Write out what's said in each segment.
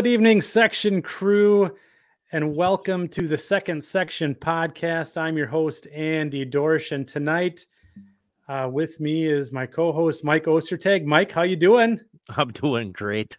Good evening, section crew, and welcome to the second section podcast. I'm your host, Andy Dorsch, and tonight uh, with me is my co-host, Mike Ostertag. Mike, how you doing? I'm doing great.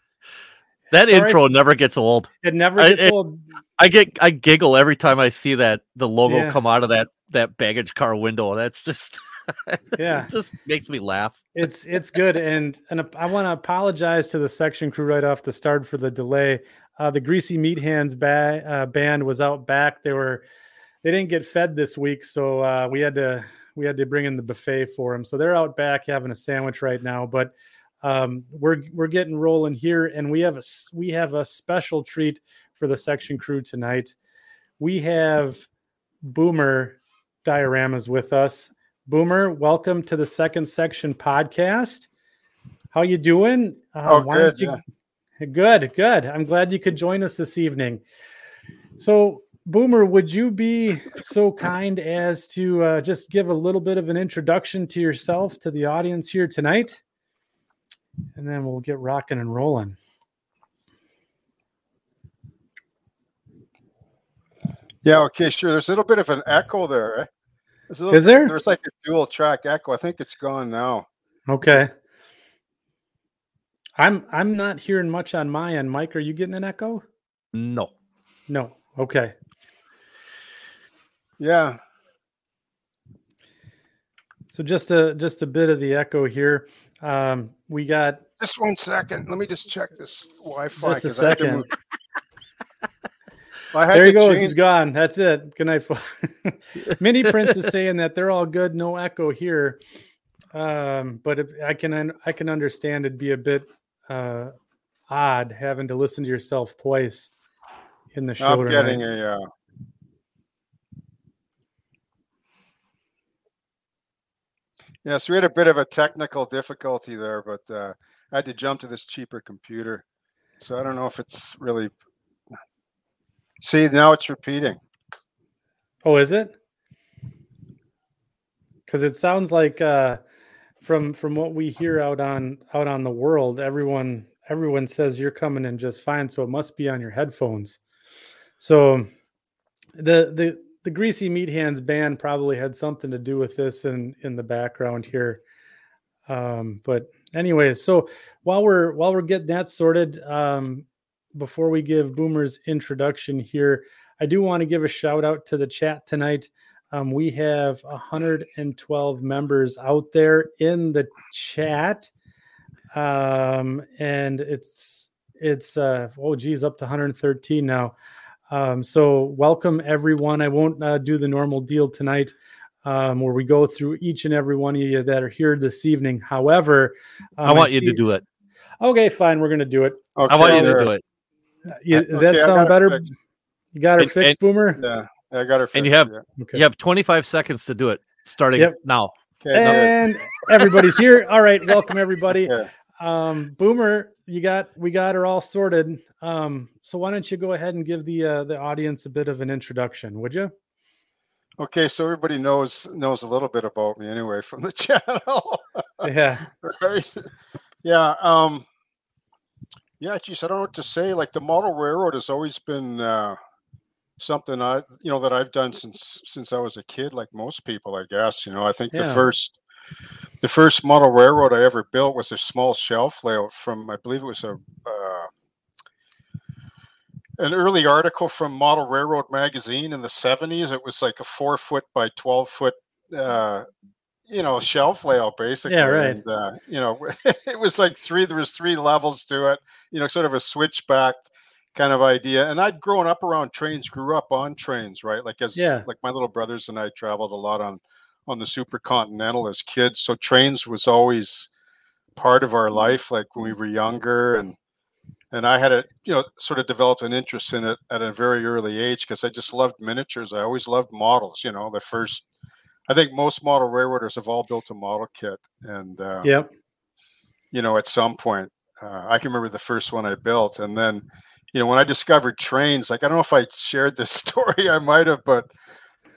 That Sorry, intro never gets old. It never gets I, it, old. I get I giggle every time I see that the logo yeah. come out of that that baggage car window. That's just yeah, it just makes me laugh. It's it's good, and and I want to apologize to the section crew right off the start for the delay. Uh, the Greasy Meat Hands ba- uh, band was out back. They were they didn't get fed this week, so uh, we had to we had to bring in the buffet for them. So they're out back having a sandwich right now, but. Um, we're we're getting rolling here, and we have a we have a special treat for the section crew tonight. We have Boomer dioramas with us. Boomer, welcome to the second section podcast. How you doing? Uh, oh, good. You... Yeah. Good, good. I'm glad you could join us this evening. So, Boomer, would you be so kind as to uh, just give a little bit of an introduction to yourself to the audience here tonight? And then we'll get rocking and rolling. Yeah, okay, sure. There's a little bit of an echo there. Eh? Little, Is there? There's like a dual track echo. I think it's gone now. Okay. I'm I'm not hearing much on my end. Mike, are you getting an echo? No. No. Okay. Yeah. So just a just a bit of the echo here. Um, we got just one second. Let me just check this Wi-Fi. Just a second. There he goes. Change. He's gone. That's it. Good night. Mini Prince is saying that they're all good. No echo here. Um, but if, I can I can understand it'd be a bit uh, odd having to listen to yourself twice in the show. I'm getting a. Uh... Yeah, so we had a bit of a technical difficulty there, but uh, I had to jump to this cheaper computer. So I don't know if it's really See, now it's repeating. Oh, is it? Because it sounds like uh, from from what we hear out on out on the world, everyone everyone says you're coming in just fine. So it must be on your headphones. So the the the greasy meat hands band probably had something to do with this in in the background here. Um, but anyways, so while we're while we're getting that sorted, um, before we give Boomer's introduction here, I do want to give a shout out to the chat tonight. Um, we have 112 members out there in the chat, um, and it's it's uh, oh geez, up to 113 now. Um, so welcome everyone. I won't uh, do the normal deal tonight. Um, where we go through each and every one of you that are here this evening. However, um, I want I see... you to do it. Okay, fine. We're going to do it. Okay, I want you to do it. Yeah, does okay, that sound better? Fixed. You got her and, fixed, and, Boomer. Yeah, I got her. Fixed, and you have yeah. okay. you have 25 seconds to do it, starting yep. now. Okay, and everybody's here. All right, welcome everybody. Yeah. Um, Boomer, you got we got her all sorted. Um, so why don't you go ahead and give the uh, the audience a bit of an introduction, would you? Okay, so everybody knows knows a little bit about me anyway from the channel. yeah. right. Yeah. Um, yeah, geez, I don't know what to say. Like the model railroad has always been uh, something I, you know, that I've done since since I was a kid. Like most people, I guess. You know, I think yeah. the first the first model railroad I ever built was a small shelf layout from, I believe it was a uh, an early article from Model Railroad magazine in the '70s. It was like a four foot by twelve foot uh, you know shelf layout basically yeah right and, uh, you know it was like three there was three levels to it you know sort of a switchback kind of idea and i'd grown up around trains grew up on trains right like as yeah. like my little brothers and i traveled a lot on on the super continental as kids so trains was always part of our life like when we were younger and and i had a you know sort of developed an interest in it at a very early age because i just loved miniatures i always loved models you know the first I think most model railroaders have all built a model kit, and uh, yep, you know, at some point, uh, I can remember the first one I built, and then, you know, when I discovered trains, like I don't know if I shared this story, I might have, but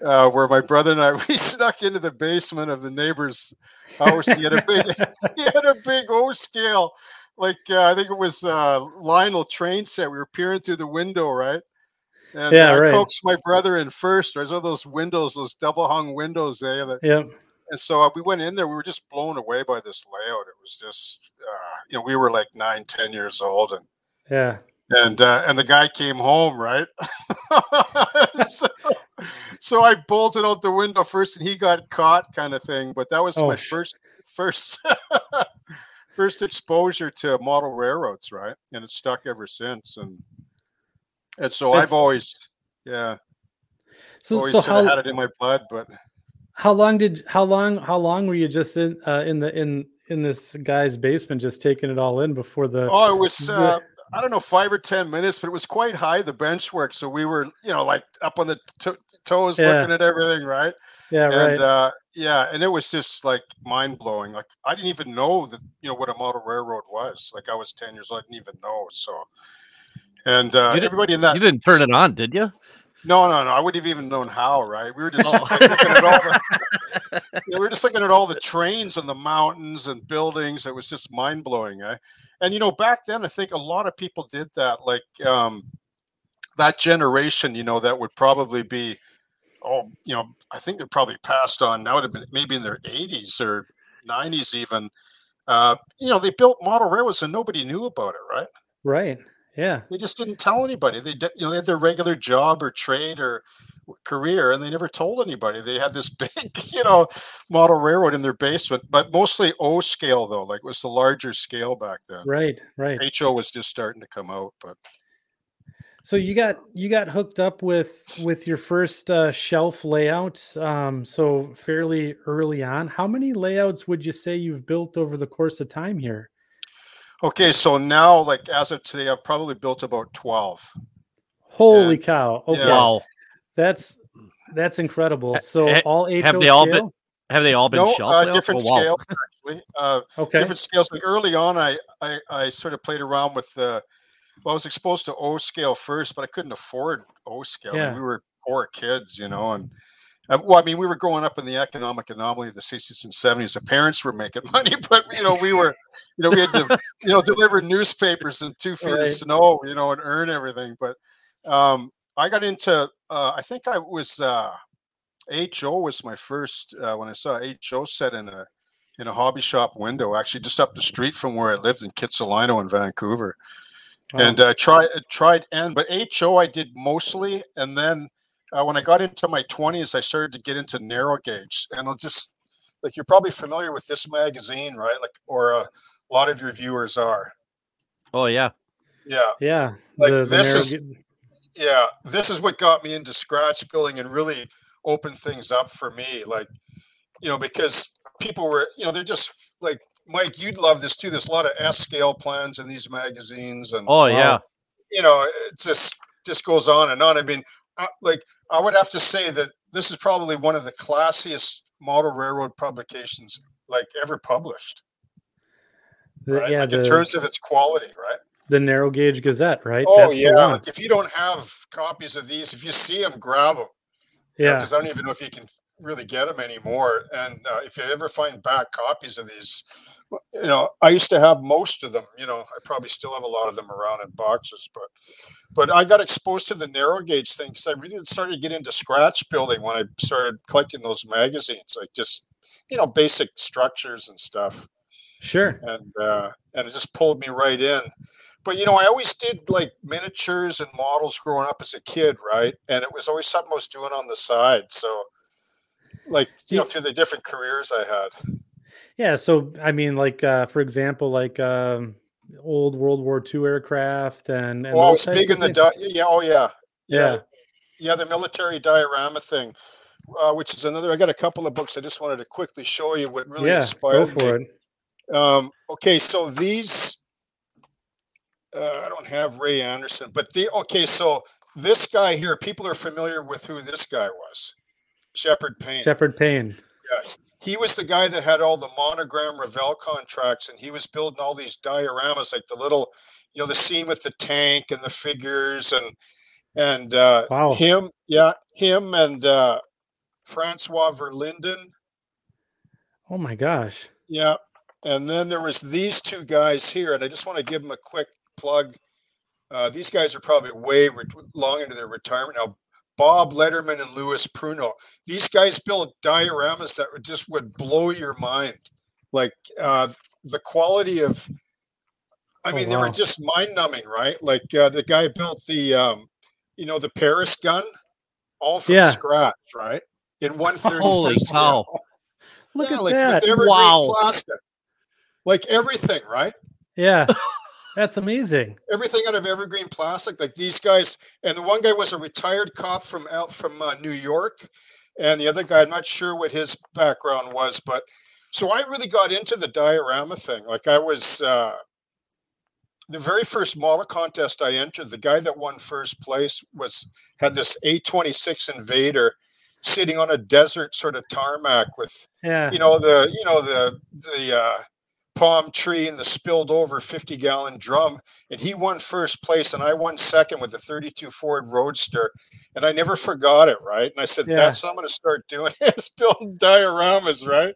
uh, where my brother and I we snuck into the basement of the neighbor's house. He had a big he had a big O scale like uh, I think it was uh, Lionel train set. We were peering through the window, right? And yeah, I right. coaxed my brother in first. There's all those windows, those double hung windows there. That, yep. And so uh, we went in there. We were just blown away by this layout. It was just, uh, you know, we were like nine, ten years old, and yeah, and uh, and the guy came home, right? so, so, I bolted out the window first, and he got caught, kind of thing. But that was oh, my first first first exposure to model railroads, right? And it's stuck ever since. And and so I've always, yeah, so always so how, had it in my blood. But how long did how long how long were you just in uh, in the in in this guy's basement, just taking it all in before the? Oh, it was. Uh, I don't know, five or ten minutes, but it was quite high the bench work. So we were, you know, like up on the toes, yeah. looking at everything, right? Yeah, and, right. Uh, yeah, and it was just like mind blowing. Like I didn't even know that you know what a model railroad was. Like I was ten years old, I didn't even know. So, and uh, everybody in that you didn't turn it on, did you? No, no, no. I wouldn't have even known how. Right? We were just oh. looking at all the, you know, we were just looking at all the trains and the mountains and buildings. It was just mind blowing. Eh? And you know, back then, I think a lot of people did that. Like um, that generation, you know, that would probably be oh, you know, I think they're probably passed on now. Would have been maybe in their 80s or 90s even. Uh, you know, they built model railroads and nobody knew about it, right? Right. Yeah. They just didn't tell anybody. They did, you know, they had their regular job or trade or career, and they never told anybody. They had this big, you know, model railroad in their basement, but mostly O scale though. Like it was the larger scale back then. Right. Right. HO was just starting to come out, but so you got you got hooked up with with your first uh, shelf layout, um, so fairly early on. How many layouts would you say you've built over the course of time here? Okay, so now, like as of today, I've probably built about twelve. Holy and, cow! Okay, yeah. wow, that's that's incredible. So ha, all HO have they all been have they all been no, shelf uh, different oh, wow. scales actually. Uh, okay, different scales. Like early on, I, I I sort of played around with the well, I was exposed to O scale first, but I couldn't afford O scale. Yeah. I mean, we were poor kids, you know, and well, I mean, we were growing up in the economic anomaly of the 60s and 70s. The parents were making money, but you know, we were, you know, we had to, you know, deliver newspapers in two feet right. of snow, you know, and earn everything. But um, I got into, uh, I think I was uh, HO was my first uh, when I saw HO set in a in a hobby shop window, actually just up the street from where I lived in Kitsilano in Vancouver and uh, tried tried N, but HO I did mostly, and then uh, when I got into my twenties, I started to get into narrow gauge, and I'll just like you're probably familiar with this magazine, right? Like, or uh, a lot of your viewers are. Oh yeah, yeah, yeah. Like the, the this is, yeah, this is what got me into scratch building and really opened things up for me. Like, you know, because people were, you know, they're just like Mike, you'd love this too. There's a lot of S scale plans in these magazines, and oh yeah, you know, it just just goes on and on. I mean, Like I would have to say that this is probably one of the classiest model railroad publications like ever published. The, right? Yeah, like the, in terms of its quality, right? The narrow gauge Gazette, right? Oh That's yeah. Like if you don't have copies of these, if you see them, grab them. Yeah. Because I don't even know if you can really get them anymore. And uh, if you ever find back copies of these, you know, I used to have most of them. You know, I probably still have a lot of them around in boxes, but but I got exposed to the narrow gauge thing because I really started to get into scratch building when I started collecting those magazines, like just you know basic structures and stuff. Sure. And uh, and it just pulled me right in. But you know, I always did like miniatures and models growing up as a kid, right? And it was always something I was doing on the side. So, like you know, through the different careers I had. Yeah, so I mean, like uh, for example, like um, old World War II aircraft and. and big in the di- yeah, oh yeah. yeah, yeah, yeah, the military diorama thing, uh, which is another. I got a couple of books. I just wanted to quickly show you what really yeah, inspired go for me. It. Um, okay, so these. Uh, I don't have Ray Anderson, but the okay. So this guy here, people are familiar with who this guy was, Sheperd Paine. Sheperd Paine. Yeah, he was the guy that had all the monogram Revell contracts, and he was building all these dioramas, like the little, you know, the scene with the tank and the figures, and and uh, wow. him, yeah, him and uh, Francois Verlinden. Oh my gosh! Yeah, and then there was these two guys here, and I just want to give them a quick plug. Uh, these guys are probably way re- long into their retirement now. Bob Letterman and Lewis Pruneau. These guys built dioramas that would just would blow your mind. Like uh, the quality of, I oh, mean, wow. they were just mind numbing, right? Like uh, the guy built the, um, you know, the Paris gun, all from yeah. scratch, right? In one thirty. Holy cow! Look yeah, at like that! wow! Plastic, like everything, right? Yeah. That's amazing. Everything out of evergreen plastic, like these guys. And the one guy was a retired cop from out from uh, New York, and the other guy, I'm not sure what his background was, but so I really got into the diorama thing. Like I was uh, the very first model contest I entered. The guy that won first place was had this A26 Invader sitting on a desert sort of tarmac with yeah. you know the you know the the uh, palm tree and the spilled over 50 gallon drum. And he won first place and I won second with the 32 Ford Roadster. And I never forgot it, right? And I said, yeah. that's what I'm going to start doing is building dioramas, right?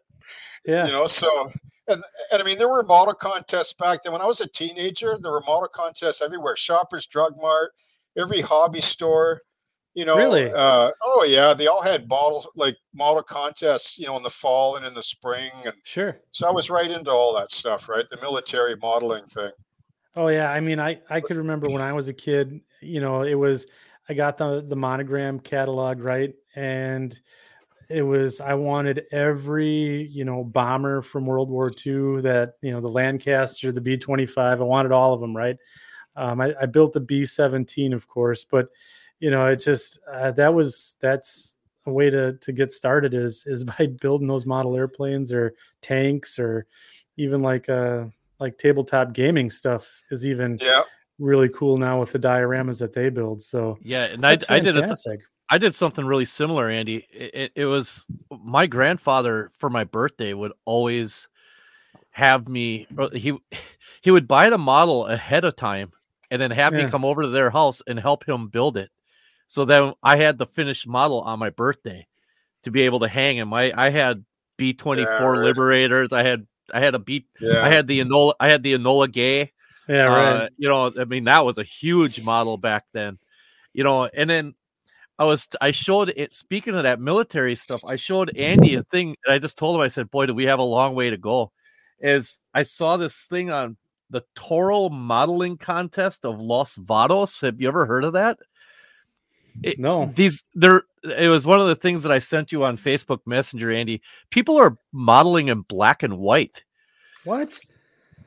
Yeah. You know, so, and, and I mean, there were model contests back then. When I was a teenager, there were model contests everywhere. Shoppers Drug Mart, every hobby store. You know, really? Uh, oh yeah, they all had models like model contests. You know, in the fall and in the spring, and sure. So I was right into all that stuff, right? The military modeling thing. Oh yeah, I mean, I I could remember when I was a kid. You know, it was I got the the monogram catalog right, and it was I wanted every you know bomber from World War II that you know the Lancaster, the B twenty five. I wanted all of them, right? Um, I, I built the B seventeen, of course, but you know, it just uh, that was that's a way to to get started is is by building those model airplanes or tanks or even like uh like tabletop gaming stuff is even yeah really cool now with the dioramas that they build. So yeah, and I, I did a, I did something really similar, Andy. It, it, it, was my grandfather for my birthday would always have me. He he would buy the model ahead of time and then have yeah. me come over to their house and help him build it. So then I had the finished model on my birthday to be able to hang him. I I had B twenty four Liberators. I had I had a B. Yeah. I had the Enola. I had the Enola Gay. Yeah, right. Uh, you know, I mean, that was a huge model back then. You know, and then I was I showed it. Speaking of that military stuff, I showed Andy a thing. And I just told him, I said, "Boy, do we have a long way to go." Is I saw this thing on the Toro Modeling Contest of Los Vados. Have you ever heard of that? It, no, these there. It was one of the things that I sent you on Facebook Messenger, Andy. People are modeling in black and white. What?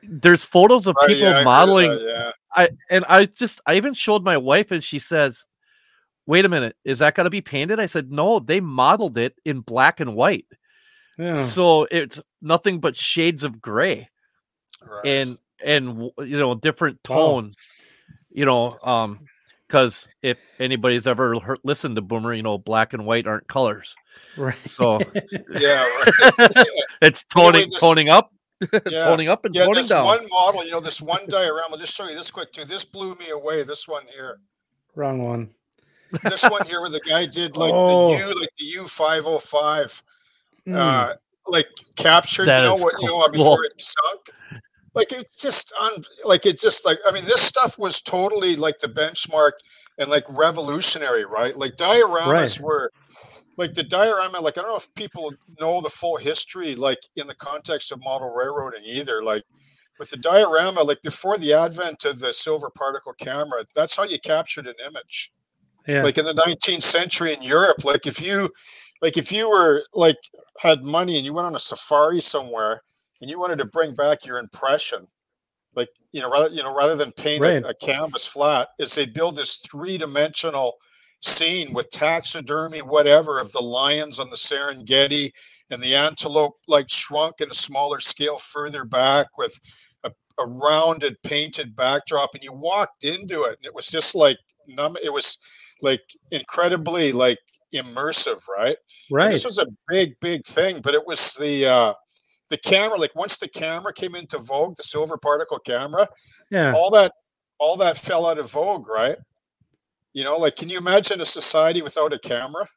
There's photos of people yeah, modeling. I, yeah. I and I just I even showed my wife, and she says, "Wait a minute, is that going to be painted?" I said, "No, they modeled it in black and white." Yeah. So it's nothing but shades of gray, right. and and you know different tones. Oh. You know, um, because if anybody's ever heard, listened to Boomer, you know, black and white aren't colors. Right. So yeah, right. it's toning anyway, this, toning up, yeah, toning up and yeah, toning this down. One model, you know, this one diorama. I'll just show you this quick too. This blew me away. This one here. Wrong one. This one here, where the guy did like oh. the U, like the U five hundred oh five, mm. uh, like captured. That you know what? Cool. You know before it sunk like it's just on like it's just like i mean this stuff was totally like the benchmark and like revolutionary right like dioramas right. were like the diorama like i don't know if people know the full history like in the context of model railroading either like with the diorama like before the advent of the silver particle camera that's how you captured an image yeah. like in the 19th century in europe like if you like if you were like had money and you went on a safari somewhere and you wanted to bring back your impression, like you know, rather you know, rather than paint right. a, a, canvas flat, is they build this three dimensional scene with taxidermy, whatever, of the lions on the Serengeti and the antelope like shrunk in a smaller scale further back with a, a rounded painted backdrop, and you walked into it, and it was just like numb. It was like incredibly like immersive, right? Right. And this was a big, big thing, but it was the uh, the camera, like once the camera came into vogue, the silver particle camera, yeah, all that all that fell out of vogue, right? You know, like can you imagine a society without a camera?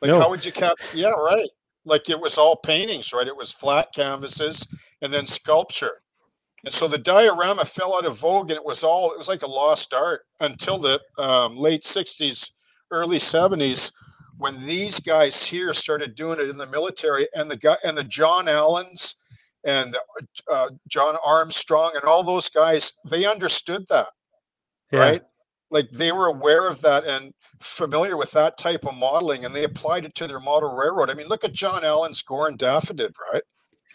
Like no. how would you cap? Yeah, right. like it was all paintings, right? It was flat canvases and then sculpture. And so the diorama fell out of vogue and it was all, it was like a lost art until the um, late 60s, early 70s, when these guys here started doing it in the military and the guy and the John Allens and uh, John Armstrong and all those guys, they understood that, yeah. right? Like they were aware of that and familiar with that type of modeling, and they applied it to their model railroad. I mean, look at John Allen's Gorre and Daphetid, right?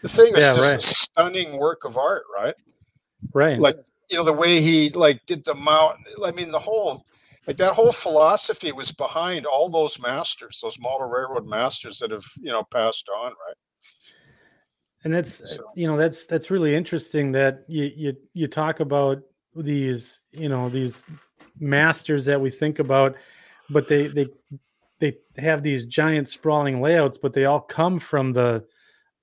The thing is yeah, just right. a stunning work of art, right? Right. Like you know the way he like did the mountain. I mean, the whole like that whole philosophy was behind all those masters, those model railroad masters that have you know passed on, right? And that's so. you know that's that's really interesting that you you you talk about these you know these masters that we think about, but they they they have these giant sprawling layouts, but they all come from the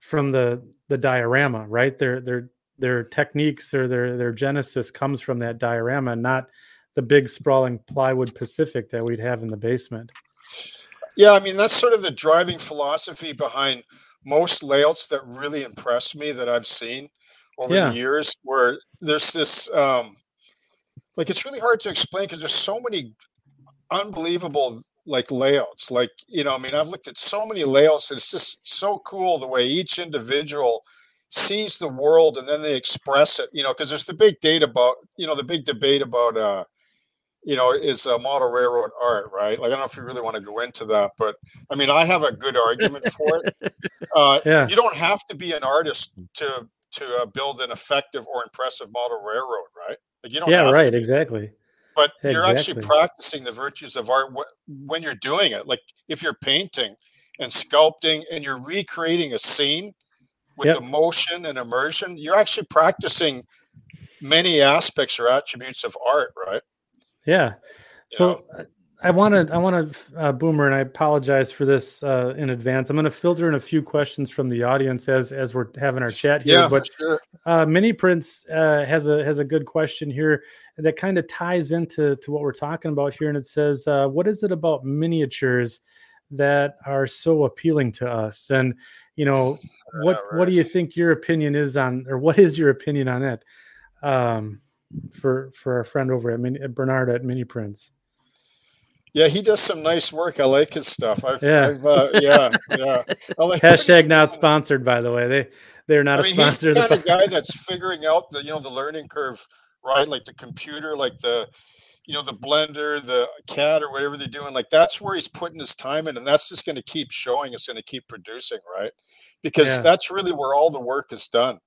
from the the diorama, right? Their their their techniques or their their genesis comes from that diorama, not the big sprawling plywood Pacific that we'd have in the basement. Yeah, I mean that's sort of the driving philosophy behind most layouts that really impress me that I've seen over yeah. the years, where there's this um, like it's really hard to explain because there's so many unbelievable like layouts. Like you know, I mean, I've looked at so many layouts, and it's just so cool the way each individual sees the world and then they express it. You know, because there's the big date about you know the big debate about uh you know, is a model railroad art, right? Like, I don't know if you really want to go into that, but I mean, I have a good argument for it. Uh, yeah. You don't have to be an artist to to uh, build an effective or impressive model railroad, right? Like, you don't. Yeah, right. Exactly. But exactly. you're actually practicing the virtues of art when you're doing it. Like, if you're painting and sculpting and you're recreating a scene with yep. emotion and immersion, you're actually practicing many aspects or attributes of art, right? Yeah. So uh, I want to, I want to, uh, Boomer, and I apologize for this uh, in advance. I'm going to filter in a few questions from the audience as as we're having our chat here. Yeah, but sure. uh, Mini Prince uh, has a has a good question here that kind of ties into to what we're talking about here, and it says, uh, "What is it about miniatures that are so appealing to us?" And you know, what right. what do you think your opinion is on, or what is your opinion on that? Um, for for our friend over at Mini, Bernard at Mini Prince. Yeah, he does some nice work. I like his stuff. I've, yeah, I've, uh, yeah, yeah. Like Hashtag not sponsored, by the way. They they're not I mean, a sponsor. He's the kind of guy that's figuring out the you know the learning curve, right? Like the computer, like the you know the blender, the CAD, or whatever they're doing. Like that's where he's putting his time in, and that's just going to keep showing. It's going to keep producing, right? Because yeah. that's really where all the work is done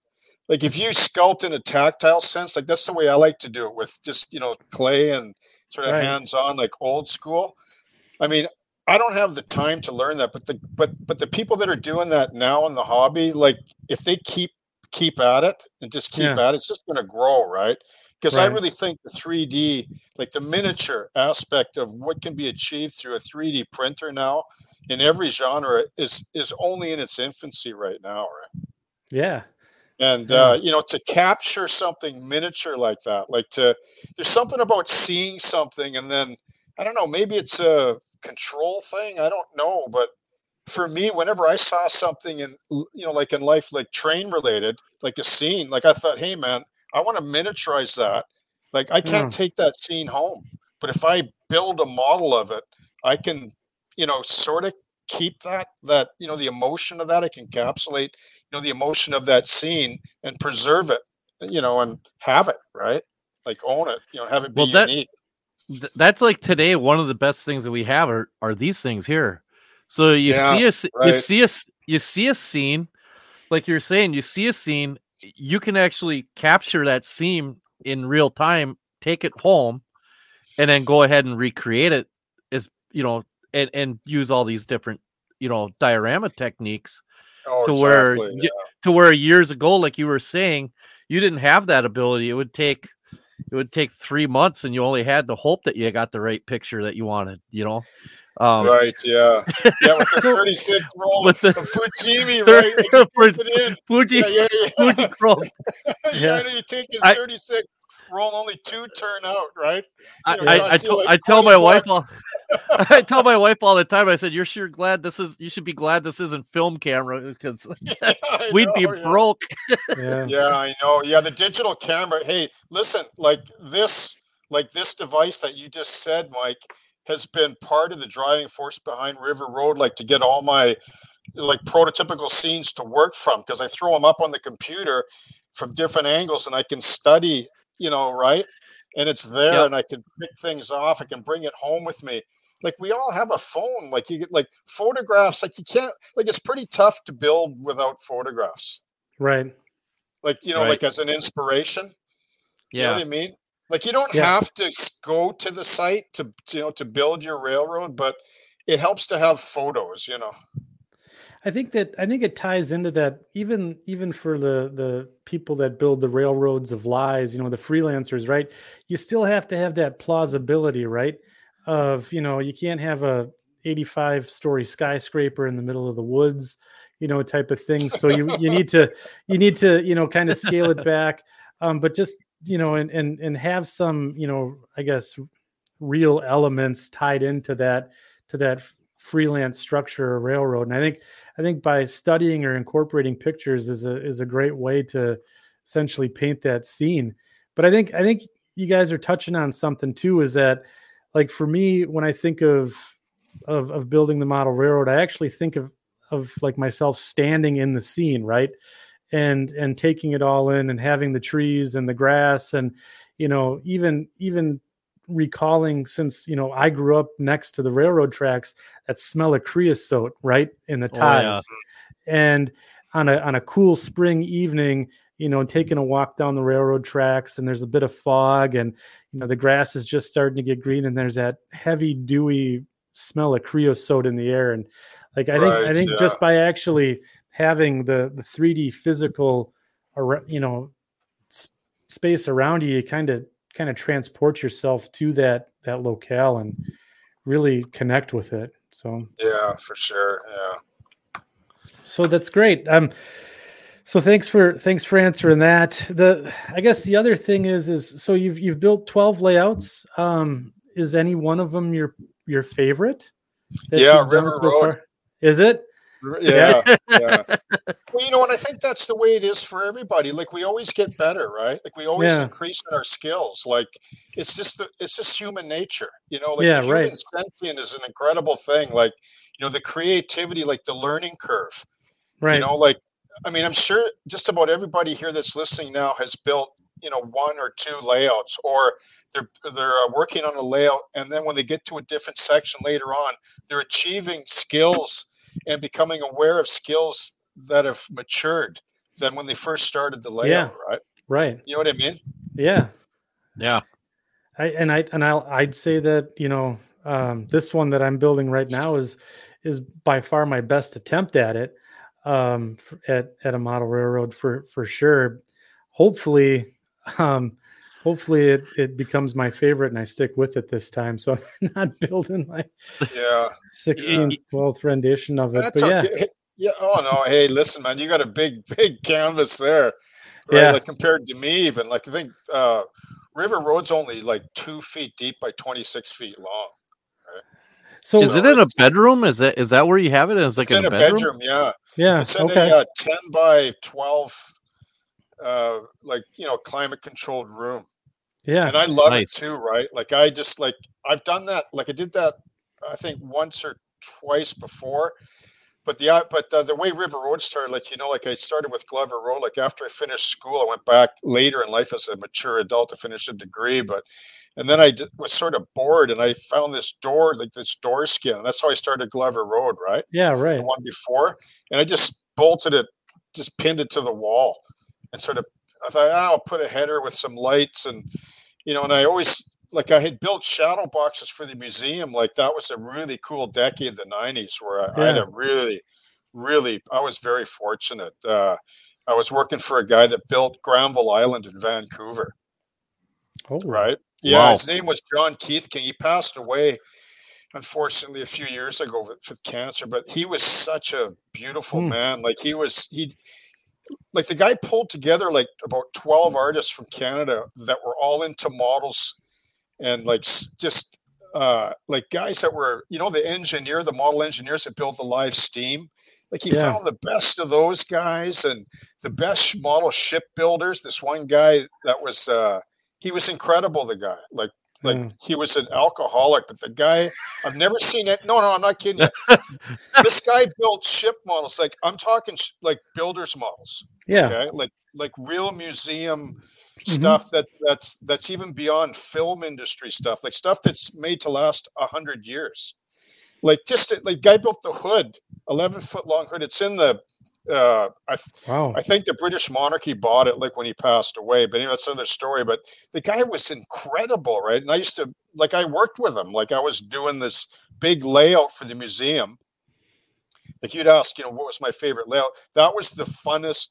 like if you sculpt in a tactile sense, like that's the way I like to do it with just you know clay and sort of right. hands on, like old school. I mean, I don't have the time to learn that, but the but but the people that are doing that now in the hobby, like if they keep keep at it and just keep yeah. at it, it's just going to grow, right? Because right. I really think the 3D, like the miniature aspect of what can be achieved through a 3D printer now in every genre is is only in its infancy right now, right? Yeah, and uh, you know to capture something miniature like that like to there's something about seeing something and then i don't know maybe it's a control thing i don't know but for me whenever i saw something in you know like in life like train related like a scene like i thought hey man i want to miniaturize that like i can't yeah. take that scene home but if i build a model of it i can you know sort of keep that that you know the emotion of that i can encapsulate you know the emotion of that scene and preserve it you know and have it right? Like own it you know have it be well, that, unique. that's like today one of the best things that we have are are these things here. So you yeah, see us right. you see us you see a scene like you're saying you see a scene you can actually capture that scene in real time take it home and then go ahead and recreate it as you know and and use all these different you know diorama techniques oh, to exactly, where yeah. to where years ago, like you were saying, you didn't have that ability. It would take it would take three months, and you only had to hope that you got the right picture that you wanted. You know. Um, right. Yeah. Yeah. With the 36 roll with the Fujimi, right? Like Fuji, yeah, yeah, yeah. Fuji Chrome. yeah. yeah. You take his 36 roll, only two turn out, right? You know, I, I, I, I tell my bucks. wife all, I tell my wife all the time. I said, "You're sure glad this is. You should be glad this isn't film camera because yeah, we'd know, be yeah. broke." yeah. yeah, I know. Yeah, the digital camera. Hey, listen, like this, like this device that you just said, Mike, has been part of the driving force behind River Road. Like to get all my like prototypical scenes to work from because I throw them up on the computer from different angles and I can study, you know, right? And it's there yep. and I can pick things off. I can bring it home with me. Like we all have a phone. Like you get like photographs, like you can't like it's pretty tough to build without photographs. Right. Like, you know, right. like as an inspiration. Yeah. You know what I mean? Like you don't yeah. have to go to the site to you know to build your railroad, but it helps to have photos, you know. I think that I think it ties into that even even for the the people that build the railroads of lies, you know, the freelancers, right? You still have to have that plausibility, right? Of you know, you can't have a 85 story skyscraper in the middle of the woods, you know, type of thing. So you you need to you need to you know kind of scale it back, um, but just you know and and and have some you know I guess real elements tied into that to that freelance structure or railroad. And I think I think by studying or incorporating pictures is a is a great way to essentially paint that scene. But I think I think you guys are touching on something too. Is that like for me when I think of of of building the model railroad, I actually think of of like myself standing in the scene, right? And and taking it all in and having the trees and the grass and you know even even recalling since you know I grew up next to the railroad tracks that smell of creosote right in the ties, oh, yeah. and on a on a cool spring evening, you know, taking a walk down the railroad tracks, and there's a bit of fog, and you know the grass is just starting to get green, and there's that heavy dewy smell of creosote in the air, and like I think I think yeah. just by actually having the the 3D physical, you know, space around you, you kind of kind of transport yourself to that that locale and really connect with it. So yeah, for sure. Yeah. So that's great. Um so thanks for thanks for answering that. The I guess the other thing is is so you've you've built 12 layouts. Um is any one of them your your favorite? Yeah, River so Road. Far? Is it? Yeah, yeah. Well, you know what? I think that's the way it is for everybody. Like we always get better, right? Like we always yeah. increase in our skills. Like it's just the, it's just human nature, you know. Like yeah, human right. sentient is an incredible thing. Like you know, the creativity, like the learning curve. Right. You know, like I mean, I'm sure just about everybody here that's listening now has built you know one or two layouts or they're they're uh, working on a layout and then when they get to a different section later on they're achieving skills and becoming aware of skills that have matured than when they first started the layout, yeah. right? Right. You know what I mean? Yeah. Yeah. I and I and I I'd say that, you know, um, this one that I'm building right now is is by far my best attempt at it um, at at a model railroad for for sure. Hopefully, um, hopefully it, it becomes my favorite and I stick with it this time. So I'm not building my yeah 16th, 12th rendition of it. That's but yeah. Okay. Yeah. Oh no. Hey, listen, man, you got a big, big canvas there. Right? Yeah. Like compared to me, even like I think uh River Road's only like two feet deep by 26 feet long. So is it in a bedroom? Is that is that where you have it? it? Is like in, in, a bedroom? bedroom? Yeah. Yeah. It's in okay. a uh, 10 by 12 uh like you know climate controlled room yeah. And I love nice. it too, right? Like I just like I've done that. Like I did that I think once or twice before. But the uh, but the, the way River Road started, like you know, like I started with Glover Road. Like after I finished school, I went back later in life as a mature adult to finish a degree. But and then I d- was sort of bored, and I found this door, like this door skin. And that's how I started Glover Road, right? Yeah, right. The one before, and I just bolted it, just pinned it to the wall, and sort of I thought oh, I'll put a header with some lights and you know, and I always like I had built shadow boxes for the museum. Like that was a really cool decade, of the '90s, where I, yeah. I had a really, really. I was very fortunate. Uh, I was working for a guy that built Granville Island in Vancouver. Oh, right. Yeah, wow. his name was John Keith King. He passed away, unfortunately, a few years ago with, with cancer. But he was such a beautiful hmm. man. Like he was, he like the guy pulled together like about 12 artists from Canada that were all into models and like just uh, like guys that were, you know, the engineer, the model engineers that built the live steam. Like he yeah. found the best of those guys and the best model ship builders. This one guy that was, uh, he was incredible. The guy, like, like mm. he was an alcoholic, but the guy I've never seen it. No, no, I'm not kidding. you. this guy built ship models. Like I'm talking like builders models. Yeah. Okay. Like like real museum mm-hmm. stuff that that's that's even beyond film industry stuff. Like stuff that's made to last a hundred years. Like just like guy built the hood, eleven foot long hood. It's in the uh, I, wow. I think the British monarchy bought it like when he passed away, but you know, that's another story. But the guy was incredible, right? And I used to like I worked with him, like I was doing this big layout for the museum. Like you'd ask, you know, what was my favorite layout? That was the funnest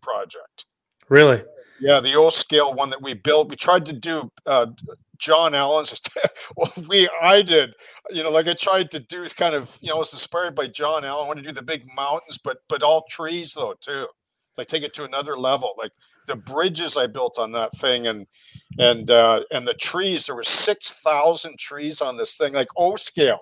project. Really? Yeah, the O scale one that we built. We tried to do uh, John Allen's. well, we I did, you know, like I tried to do is kind of, you know, I was inspired by John Allen. I wanted to do the big mountains, but but all trees though too. Like take it to another level. Like the bridges I built on that thing, and and uh, and the trees. There were six thousand trees on this thing, like O scale.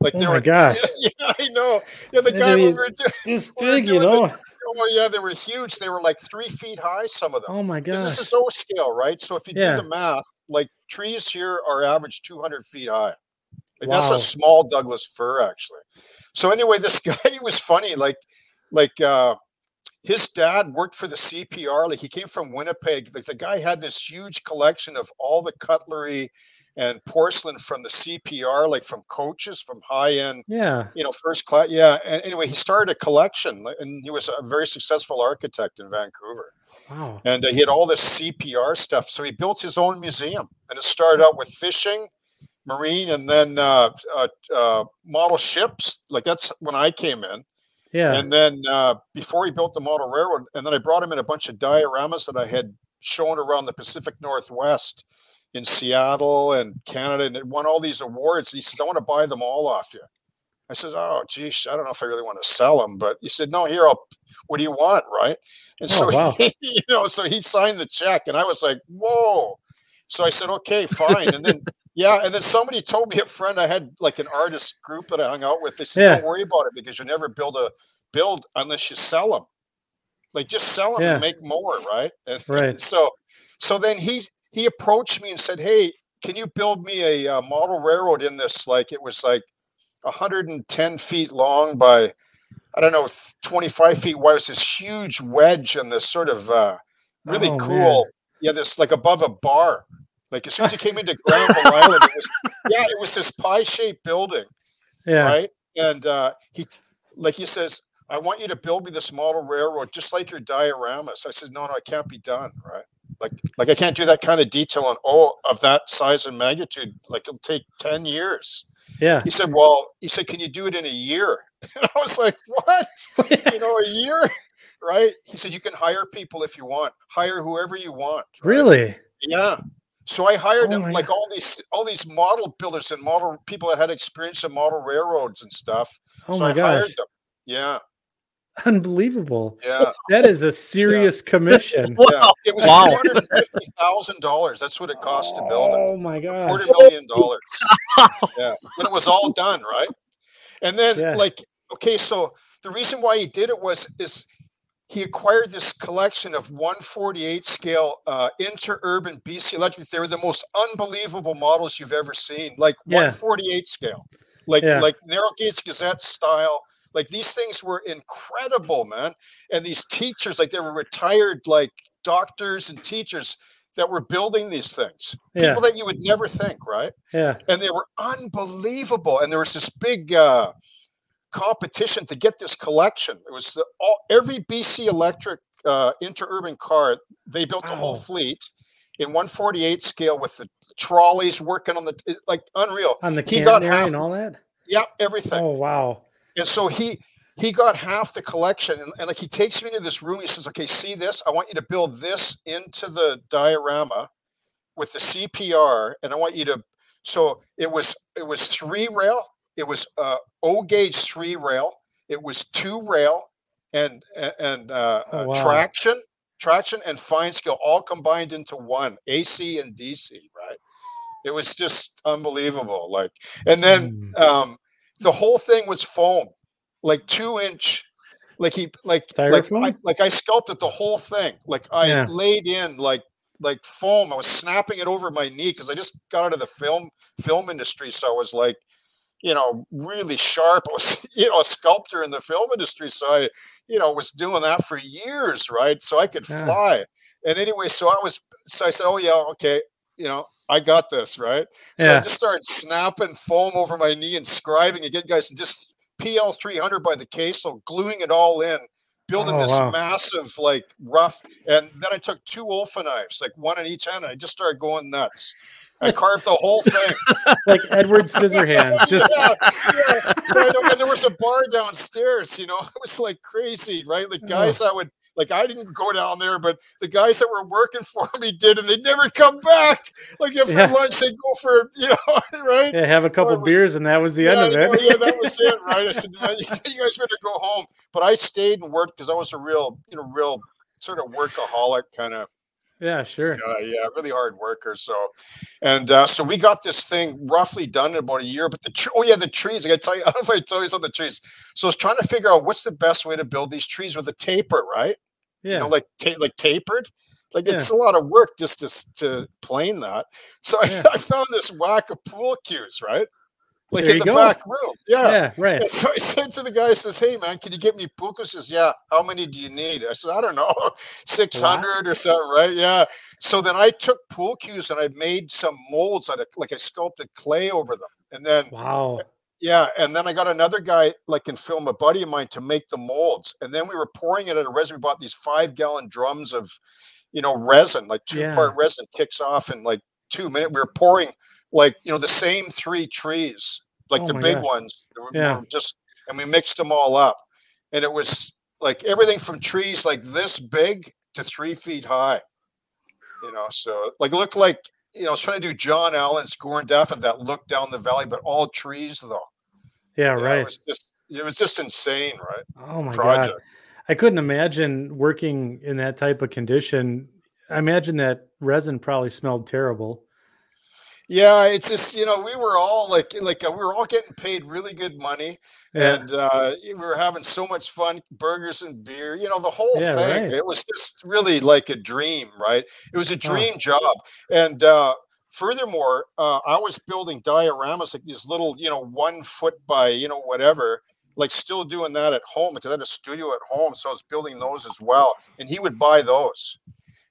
Like oh there my were, gosh! Yeah, yeah, I know. Yeah, the guy we were doing, this big, you know. The, Oh yeah, they were huge. They were like three feet high. Some of them. Oh my god! This is O scale, right? So if you yeah. do the math, like trees here are average 200 feet high. Like wow. that's a small Douglas fir, actually. So anyway, this guy he was funny. Like, like uh, his dad worked for the CPR. Like he came from Winnipeg. Like the guy had this huge collection of all the cutlery and porcelain from the CPR, like from coaches, from high end, yeah, you know, first class. Yeah. And anyway, he started a collection, and he was a very successful architect in Vancouver. Wow. And uh, he had all this CPR stuff. So he built his own museum, and it started out with fishing, marine, and then uh, uh, uh model ships. Like that's when I came in. Yeah. And then uh, before he built the model railroad, and then I brought him in a bunch of dioramas that I had shown around the Pacific Northwest in Seattle and Canada, and it won all these awards. And he says, "I want to buy them all off you." I says, "Oh, geez, I don't know if I really want to sell them." But he said, "No, here, I'll. What do you want, right?" And oh, so, wow. he, you know, so he signed the check, and I was like, "Whoa!" So I said, "Okay, fine." And then, yeah, and then somebody told me a friend I had like an artist group that I hung out with. They said, yeah. "Don't worry about it because you never build a build unless you sell them. Like just sell them yeah. and make more, right?" And, right. so, so then he he approached me and said, "Hey, can you build me a, uh, model railroad in this? Like it was like 110 feet long by I don't know 25 feet wide. It was this huge wedge and this sort of uh, really oh, cool. Man. Yeah, this like above a bar. Like as soon as you came into Granville Island, it was yeah, it was this pie-shaped building. Yeah. Right. And uh, he, like he says, I want you to build me this model railroad just like your dioramas. I said, no, no, it can't be done. Right like like I can't do that kind of detail on all of that size and magnitude. Like it'll take 10 years. Yeah. He said, Well, he said, Can you do it in a year? And I was like, What? you know, a year? Right? He said, You can hire people if you want, hire whoever you want. Right? Really? Yeah. So I hired oh like all these all these model builders and model people that had experience in model railroads and stuff. Oh so my I gosh. Yeah. Unbelievable. Yeah. That is a serious yeah. commission. Yeah. It was wow. $250,000. That's what it cost to build it. Oh my God. $40 million. yeah. When it was all done, right? And then yeah. like, okay, so the reason why he did it was is he acquired this collection of 148 scale uh, interurban BC electric. They were the most unbelievable models you've ever seen, like yeah. 148 scale, like yeah. like narrow gauge Gazette style like these things were incredible, man. And these teachers, like they were retired, like doctors and teachers that were building these things. Yeah. People that you would never think, right? Yeah. And they were unbelievable. And there was this big uh, competition to get this collection. It was the, all every BC Electric uh, interurban car. They built the whole fleet in 148 scale with the trolleys working on the like unreal. On the he got half, and all that. Yeah, everything. Oh wow! And so he he got half the collection and, and, like he takes me to this room he says okay see this i want you to build this into the diorama with the cpr and i want you to so it was it was three rail it was uh o gauge three rail it was two rail and and uh, oh, uh, wow. traction traction and fine scale all combined into one ac and dc right It was just unbelievable. Like, and then mm. um, the whole thing was foam, like two inch. Like he, like, like, I, like I sculpted the whole thing. Like I yeah. laid in like like foam. I was snapping it over my knee because I just got out of the film film industry. So I was like, you know, really sharp. I was, you know, a sculptor in the film industry. So I, you know, was doing that for years, right? So I could yeah. fly. And anyway, so I was, so I said, oh yeah, okay, you know, I got this, right? So yeah. I just started snapping foam over my knee and scribing again, guys, and just PL 300 by the case, so gluing it all in building oh, this wow. massive like rough and then i took two olfa knives like one on each end and i just started going nuts i carved the whole thing like edward scissorhands just yeah, yeah. and there was a bar downstairs you know it was like crazy right like oh. guys oh. i would like I didn't go down there, but the guys that were working for me did, and they'd never come back. Like if yeah. for lunch they'd go for you know right. Yeah, have a couple was, beers, and that was the yeah, end of it. yeah, that was it, right? I said, you guys better go home. But I stayed and worked because I was a real, you know, real sort of workaholic kind of yeah, sure. Uh, yeah, really hard worker. So, and uh, so we got this thing roughly done in about a year. But the tr- oh yeah, the trees. I got to tell you. I don't know if I told you about the trees. So I was trying to figure out what's the best way to build these trees with a taper, right? Yeah, you know, like ta- like tapered. Like yeah. it's a lot of work just to to plane that. So yeah. I, I found this whack of pool cues, right? Like there in the go. back room. Yeah. Yeah, right. And so I said to the guy, I says, Hey man, can you get me puka? Says, Yeah, how many do you need? I said, I don't know, 600 or something, right? Yeah. So then I took pool cues and I made some molds out of like I sculpted clay over them. And then wow. Yeah, and then I got another guy, like in film, a buddy of mine, to make the molds. And then we were pouring it at a resin. We bought these five gallon drums of, you know, resin, like two yeah. part resin kicks off in like two minutes. We were pouring like you know the same three trees, like oh the big ones. Yeah. Just and we mixed them all up, and it was like everything from trees like this big to three feet high. You know, so like it looked like you know, I was trying to do John Allen's Gorre and Daphetid that look down the valley, but all trees though. Yeah, right. It was just it was just insane, right? Oh my Project. god. I couldn't imagine working in that type of condition. I imagine that resin probably smelled terrible. Yeah, it's just you know we were all like like uh, we were all getting paid really good money, yeah. and uh, we were having so much fun, burgers and beer. You know the whole yeah, thing. Right. It was just really like a dream, right? It was a dream oh. job, and uh, furthermore, uh, I was building dioramas like these little, you know, one foot by you know whatever. Like still doing that at home because I had a studio at home, so I was building those as well. And he would buy those,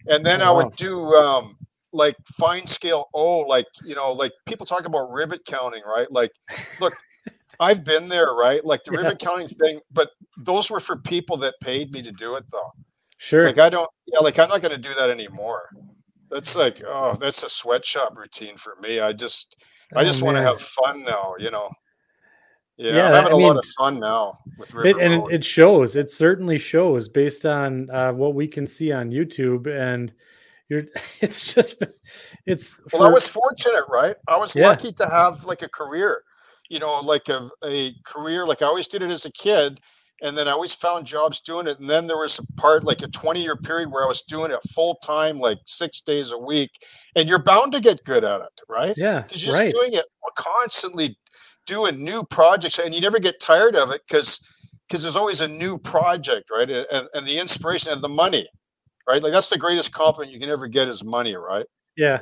and then oh, I would do. Um, like fine scale oh like you know like people talk about rivet counting right? Like look i've been there right? Like the yeah. rivet counting thing but those were for people that paid me to do it though. Sure. Like i don't yeah like i'm not going to do that anymore. That's like oh that's a sweatshop routine for me. I just i just oh, want to have fun now you know? Yeah, yeah I'm having I a mean, lot of fun now with River it, and it, it shows it certainly shows based on uh, what we can see on youtube and you're it's just it's well for, i was fortunate right i was yeah. lucky to have like a career you know like a, a career like i always did it as a kid and then i always found jobs doing it and then there was a part like a 20 year period where i was doing it full time like six days a week and you're bound to get good at it right yeah because you're right. doing it constantly doing new projects and you never get tired of it because because there's always a new project right and, and the inspiration and the money right? Like that's the greatest compliment you can ever get is money, right? Yeah.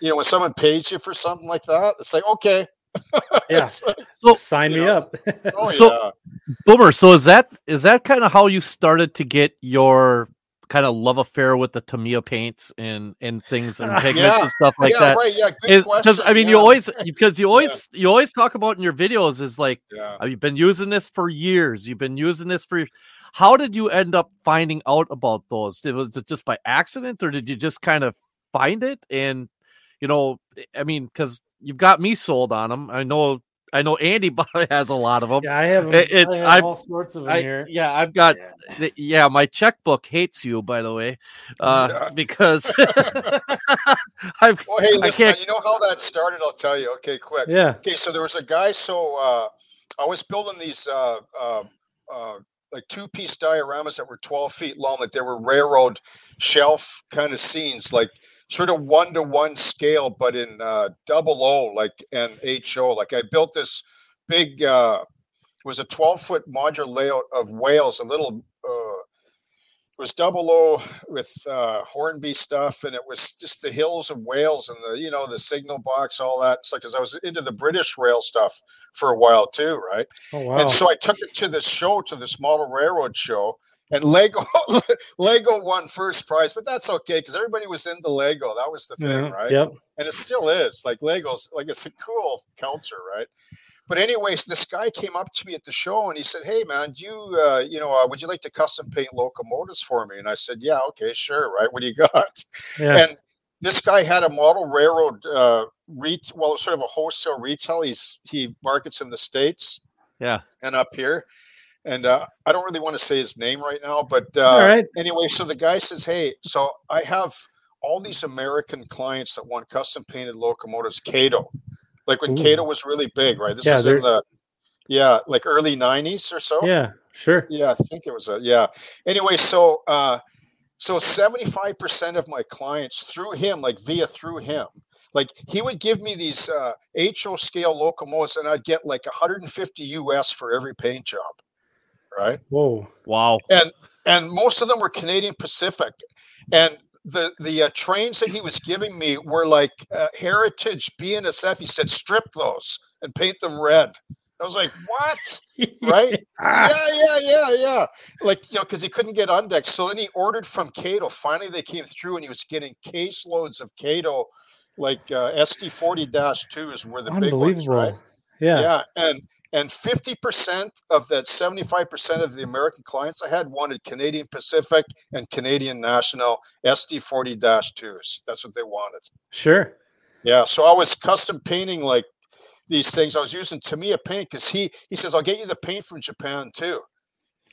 You know, when someone pays you for something like that, it's like, okay. yeah. like, so sign me know. up. oh, so yeah. Boomer, so is that is that kind of how you started to get your kind of love affair with the Tamiya paints and and things and pigments yeah. and stuff like that? yeah, that. Right, yeah, Because I mean, yeah. you always because you always you always talk about in your videos is like oh, you've been using this for years. You've been using this for. How did you end up finding out about those? Was it just by accident, or did you just kind of find it? And you know, I mean, because you've got me sold on them. I know I know Andy has a lot of them. Yeah, I have, them, it, I have all sorts of them I, here. Yeah, I've got. Yeah. yeah. my checkbook hates you, by the way, uh, yeah. because I've. Well, hey, listen, you know how that started? I'll tell you. Okay, quick. Yeah. Okay, so there was a guy. So uh, I was building these uh, uh, uh like two piece dioramas that were 12 feet long, like they were railroad shelf kind of scenes, like sort of one to one scale, but in uh, double O, like and HO. Like I built this big, uh, it was a 12 foot modular layout of Wales, a little uh, was double O with uh, Hornby stuff, and it was just the hills of Wales and the you know the signal box, all that. It's like because I was into the British rail stuff for a while too, right? Oh, wow. And so I took it to this show, to this model railroad show, and Lego Lego won first prize, but that's okay because everybody was into Lego. That was the thing, yeah, right? Yep. And it still is. Like Legos, like it's a cool culture, right? But anyways, this guy came up to me at the show and he said, "Hey, man, do you, uh, you know, uh, would you like to custom paint locomotives for me?" And I said, "Yeah, okay, sure. Right, what do you got?" Yeah. And this guy had a model railroad uh, ret- well, sort of a wholesale retail. He's he markets in the states, yeah, and up here. And uh, I don't really want to say his name right now, but uh, anyway, so the guy says, "Hey, so I have all these American clients that want custom painted locomotives, Kato." Like when Ooh. Kato was really big, right? This yeah, was in the yeah, like early '90s or so. Yeah, sure. Yeah, I think it was a yeah. Anyway, so uh, so 75% of my clients through him, like via through him, like he would give me these uh, HO scale locomotives, and I'd get like 150 US for every paint job. Right. Whoa. Wow. And and most of them were Canadian Pacific, and the the uh, trains that he was giving me were like uh, heritage BNSF. He said, strip those and paint them red. I was like, what? right? yeah, yeah, yeah, yeah. Like, you know, because he couldn't get Undex. So then he ordered from Kato. Finally, they came through and he was getting caseloads of Kato, like uh, SD40 2s were the big ones, right? Yeah. Yeah. And and 50% of that 75% of the American clients I had wanted Canadian Pacific and Canadian National SD40 2s. That's what they wanted. Sure. Yeah. So I was custom painting like these things. I was using Tamiya paint because he he says, I'll get you the paint from Japan too.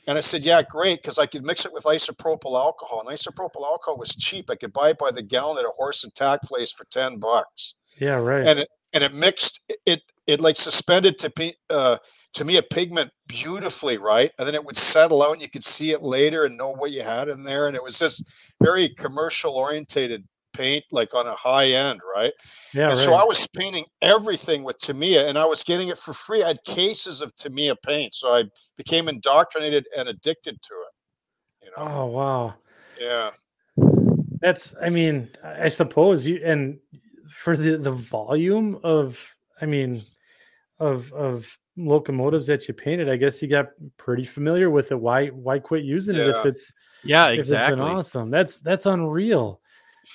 And I said, Yeah, great, because I could mix it with isopropyl alcohol. And isopropyl alcohol was cheap. I could buy it by the gallon at a horse and tack place for 10 bucks. Yeah, right. And it and it mixed it it like suspended to be uh to me a pigment beautifully right? And then it would settle out and you could see it later and know what you had in there. And it was just very commercial orientated paint like on a high end right? Yeah and right. so i was painting everything with tamiya and i was getting it for free. I had cases of tamiya paint so i became indoctrinated and addicted to it you know? Oh wow. Yeah. That's i mean i suppose you and for the the volume of i mean of of locomotives that you painted, I guess you got pretty familiar with it. Why why quit using yeah. it if it's yeah exactly awesome? That's that's unreal.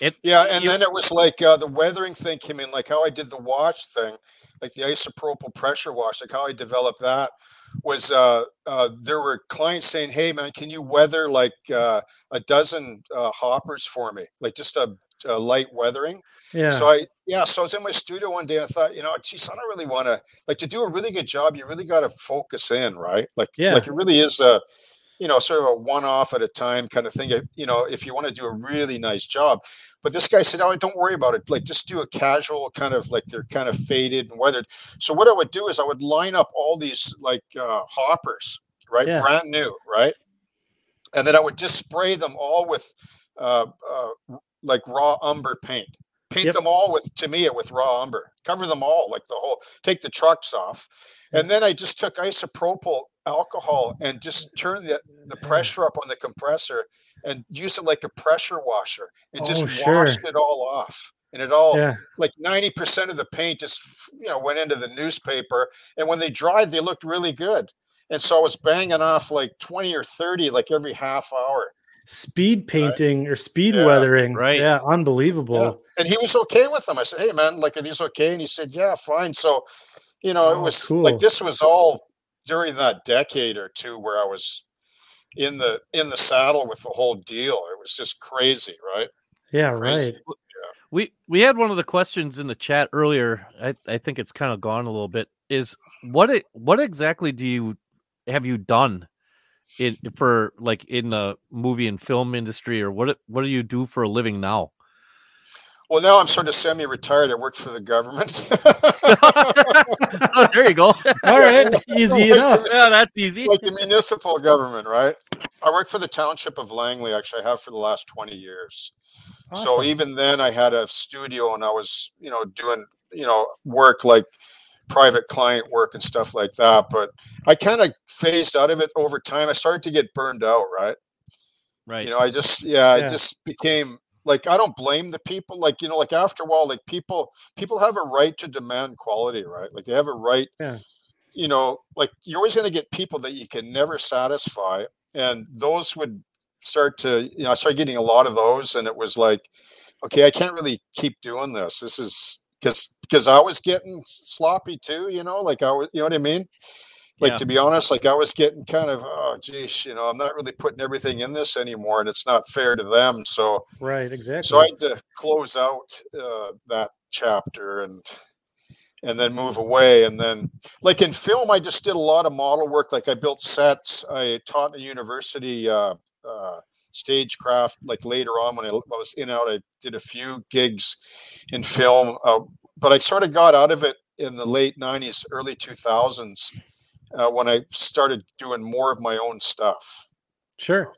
It yeah, and you, then it was like uh, the weathering thing came in, like how I did the wash thing, like the isopropyl pressure wash, like how I developed that was uh, uh, there were clients saying, "Hey man, can you weather like uh, a dozen uh, hoppers for me, like just a, a light weathering?" Yeah. So I yeah, so I was in my studio one day. I thought, you know, geez, I don't really want to like to do a really good job. You really got to focus in, right? Like, yeah, like it really is a, you know, sort of a one-off at a time kind of thing. You know, if you want to do a really nice job. But this guy said, "Oh, don't worry about it. Like, just do a casual kind of like they're kind of faded and weathered." So what I would do is I would line up all these like uh, hoppers, right, yeah. brand new, right, and then I would just spray them all with uh, uh, like raw umber paint paint yep. them all with Tamiya with raw umber, cover them all like the whole, take the trucks off. And then I just took isopropyl alcohol and just turn the, the mm. pressure up on the compressor and use it like a pressure washer and just oh, sure. washed it all off. And it all yeah. like 90% of the paint just you know went into the newspaper. And when they dried, they looked really good. And so I was banging off like 20 or 30 like every half hour speed painting right. or speed yeah, weathering. Right. Yeah. Unbelievable. Yeah. And he was okay with them. I said, Hey man, like, are these okay? And he said, Yeah, fine. So, you know, oh, it was cool. like this was all during that decade or two where I was in the in the saddle with the whole deal. It was just crazy, right? Yeah, crazy. right. Yeah. We we had one of the questions in the chat earlier. I, I think it's kind of gone a little bit. Is what it what exactly do you have you done in for like in the movie and film industry or what what do you do for a living now Well, now I'm sort of semi-retired. I work for the government. oh, there you go. All right, easy like, enough. Yeah, that's easy. Like the municipal government, right? I work for the township of Langley. Actually, I have for the last 20 years. Awesome. So even then, I had a studio, and I was, you know, doing, you know, work like private client work and stuff like that. But I kind of phased out of it over time. I started to get burned out, right? Right. You know, I just, yeah, yeah. it just became like I don't blame the people. Like you know, like after a while, like people people have a right to demand quality, right? Like they have a right. Yeah. You know, like you're always going to get people that you can never satisfy, and those would start to you know I started getting a lot of those, and it was like, okay, I can't really keep doing this. This is because because I was getting sloppy too. You know, like I was, you know what I mean like yeah. to be honest like i was getting kind of oh geez you know i'm not really putting everything in this anymore and it's not fair to them. So right exactly so i had to close out uh, that chapter and and then move away and then like in film i just did a lot of model work. Like i built sets. I taught in a university uh, uh, stagecraft like later on when I, was in out i did a few gigs in film uh, but i sort of got out of it in the late 90s early 2000s uh, when I started doing more of my own stuff. Sure.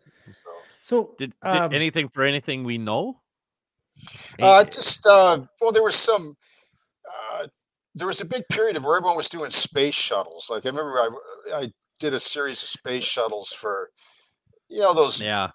So, did, did um, anything for anything we know? Uh, just uh, well, there was some. Uh, there was a big period of where everyone was doing space shuttles. Like I remember, I I did a series of space shuttles for, you know, those yeah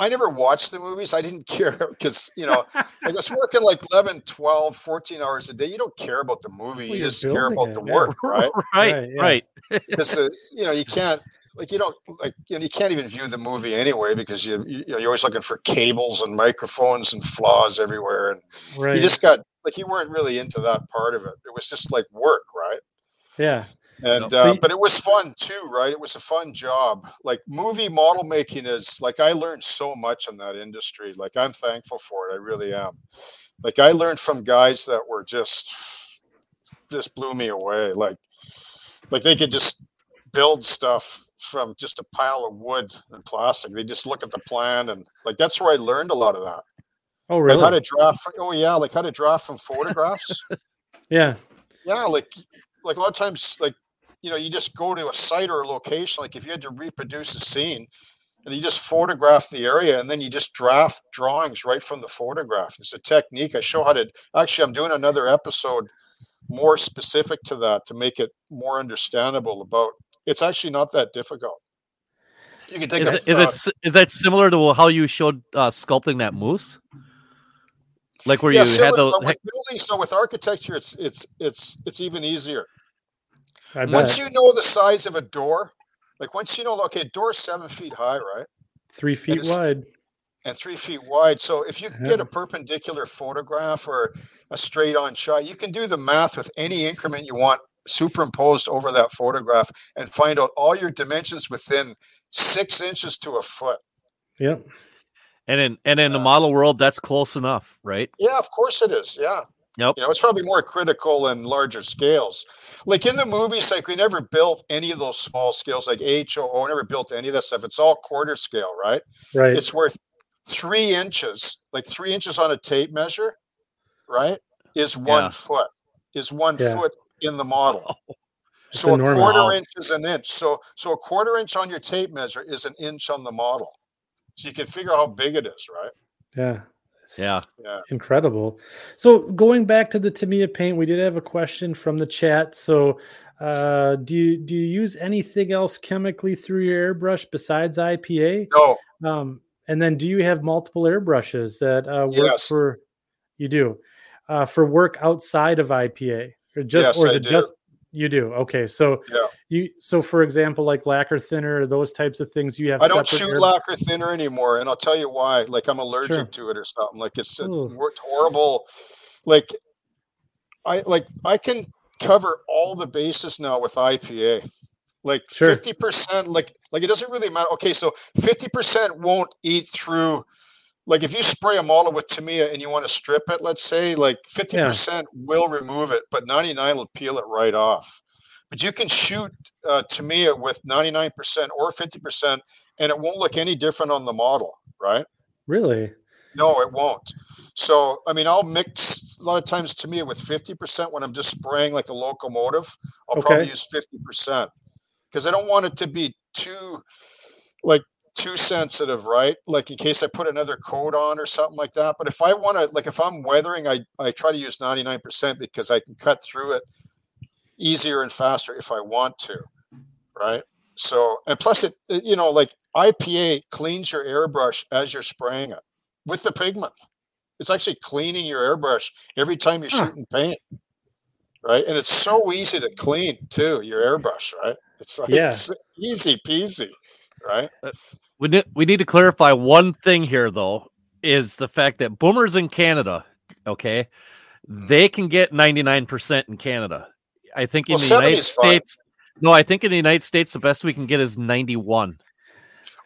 I never watched the movies. I didn't care because, you know, I was working like 11, 12, 14 hours a day. You don't care about the movie. Well, you just care about it, the yeah. work, right? right, right. Because, yeah. Uh, you know, you can't, like, you don't, like, you know, you can't even view the movie anyway because you, you know, you're always looking for cables and microphones and flaws everywhere. And right. you just got, like, you weren't really into that part of it. It was just like work, right? Yeah and uh, but it was fun too right? It was a fun job. Like movie model making is like i learned so much in that industry. Like i'm thankful for it. I really am. Like i learned from guys that were just just blew me away. Like like they could just build stuff from just a pile of wood and plastic. They just look at the plan and like that's where i learned a lot of that. Oh really like how to draft oh yeah like how to draw from photographs. Yeah. Yeah like like a lot of times like you know, you just go to a site or a location, like if you had to reproduce a scene, and you just photograph the area and then you just draft drawings right from the photograph. It's a technique. I show how to actually I'm doing another episode more specific to that to make it more understandable about it's actually not that difficult. You can take is, a, it, is, it, is that similar to how you showed uh, sculpting that moose? Like where yeah, you had the with building, so with architecture it's it's it's it's even easier once you know the size of a door, like once you know, okay, door seven feet high, right? Three feet wide. And three feet wide. So if you yeah. get a perpendicular photograph or a straight on shot, you can do the math with any increment you want superimposed over that photograph and find out all your dimensions within six inches to a foot. Yep. And in and in uh, the model world, that's close enough, right? Yeah, of course it is. Yeah. Yep. You know, it's probably more critical in larger scales. Like in the movies, like we never built any of those small scales, like HOO, never built any of that stuff. It's all quarter scale, right? Right. It's worth three inches, like three inches on a tape measure, right? Is one yeah. foot, is one yeah. foot in the model. so a quarter inch is an inch. So so a quarter inch on your tape measure is an inch on the model. So you can figure out how big it is, right? Yeah. Yeah. yeah. Incredible. So going back to the Tamiya paint, we did have a question from the chat. So uh, do you do you use anything else chemically through your airbrush besides IPA? No. Um, and then do you have multiple airbrushes that uh, work yes. for you do uh, for work outside of IPA? Or just yes, or is I it do. just you do? Okay. So yeah. You so for example, like lacquer thinner, those types of things you have. I don't shoot air- lacquer thinner anymore, and I'll tell you why. Like I'm allergic sure. to it or something. Like it's worked horrible. Like I like I can cover all the bases now with IPA. Like fifty percent, like like it doesn't really matter. Okay, so fifty percent won't eat through. Like if you spray a model with Tamiya and you want to strip it, let's say, like fifty yeah. percent will remove it, but ninety nine will peel it right off. But you can shoot uh, Tamiya with 99% or 50%, and it won't look any different on the model, right? Really? No, it won't. So, I mean, I'll mix a lot of times me with 50% when I'm just spraying like a locomotive. I'll okay. probably use 50% because I don't want it to be too like too sensitive, right? Like in case I put another coat on or something like that. But if I want to, like if I'm weathering, I, I try to use 99% because I can cut through it easier and faster if I want to, right? So, and plus it, you know, like IPA cleans your airbrush as you're spraying it with the pigment. It's actually cleaning your airbrush every time you're huh. shooting paint, right? And it's so easy to clean too, your airbrush, right? It's like yeah. It's easy peasy, right? Uh, we need, we need to clarify one thing here, though, is the fact that boomers in Canada, okay, they can get 99% in Canada. I think in well, the United States, fine. no, I think in the United States, the best we can get is 91.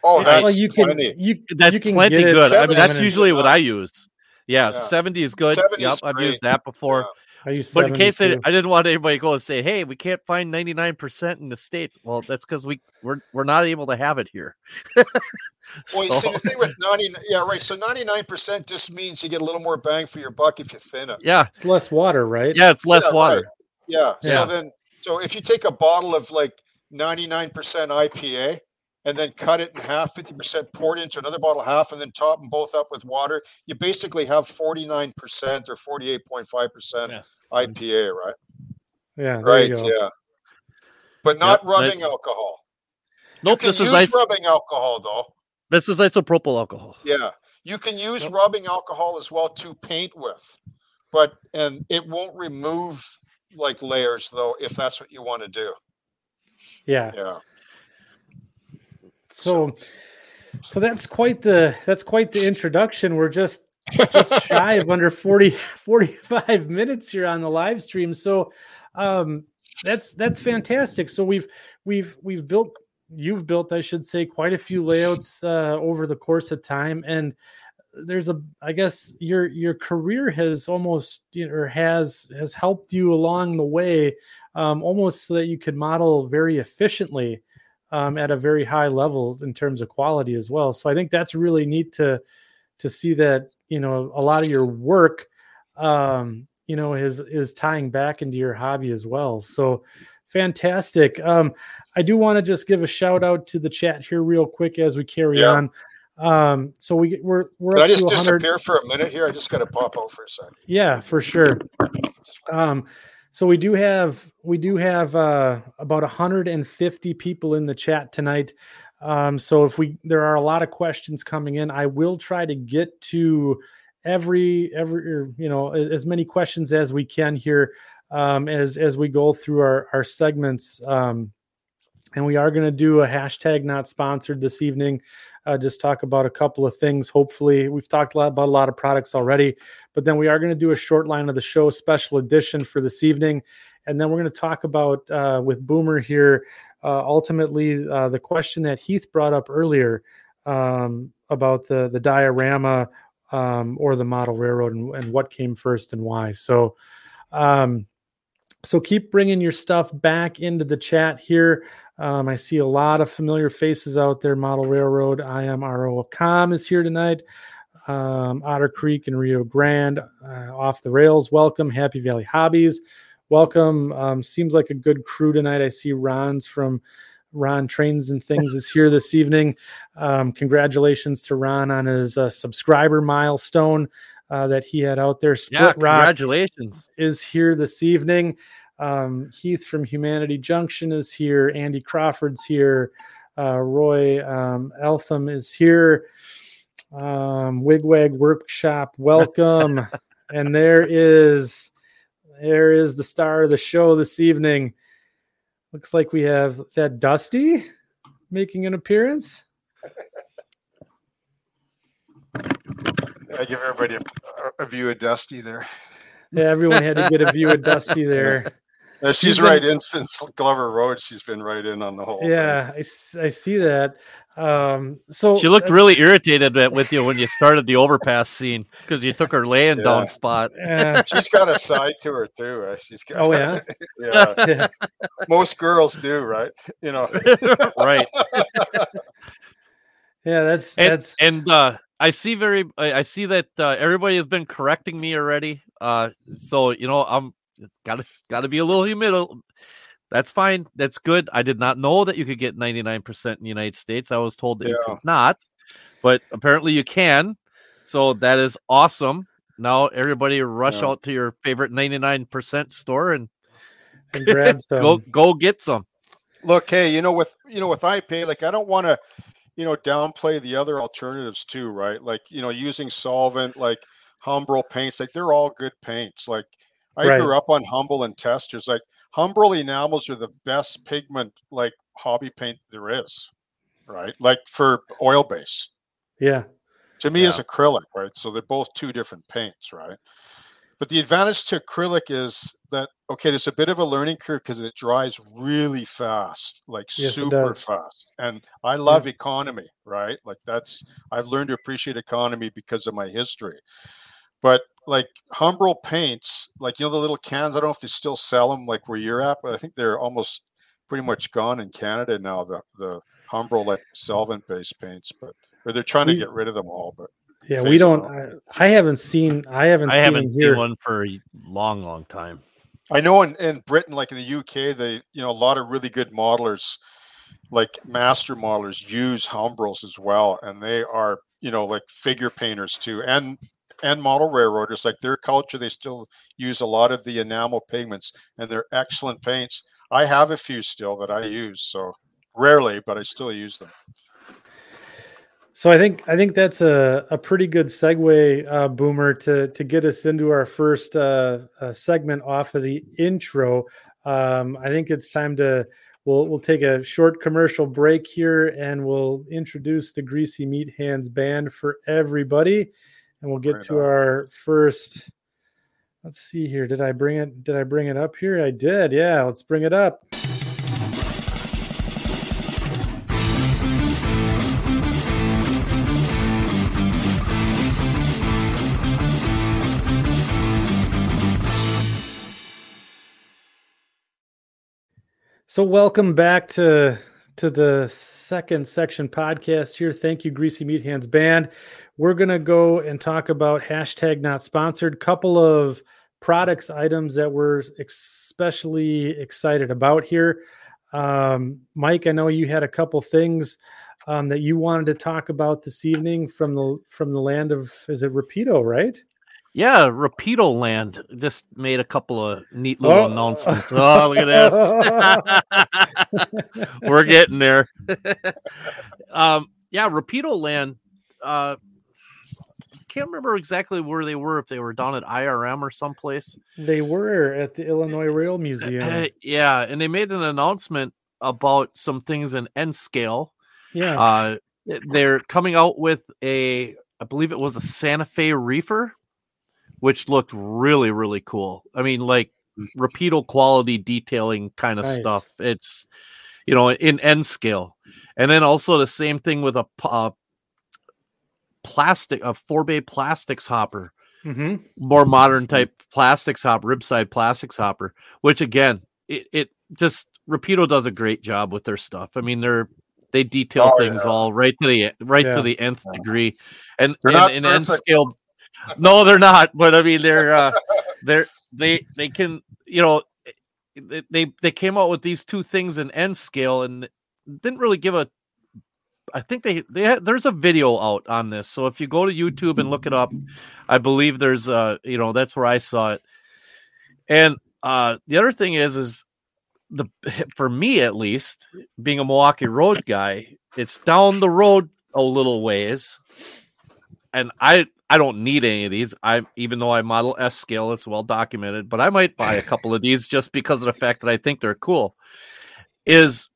Oh, that's well, you can, you, that's you can plenty good. I mean, that's usually what I use. Yeah, yeah. 70 is good. Yep, I've used that before. Yeah. But in case I, I, didn't want anybody to go and say, "Hey, we can't find 99% in the states." Well, that's because we we're we're not able to have it here. so. Well, you see the thing with 90, yeah, right. So 99% just means you get a little more bang for your buck if you thin it. Yeah, it's less water, right? Yeah, it's less yeah, water. Right. Yeah. yeah. So then, so if you take a bottle of like 99% IPA and then cut it in half, 50% pour it into another bottle half, and then top them both up with water, you basically have 49% or 48.5% yeah. IPA, right? Yeah. Right. Yeah. But not yep, rubbing that, alcohol. Nope. this is ice- rubbing alcohol, though. This is isopropyl alcohol. Yeah. You can use yep. rubbing alcohol as well to paint with, but and it won't remove like layers though if that's what you want to do. Yeah. Yeah. So, so that's quite the that's quite the introduction. We're just just shy of under 40 45 minutes here on the live stream. So um that's that's fantastic. So we've we've we've built you've built i should say quite a few layouts uh, over the course of time. And there's a i guess your your career has almost you know, or has has helped you along the way um, almost so that you could model very efficiently um, at a very high level in terms of quality as well. So i think that's really neat to to see that you know a lot of your work um you know is is tying back into your hobby as well. So fantastic. Um i do want to just give a shout out to the chat here real quick as we carry yeah. on. Um so we we're we're i just disappear for a minute here? I just got to pop out for a second yeah for sure. Um so we do have we do have uh about 150 people in the chat tonight um, so if we there are a lot of questions coming in, I will try to get to every every you know as many questions as we can here um, as as we go through our our segments. Um, and we are going to do a hashtag not sponsored this evening. Uh, just talk about a couple of things. Hopefully, we've talked a lot about a lot of products already, but then we are going to do a short line of the show special edition for this evening, and then we're going to talk about uh, with Boomer here ultimately uh, the question that Heath brought up earlier um, about the the diorama um, or the model railroad and, and, what came first and why. So, um, so keep bringing your stuff back into the chat here. Um, I see a lot of familiar faces out there. Model Railroad, I am RO.com is here tonight. Um, Otter Creek and Rio Grande, uh, off the rails. Welcome, Happy Valley Hobbies welcome. Um, seems like a good crew tonight. I see Ron's from Ron Trains and Things is here this evening. Um, congratulations to Ron on his uh, subscriber milestone uh, that he had out there. Split yeah, congratulations. Rock is here this evening. Um, Heath from Humanity Junction is here. Andy Crawford's here. Uh, Roy um, Eltham is here. Um, Wigwag Workshop, welcome. and there is there is the star of the show this evening. Looks like we have that Dusty making an appearance. I give everybody a, a, view of Dusty there. Yeah, everyone had to get a view of Dusty there. Yeah, she's, she's right been, in since Glover Road. She's been right in on the whole. Yeah, I, I see that. Um, so she looked uh, really irritated with you when you started the overpass scene because you took her laying yeah. down spot. Yeah. she's got a side to her too. Uh, she's got, oh yeah, yeah. yeah. Most girls do, right? You know, right? yeah, that's and, that's and uh, I see very I, I see that uh, everybody has been correcting me already. Uh, so you know I'm gotta gotta be a little humid. Oh, that's fine. That's good. I did not know that you could get 99% in the United States. I was told that yeah. you could not, but apparently you can. So that is awesome. Now everybody rush yeah. out to your favorite 99% store and, and grab some. go go get some. Look, hey, you know with you know with IPA, like I don't want to you know downplay the other alternatives too, right? Like you know using solvent like Humbrol paints, like they're all good paints. Like I right. grew up on Humbrol and Testers. Like Humbrol enamels are the best pigment like hobby paint there is, right? Like for oil base. Yeah. To me, yeah. is acrylic, right? So they're both two different paints, right? But the advantage to acrylic is that okay, there's a bit of a learning curve because it dries really fast, like yes, super fast. And I love yeah. economy, right? Like that's I've learned to appreciate economy because of my history. But like Humbrol paints, like you know the little cans. I don't know if they still sell them like where you're at, but I think they're almost pretty much gone in Canada now. The the Humbrol like solvent based paints, but or they're trying we, to get rid of them all. But yeah, we don't. I, I, haven't seen. I haven't. I haven't seen one for a long, long time. I know in, in Britain, like in the UK, they you know a lot of really good modelers, like master modelers, use Humbrols as well, and they are you know like figure painters too, and and model railroaders. Like their culture, they still use a lot of the enamel pigments, and they're excellent paints. I have a few still that I use, so rarely, but I still use them. So I think I think that's a, a pretty good segue, uh, Boomer, to to get us into our first uh, uh, segment off of the intro. Um, I think it's time to we'll we'll take a short commercial break here, and we'll introduce the Greasy Meat Hands band for everybody, and we'll get right to on. our first. Let's see here. Did I bring it? Did I bring it up here? I did. Yeah. Let's bring it up. So welcome back to to the second section podcast here. Thank you, Greasy Meat Hands Band. We're gonna go and talk about hashtag not sponsored. Couple of products items that we're especially excited about here. Um, Mike, I know you had a couple things um, that you wanted to talk about this evening from the from the land of is it Rapido, right? Yeah, Rapido Land just made a couple of neat little oh. announcements. Oh, look at this. We're getting there. um, yeah, Rapido Land. Uh, can't remember exactly where they were, if they were down at IRM or someplace. They were at the Illinois Rail Museum. Uh, yeah, and they made an announcement about some things in N scale. Yeah. Uh, they're coming out with a, I believe it was a Santa Fe reefer which looked really really cool. I mean, like. Rapido quality detailing kind of nice. stuff. It's you know in N scale, and then also the same thing with a uh, plastic a four bay plastics hopper. Mm-hmm. More modern type plastics hopper, ribside plastics hopper, which again, it, it just Rapido does a great job with their stuff. I mean, they're they detail oh, things yeah. all right to the right yeah. to the nth degree, and and, and N scale no, they're not. But I mean, they're uh, they're they they can you know they they came out with these two things in N scale and didn't really give a. I think they they had, there's a video out on this. So if you go to YouTube and look it up, I believe there's uh you know that's where I saw it. And uh the other thing is is the for me at least being a Milwaukee Road guy, it's down the road a little ways, and I I don't need any of these. I even though I model S scale, it's well documented, but I might buy a couple of these just because of the fact that I think they're cool. Is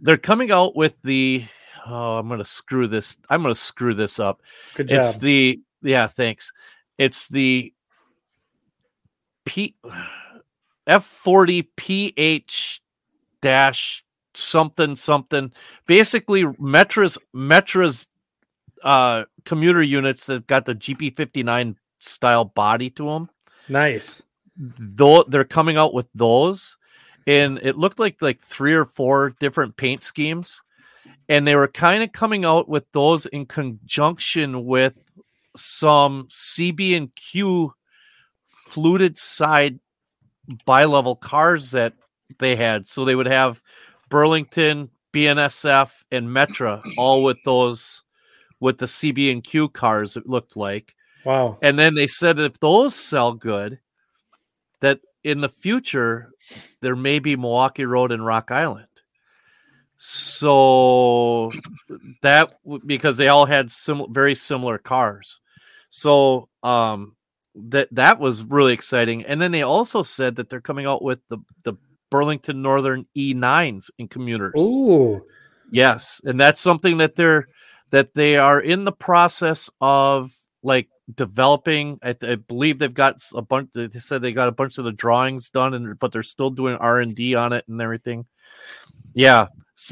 they're coming out with the oh, I'm gonna screw this. I'm gonna screw this up. Good job. It's the yeah, thanks. It's the P F40 PH dash something something. Basically, Metra's Metra's uh commuter units that got the GP59 style body to them. Nice. Though they're coming out with those, and it looked like like three or four different paint schemes, and they were kind of coming out with those in conjunction with some CB and Q fluted side bi-level cars that they had. So they would have Burlington, BNSF, and Metra all with those with the CB and Q cars. It looked like. Wow. And then they said if those sell good, that in the future there may be Milwaukee Road and Rock Island. So that because they all had sim- very similar cars. So um that that was really exciting. And then they also said that they're coming out with the the Burlington Northern E9s in commuters. Oh, Yes, and that's something that they're that they are in the process of like developing. I, I, believe they've got a bunch. They said they got a bunch of the drawings done, and but they're still doing R and D on it and everything. Yeah,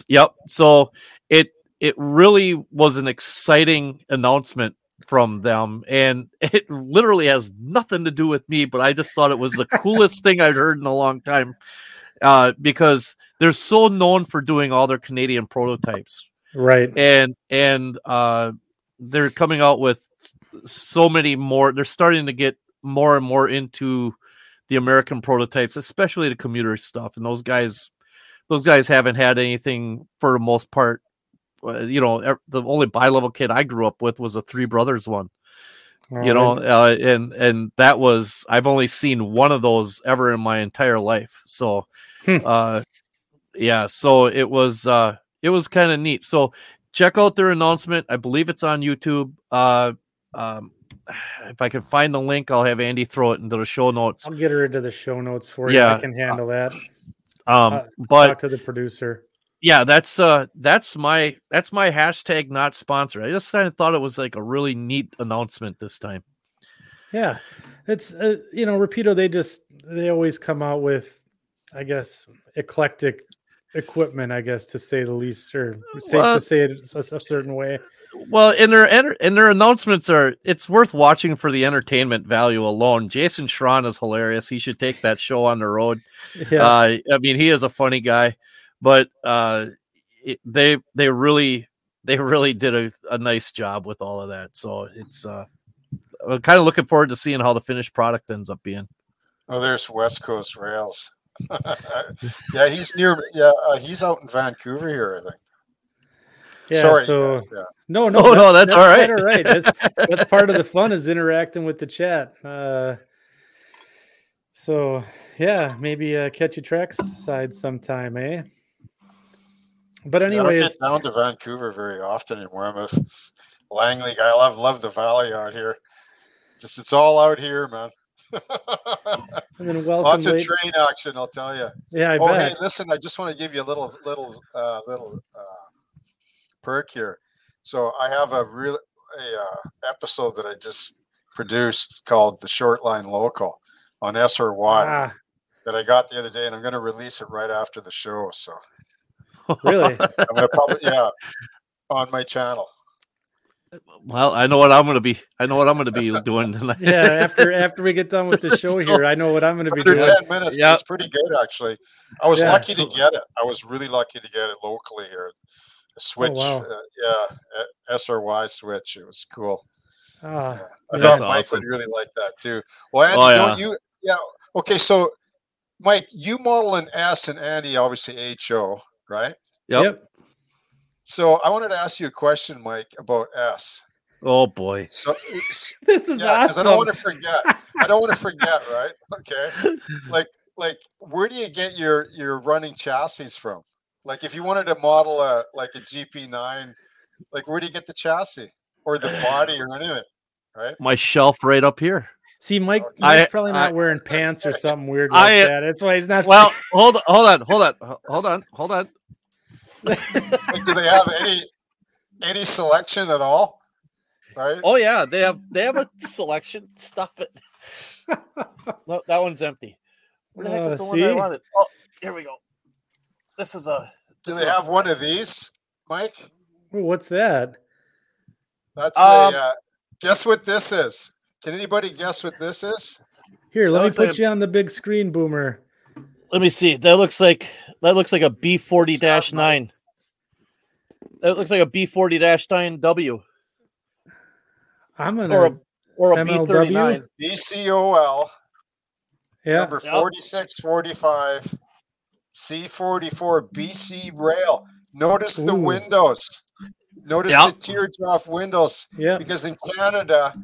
yep. So it it really was an exciting announcement from them, and it literally has nothing to do with me. But I just thought it was the coolest thing I'd heard in a long time uh, because they're so known for doing all their Canadian prototypes, right? And and uh, they're coming out with so many more. They're starting to get more and more into the American prototypes, especially the commuter stuff. And those guys, those guys haven't had anything for the most part. Uh, you know, the only bi-level kid I grew up with was a Three Brothers one. All you know, uh, and and that was I've only seen one of those ever in my entire life. So Hmm. uh, yeah, so it was uh, it was kind of neat. So check out their announcement. I believe it's on YouTube. Uh, um, if I can find the link, I'll have Andy throw it into the show notes. I'll get her into the show notes for you. Yeah, I can handle that. Um, uh, but talk to the producer. Yeah, that's uh, that's my that's my hashtag not sponsor. I just kind of thought it was like a really neat announcement this time. Yeah, it's uh, you know, Rapido. They just they always come out with I guess, eclectic equipment, I guess, to say the least, or safe well, to say it a certain way. Well, in their in their announcements are it's worth watching for the entertainment value alone. Jason Shron is hilarious. He should take that show on the road. Yeah. Uh, I mean, he is a funny guy, but uh, it, they they really they really did a, a nice job with all of that. So it's uh, I'm kind of looking forward to seeing how the finished product ends up being. Oh, there's West Coast Rails. yeah, he's near. Yeah, uh, he's out in Vancouver here, I think. Yeah. Sorry, so yeah. no, no, oh, no, that's, that's all right. All right. That's that's part of the fun is interacting with the chat. Uh, so yeah, maybe uh, catch a tracks side sometime, eh? But anyways, yeah, get down to Vancouver very often. I'm a Langley guy. I love love the valley out here. Just it's all out here, man and then welcome lots of train action, I'll tell you. Yeah, I oh, bet. hey, listen, I just want to give you a little little uh, little uh, perk here. So I have a real a uh, episode that I just produced called the Short Line Local on SRY ah. that I got the other day, and I'm going to release it right after the show. So really, I'm going to probably yeah on my channel. Well, I know what I'm going to be. I know what I'm going to be doing tonight. yeah, after after we get done with the show so, here, I know what I'm going to be doing. Ten minutes. Yeah, it's pretty good actually. I was yeah, lucky so, to get it. I was really lucky to get it locally here. A switch, oh, wow. uh, yeah, SRY switch. It was cool. Oh, yeah. I thought Mike awesome. would really like that too. Well, Andy, oh, yeah. don't you? Yeah. Okay, so Mike, you model an S and Andy obviously HO, right? Yep. yep. So I wanted to ask you a question, Mike, about S. Oh boy. So this is yeah, awesome. I don't want to forget. I don't want to forget, right? Okay. Like like where do you get your your running chassis from? Like if you wanted to model a like a GP9, like where do you get the chassis or the body or anything? Right? My shelf right up here. See, Mike, okay. Mike's probably not I, wearing pants or something weird like I, that. That's why he's not. Well, hold on, hold on, hold on, hold on, hold on like, do they have any any selection at all? Right? Oh yeah, they have they have a selection. Stop it. no, that one's empty. Where the heck is uh, the see? one I wanted? Oh, here we go. This is a. Do they have one of these, Mike? What's that? That's um, a. Uh, guess what this is? Can anybody guess what this is? Here, let me put like you a, on the big screen, Boomer. Let me see. That looks like that looks like a B forty dash nine. That looks like a B forty dash nine W. I'm gonna or a or a B thirty nine. BCOL. Yeah. Number forty six forty five. C forty four BC Rail. Notice Ooh. the windows. Notice yep. the teardrop windows. Yeah. Because in Canada,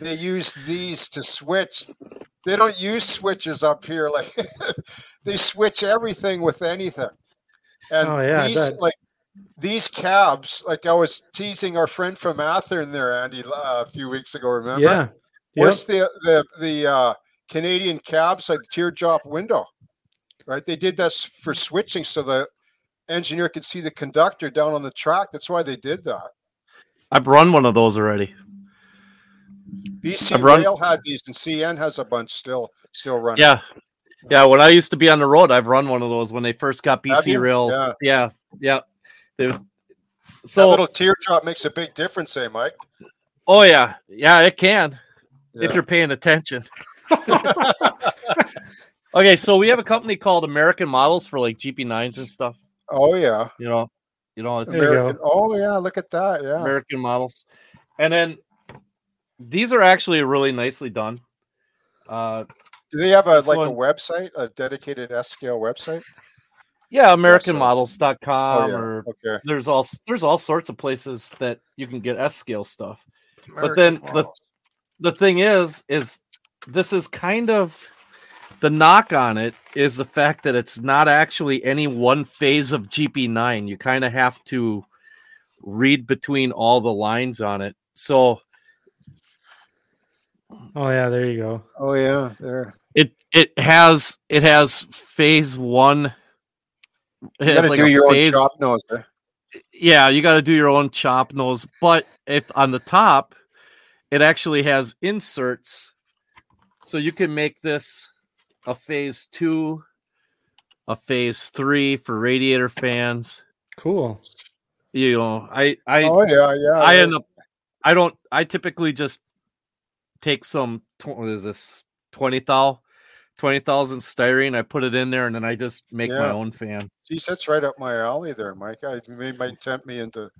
they use these to switch. They don't use switches up here. Like they switch everything with anything. And oh, yeah, these like these cabs, like I was teasing our friend from Athearn there, Andy, uh, a few weeks ago. Remember? Yeah. Yep. What's the the the uh, Canadian cabs like the teardrop window? Right. They did this for switching so the engineer could see the conductor down on the track. That's why they did that. I've run one of those already. BC I've Rail run... had these, and CN has a bunch still still running. Yeah, yeah. When I used to be on the road, I've run one of those when they first got BC Rail. Yeah, yeah. yeah. There's so that little teardrop makes a big difference, eh, Mike? Oh yeah, yeah, it can yeah. if you're paying attention. okay, so we have a company called American Models for like GP9s and stuff. Oh yeah, you know, you know, it's American. Oh yeah, look at that. Yeah, American Models, and then these are actually really nicely done. Uh, Do they have a like one, a website, a dedicated S scale website? Yeah, AmericanModels.com oh, yeah. or okay. there's all there's all sorts of places that you can get S scale stuff. American but then models. the the thing is, is this is kind of the knock on it is the fact that it's not actually any one phase of GP9. You kind of have to read between all the lines on it. So Oh yeah, there you go. Oh yeah, there. It it has it has phase one. It you gotta like do your phase, own chop nose. Eh? Yeah, you got to do your own chop nose. But if on the top, it actually has inserts, so you can make this a phase two, a phase three for radiator fans. Cool. You know, I I oh yeah yeah. I end up I don't I typically just take some what is this 20 thou 20,000 styrene. I put it in there and then I just make yeah. my own fan. Geez, that's right up my alley there, Mike. I it might tempt me into,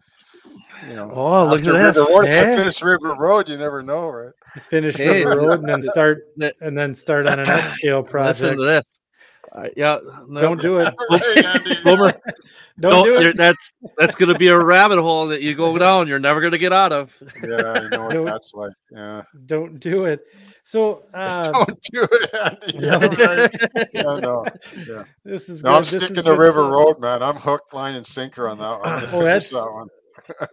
you know. Oh, look at this! Road, hey. finish River Road. You never know, right? Finish hey. River Road and then start and then start on an S scale project. Listen to this. Uh, yeah, no, don't do it, Boomer. don't no, do it. That's that's going to be a rabbit hole that you go down. You're never going to get out of. Yeah, I know what that's like. Yeah, don't do it. So uh, don't do it, Andy. Yeah, right. yeah, no, yeah. This is. No, I'm sticking to River stuff. Road, man. I'm hook, line, and sinker on that one. oh, that's that one.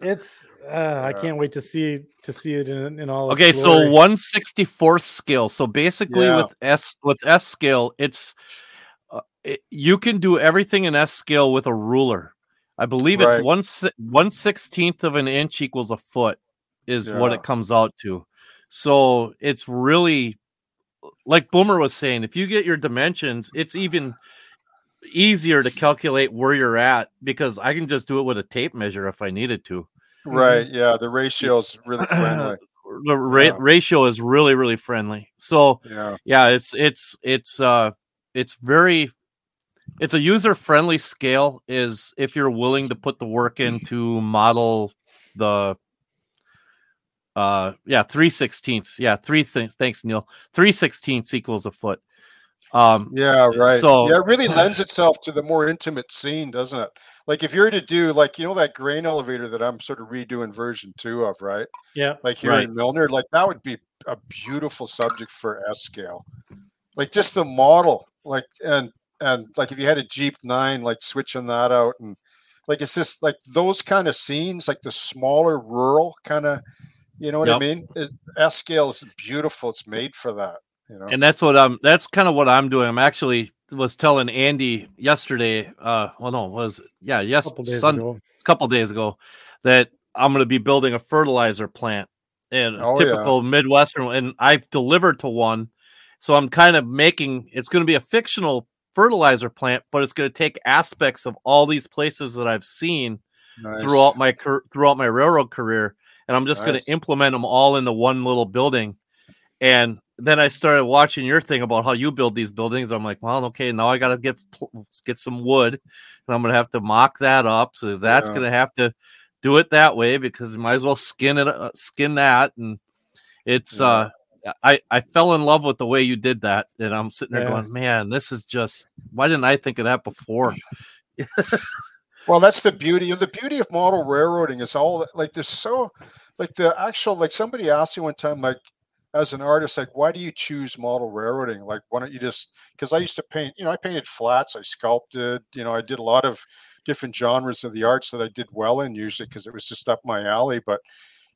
It's. Uh, yeah. I can't wait to see to see it in, in all. Okay, so 164th scale. So basically, yeah. with S with S scale, it's it, you can do everything in S scale with a ruler. I believe right. it's one one sixteenth of an inch equals a foot is yeah. what it comes out to. So it's really like Boomer was saying, if you get your dimensions, it's even easier to calculate where you're at because I can just do it with a tape measure if I needed to. Right. Yeah. The ratio is really friendly. the ra- yeah. ratio is really really friendly. So yeah. yeah, it's it's it's uh it's very it's a user friendly scale is if you're willing to put the work in to model the uh yeah three sixteenths yeah three things thanks neil three sixteenths equals a foot um yeah right so yeah it really lends itself to the more intimate scene doesn't it like if you're to do like you know that grain elevator that i'm sort of redoing version two of right yeah like here right. in milner like that would be a beautiful subject for s scale like just the model like and and like if you had a Geep Nine, like switching that out, and like it's just like those kind of scenes, like the smaller rural kind of, you know what yep. I mean? S scale is beautiful. It's made for that. You know? And that's what I'm. That's kind of what I'm doing. I'm actually was telling Andy yesterday. Uh, well, no, was yeah, yes, sun, a couple days ago, that I'm going to be building a fertilizer plant and oh, typical yeah. Midwestern, and I've delivered to one. So I'm kind of making it's going to be a fictional fertilizer plant, but it's going to take aspects of all these places that I've seen nice. throughout my throughout my railroad career, and I'm just nice. going to implement them all into one little building. And then I started watching your thing about how you build these buildings. I'm like, well, okay, now I got to get get some wood, and I'm gonna have to mock that up. So that's yeah. gonna have to do it that way because you might as well skin it, uh, skin that, and it's. Yeah. uh I, I fell in love with the way you did that, and I'm sitting there yeah. going, "Man, this is just why didn't I think of that before?" well, that's the beauty. Of the beauty of model railroading is all like there's so like the actual like somebody asked me one time like as an artist like why do you choose model railroading like why don't you just because i used to paint you know i painted flats i sculpted you know i did a lot of different genres of the arts that i did well in usually because it was just up my alley but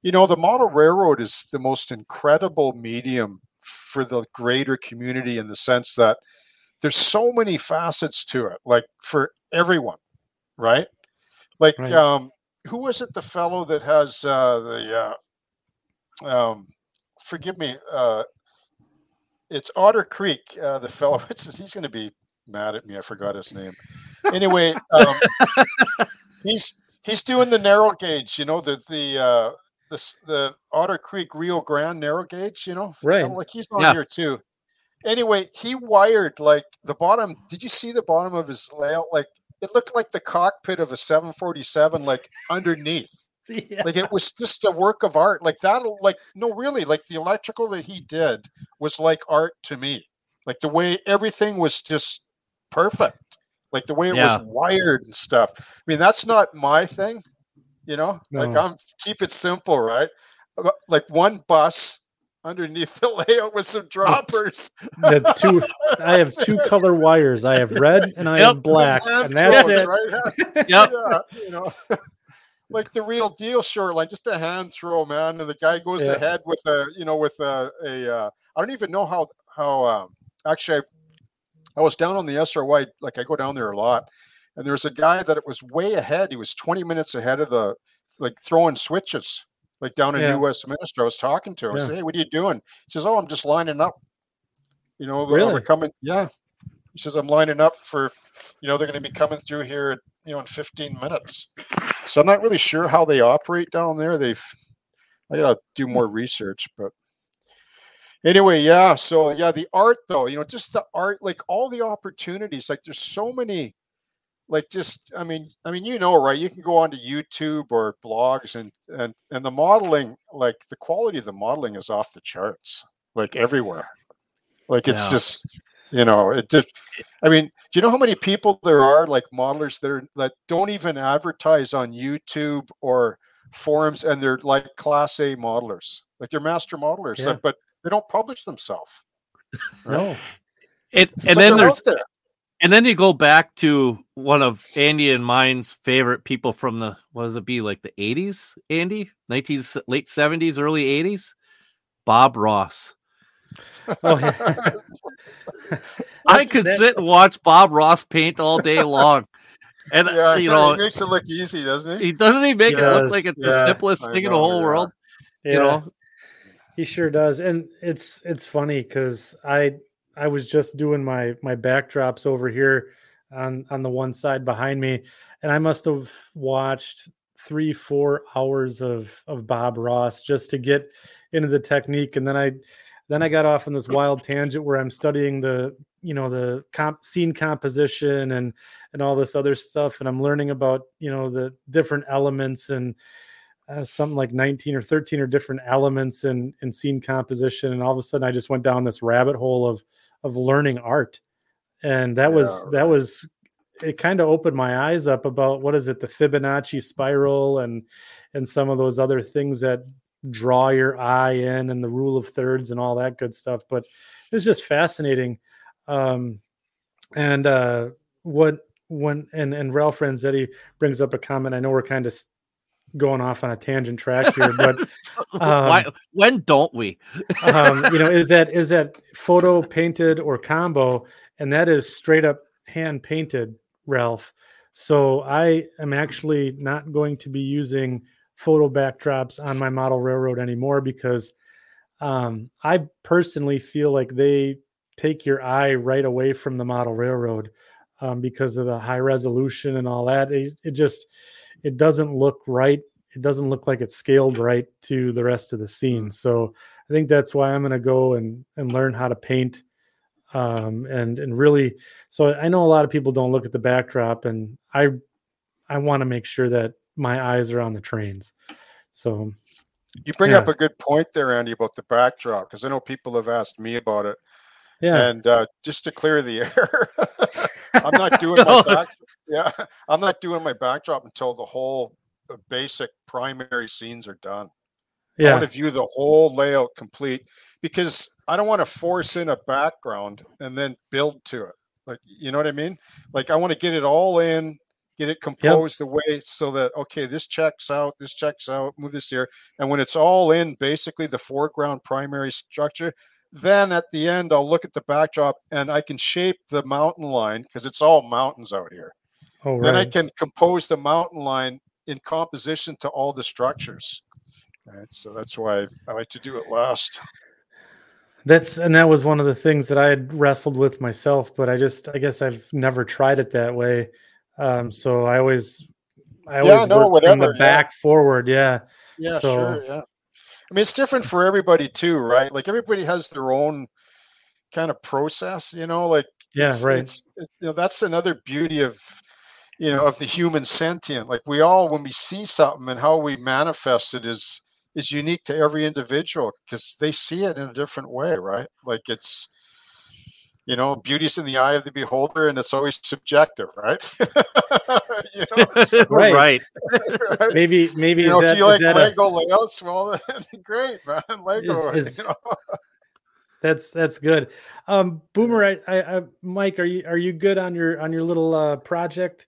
you know the model railroad is the most incredible medium for the greater community in the sense that there's so many facets to it like for everyone right like right. um who was it the fellow that has uh the uh um forgive me uh it's otter creek uh the fellow he's going to be mad at me i forgot his name anyway um he's he's doing the narrow gauge you know the the uh the the Otter Creek Rio Grande narrow gauge, you know, right? Like he's on yeah. here too. Anyway, he wired like the bottom. Did you see the bottom of his layout? Like it looked like the cockpit of a 747, like underneath. Yeah. Like it was just a work of art. Like that, like no, really, like the electrical that he did was like art to me. Like the way everything was just perfect. Like the way it yeah. was wired and stuff. I mean, that's not my thing. You know, no. like I'm keep it simple, right? Uh, like one bus underneath the layout with some droppers. The two, I have two color wires. I have red and I yep. have black, and that's it. Right? yep. Yeah, you know, like the real deal shoreline, just a hand throw, man. And the guy goes yeah. ahead with a, you know, with a, a uh, I don't even know how how. Um, actually, I, I was down on the SRY. Like I go down there a lot, and there was a guy that it was way ahead. He was 20 minutes ahead of the like throwing switches, like down in yeah. New Westminster. I was talking to him. Yeah. I said, "Hey, what are you doing?" He says, "Oh, I'm just lining up. You know, really? we're coming. Yeah." He says, "I'm lining up for, you know, they're going to be coming through here, you know, in 15 minutes." So I'm not really sure how they operate down there. They've, I got to do more research, but anyway, yeah. So yeah, the art though, you know, just the art, like all the opportunities. Like there's so many like just i mean i mean you know right you can go onto youtube or blogs and and and the modeling like the quality of the modeling is off the charts like everywhere like it's yeah. just you know it just i mean do you know how many people there are like modelers that are that don't even advertise on youtube or forums and they're like class a modelers like they're master modelers yeah. but they don't publish themselves no it, and then there's there. And then you go back to one of Andy and mine's favorite people from the what does it be like the 80s, Andy? 19s, late 70s, early 80s? Bob Ross. Oh, yeah. I could that... sit and watch Bob Ross paint all day long. And yeah, you know, he makes it look easy, doesn't he? He doesn't he make he it look like it's yeah, the simplest thing in the whole yeah. world. You know, he sure does. And it's it's funny because I I was just doing my my backdrops over here on on the one side behind me, and I must have watched three four hours of of Bob Ross just to get into the technique, and then I then I got off on this wild tangent where I'm studying the you know the comp scene composition and and all this other stuff, and I'm learning about you know the different elements and. Uh, something like 19 or 13 or different elements in in scene composition and all of a sudden i just went down this rabbit hole of of learning art and that yeah, was right. that was it kind of opened my eyes up about what is it the fibonacci spiral and and some of those other things that draw your eye in and the rule of thirds and all that good stuff but it was just fascinating um and uh what when and and ralph ranzetti brings up a comment i know we're kind of going off on a tangent track here, but um, Why, when don't we? um, you know, is that is that photo painted or combo, and that is straight up hand painted, Ralph. So I am actually not going to be using photo backdrops on my model railroad anymore because um, I personally feel like they take your eye right away from the model railroad um, because of the high resolution and all that. It, it just it doesn't look right. It doesn't look like it's scaled right to the rest of the scene. Mm. So I think that's why I'm going to go and and learn how to paint, um, and and really. So I know a lot of people don't look at the backdrop, and I I want to make sure that my eyes are on the trains. So you bring yeah. up a good point there, Andy, about the backdrop because I know people have asked me about it. Yeah. And uh, just to clear the air, I'm not doing my back. Yeah, I'm not doing my backdrop until the whole uh, basic primary scenes are done. Yeah. I want to view the whole layout complete because I don't want to force in a background and then build to it. Like, you know what I mean? Like, I want to get it all in, get it composed yep. the way so that, okay, this checks out, this checks out, move this here. And when it's all in, basically the foreground primary structure, then at the end, I'll look at the backdrop and I can shape the mountain line because it's all mountains out here. Oh, right. Then I can compose the mountain line in composition to all the structures. Right, so that's why I like to do it last. That's and that was one of the things that I had wrestled with myself, but I just I guess I've never tried it that way. Um, so I always I always yeah, no, work whatever, from the back yeah. forward. Yeah. Yeah, so, sure. Yeah. I mean, it's different for everybody too, right? Like everybody has their own kind of process, you know. Like yeah, it's, right. It's, you know, that's another beauty of you know of the human sentient. Like we all, when we see something and how we manifest it is is unique to every individual because they see it in a different way, right? Like it's you know, beauty's in the eye of the beholder, and it's always subjective, right? you know, so, right. right. Maybe, maybe you know, that, if you like Lego a... layouts, well, great, man. Lego. Is, is, you know? That's that's good. Um, Boomer, I, I, I, Mike, are you are you good on your on your little uh, project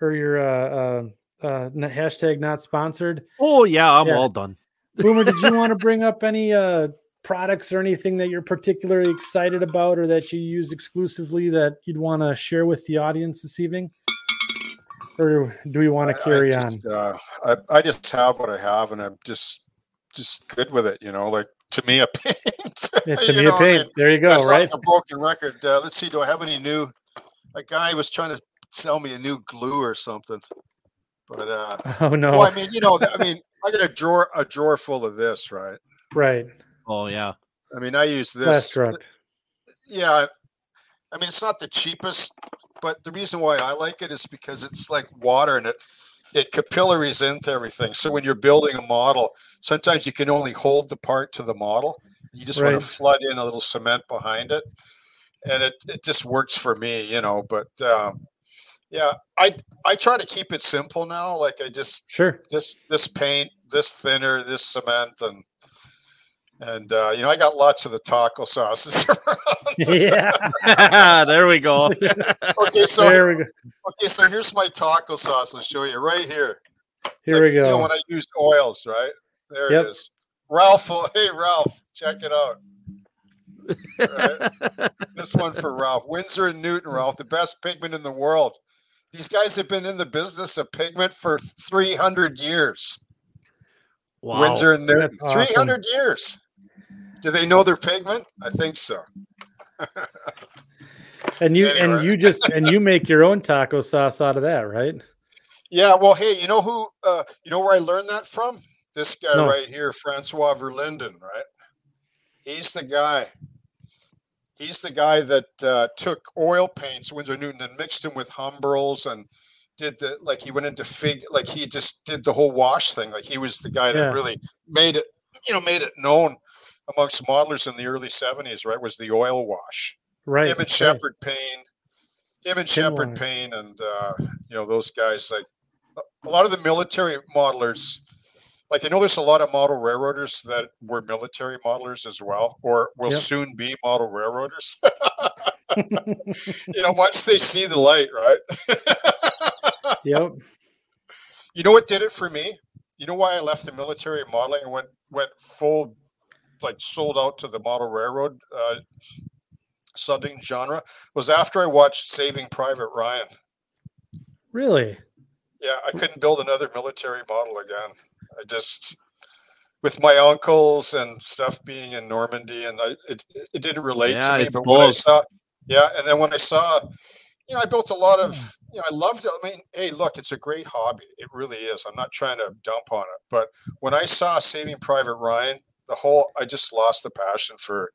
or your uh, uh, uh, hashtag not sponsored? Oh yeah, I'm yeah. all done. Boomer, did you want to bring up any uh, products or anything that you're particularly excited about or that you use exclusively that you'd want to share with the audience this evening? Or do we want to carry I just, on? Uh, I, I just have what I have and I'm just just good with it, you know, like to me a paint. yeah, to me a paint. I mean, there you go, right? Like a broken record. Uh, let's see, do I have any new a guy was trying to sell me a new glue or something. But uh oh no. Well, I mean, you know, I mean, I got a drawer a drawer full of this, right? Right. Oh yeah. I mean, I use this. That's correct. Yeah, I mean, it's not the cheapest, but the reason why I like it is because it's like water and it it capillaries into everything. So when you're building a model, sometimes you can only hold the part to the model. You just right. want to flood in a little cement behind it, and it it just works for me, you know. But um, yeah, I I try to keep it simple now. Like I just sure this this paint, this thinner, this cement, and and uh, you know, I got lots of the taco sauces. yeah, there we go. okay, so there we go. okay, so here's my taco sauce. I'll show you right here. Here like, we go. You know, when I used oils, right there yep. it is. Ralph, hey Ralph, check it out. Right? this one for Ralph. Winsor and Newton, Ralph, the best pigment in the world. These guys have been in the business of pigment for 300 years. Wow. Winsor and Newton, awesome. 300 years. Do they know their pigment? I think so. and you anyway. and you just and you make your own taco sauce out of that, right? Yeah. Well, hey, you know who? Uh, you know where I learned that from? This guy no. right here, Francois Verlinden. Right? He's the guy. He's the guy that uh, took oil paints, Winsor Newton, and mixed them with Humbrols and did the like he went into fig like he just did the whole wash thing. Like he was the guy that yeah. really made it, you know, made it known amongst modelers in the early 70s, right, was the oil wash. Right. Him and Shepard right. Payne, him and Sheperd Paine, and, uh, you know, those guys, like a lot of the military modelers, like I know there's a lot of model railroaders that were military modelers as well, or will yep. soon be model railroaders. you know, once they see the light, right? yep. You know what did it for me? You know why I left the military modeling and went went full like sold out to the model railroad uh, mm. subbing genre was after I watched Saving Private Ryan. Really? Yeah, I hmm. couldn't build another military model again. I just with my uncles and stuff being in Normandy, and I it, it didn't relate yeah, to me. But when I saw, yeah, and then when I saw, you know, I built a lot of, hmm. you know, I loved it. I mean, hey, look, it's a great hobby. It really is. I'm not trying to dump on it, but when I saw Saving Private Ryan the whole I just lost the passion for uh,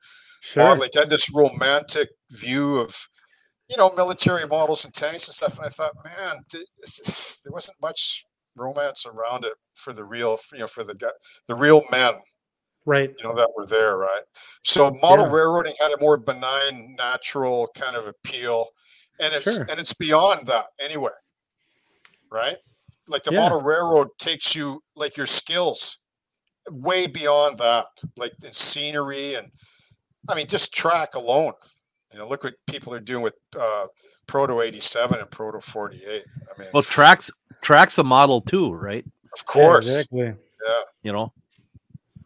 sure. modeling. I had this romantic view of you know military models and tanks and stuff, and I thought, man, there wasn't much romance around it for the real, you know, for the the real men, right? You know that were there, right? So model yeah. railroading had a more benign, natural kind of appeal, and it's sure. and it's beyond that anyway, right? Like the yeah. model railroad takes you like your skills way beyond that, like the scenery and I mean just track alone. You know, look what people are doing with uh, Proto 87 and Proto 48. I mean, well, tracks tracks a model too, right? Of course, yeah, exactly. Yeah, you know,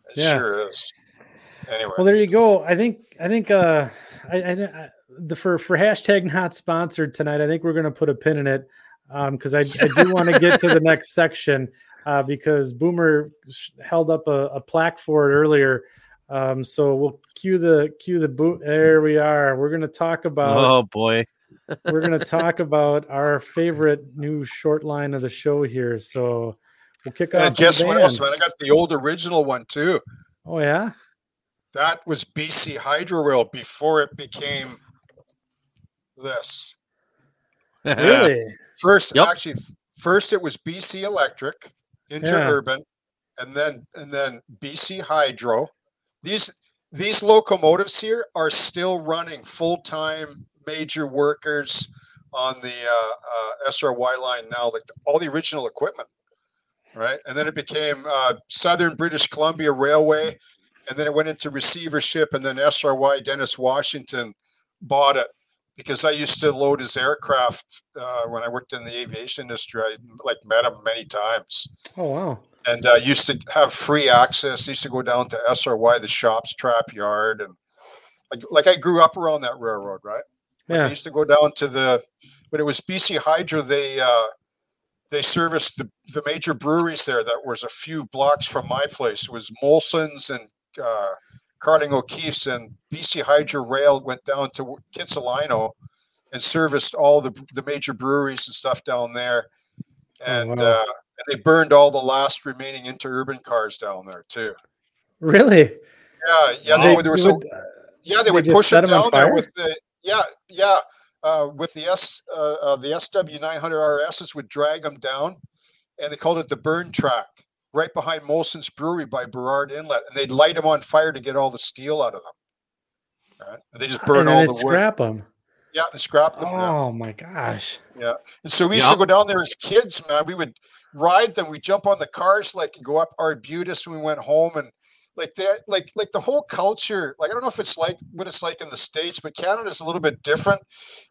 it yeah. sure is. Anyway, well, there you go. I think I think uh, I, I, I the for for hashtag not sponsored tonight. I think we're going to put a pin in it um because um, I, I do want to get to the next section uh, because Boomer held up a, a plaque for it earlier. Um, so we'll cue the cue the boot. There we are. We're going to talk about. Oh boy. we're going to talk about our favorite new short line of the show here. So we'll kick and off. guess what else, man? I got the old original one too. Oh yeah. That was BC Hydro Rail before it became this. really? First, yep. actually, first it was BC Electric, Interurban, yeah. and then and then BC Hydro. These these locomotives here are still running full time major workers on the uh, uh, SRY line now, like all the original equipment, right? And then it became uh, Southern British Columbia Railway, and then it went into receivership, and then SRY Dennis Washington bought it because I used to load his aircraft uh, when I worked in the aviation industry. I like met him many times. Oh wow! And uh, used to have free access. I used to go down to SRY, the shops, Trapp yard, and like like I grew up around that railroad, right? Like yeah. I used to go down to the when it was BC Hydro. They uh, they serviced the, the major breweries there. That was a few blocks from my place. It was Molson's and uh, Carling O'Keefe's and BC Hydro Rail went down to Kitsilano and serviced all the, the major breweries and stuff down there. And, oh, wow. uh, and they burned all the last remaining interurban cars down there too. Really? Yeah, yeah. They, they, there was would, yeah, they would push it down there with the yeah, yeah. Uh, with the S uh, uh the SW 900 RSs would drag them down, and they called it the burn track right behind Molson's Brewery by Burrard Inlet, and they'd light them on fire to get all the steel out of them. Right? And they just burn all the wood. Scrap them. Yeah, they scrap them. Oh yeah. my gosh. Yeah, and so we used yep. to go down there as kids, man. We would ride them. We jump on the cars, like, and go up Arbutus when we went home, and like that, like like the whole culture. Like I don't know if it's like what it's like in the states, but Canada's a little bit different.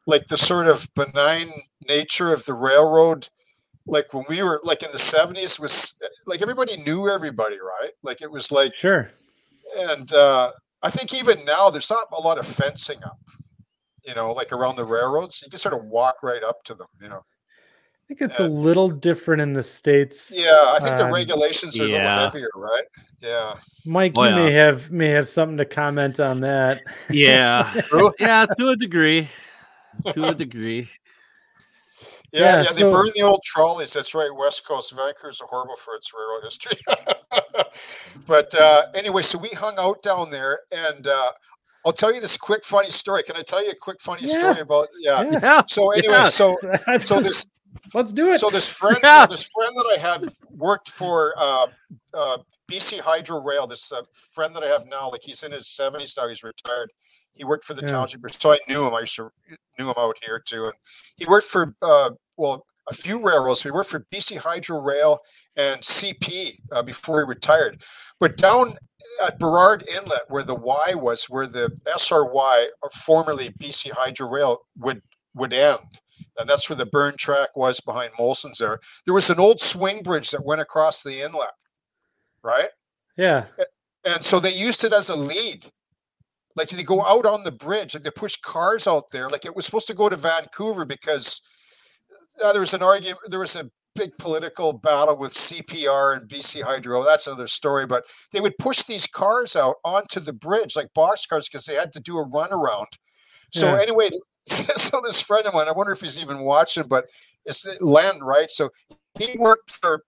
Like the sort of benign nature of the railroad like when we were like in the 70s was like everybody knew everybody right like it was like sure and uh i think even now there's not a lot of fencing up you know like around the railroads you can sort of walk right up to them you know I think it's and, a little different in the states. Yeah, I think the um, regulations are yeah. a little heavier, right? Yeah. Mike, oh, you yeah. may have may have something to comment on that. Yeah, yeah, to a degree, to a degree. Yeah, yeah, yeah they so, burned the old trolleys. That's right, West Coast. Vancouver's horrible for its railroad history. but uh, anyway, so we hung out down there, and uh, I'll tell you this quick funny story. Can I tell you a quick funny yeah. story about? Yeah. yeah. So anyway, so so this. Let's do it. So this friend, this friend that I have worked for uh, uh BC Hydro Rail. This uh, friend that I have now, like he's in his seventies now. He's retired he worked for the yeah. township, so I knew him. I used to knew him out here too, and he worked for uh, well a few railroads. He worked for BC Hydro Rail and CP uh, before he retired. But down at Burrard Inlet, where the Y was, where the SRY, or formerly BC Hydro Rail, would would end, and that's where the burn track was behind Molson's. There, there was an old swing bridge that went across the inlet, right? Yeah. And so they used it as a lead like they go out on the bridge, like they push cars out there. Like it was supposed to go to Vancouver because uh, there was an argument. There was a big political battle with CPR and BC Hydro. That's another story. But they would push these cars out onto the bridge, like box cars, because they had to do a runaround. So yeah. anyway, so this friend of mine, I wonder if he's even watching, but it's Len, right? So he worked for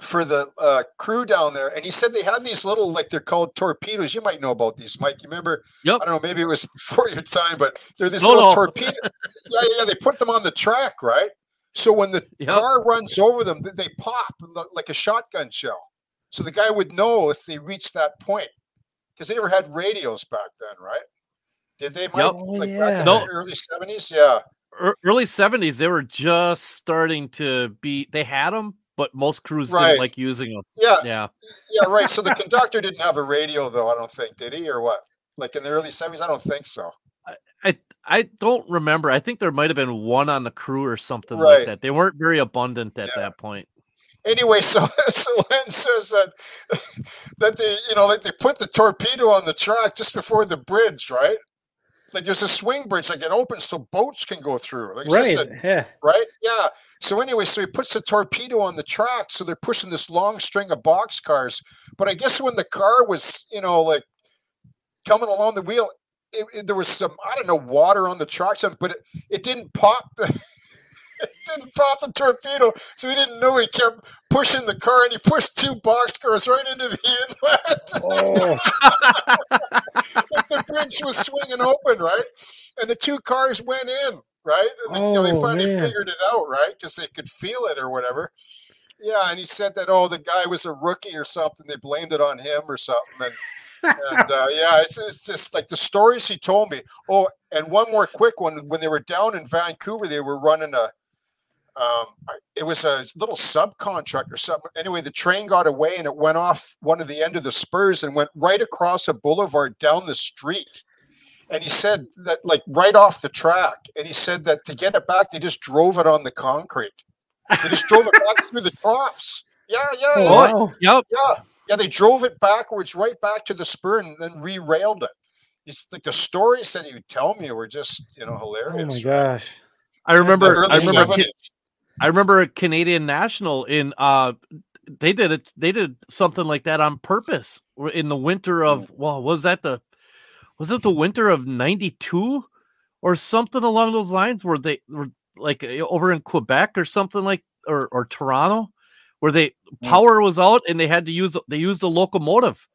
for the uh, crew down there, and he said they had these little, like they're called torpedoes. You might know about these, Mike. You remember? Yep. I don't know. Maybe it was before your time, but they're this no, little no. torpedo. yeah, yeah. They put them on the track, right? So when the yep. car runs over them, they pop like a shotgun shell. So the guy would know if they reached that point because they never had radios back then, right? Did they? Yep. Like oh, yeah. no. early seventies, yeah. Early seventies, they were just starting to be. They had them, but most crews right. didn't like using them. Yeah, yeah, yeah. Right. So the conductor didn't have a radio, though. I don't think did he, or what? Like in the early seventies, I don't think so. I, I, I don't remember. I think there might have been one on the crew or something right. like that. They weren't very abundant at yeah. that point. Anyway, so so Len says that that they you know like they put the torpedo on the track just before the bridge, right? Like there's a swing bridge, like it opens so boats can go through. Like right. A, yeah. Right. Yeah. So anyway, so he puts the torpedo on the track, so they're pushing this long string of box cars. But I guess when the car was, you know, like coming along the wheel, it, it, there was some I don't know water on the track, something, but it, it didn't pop. The, it didn't pop the torpedo, so he didn't know. He kept pushing the car, and he pushed two boxcars right into the inlet. Oh. the bridge was swinging open, right? And the two cars went in, right? And oh, you know, they oh, finally man. figured it out, right? Because they could feel it or whatever. Yeah, and he said that oh, the guy was a rookie or something. They blamed it on him or something, and and uh, yeah, it's, it's just like the stories he told me. Oh, and one more quick one. When they were down in Vancouver, they were running a um, it was a little subcontractor. Something. Anyway, the train got away and it went off one of the end of the spurs and went right across a boulevard down the street. And he said that, like, right off the track. And he said that to get it back, they just drove it on the concrete. They just drove it back through the troughs. Yeah, yeah, yeah. Oh, yep. Yeah, yeah. They drove it backwards, right back to the spur, and then re-railed it. It's like the stories that he would tell me were just, you know, hilarious. Oh my gosh! I remember. I remember. I remember a Canadian National in uh they did it they did something like that on purpose in the winter of hmm. well was that the was it the winter of 92 or something along those lines where they were like eh, over in Quebec or something like or or Toronto where they hmm. power was out and they had to use they used a locomotive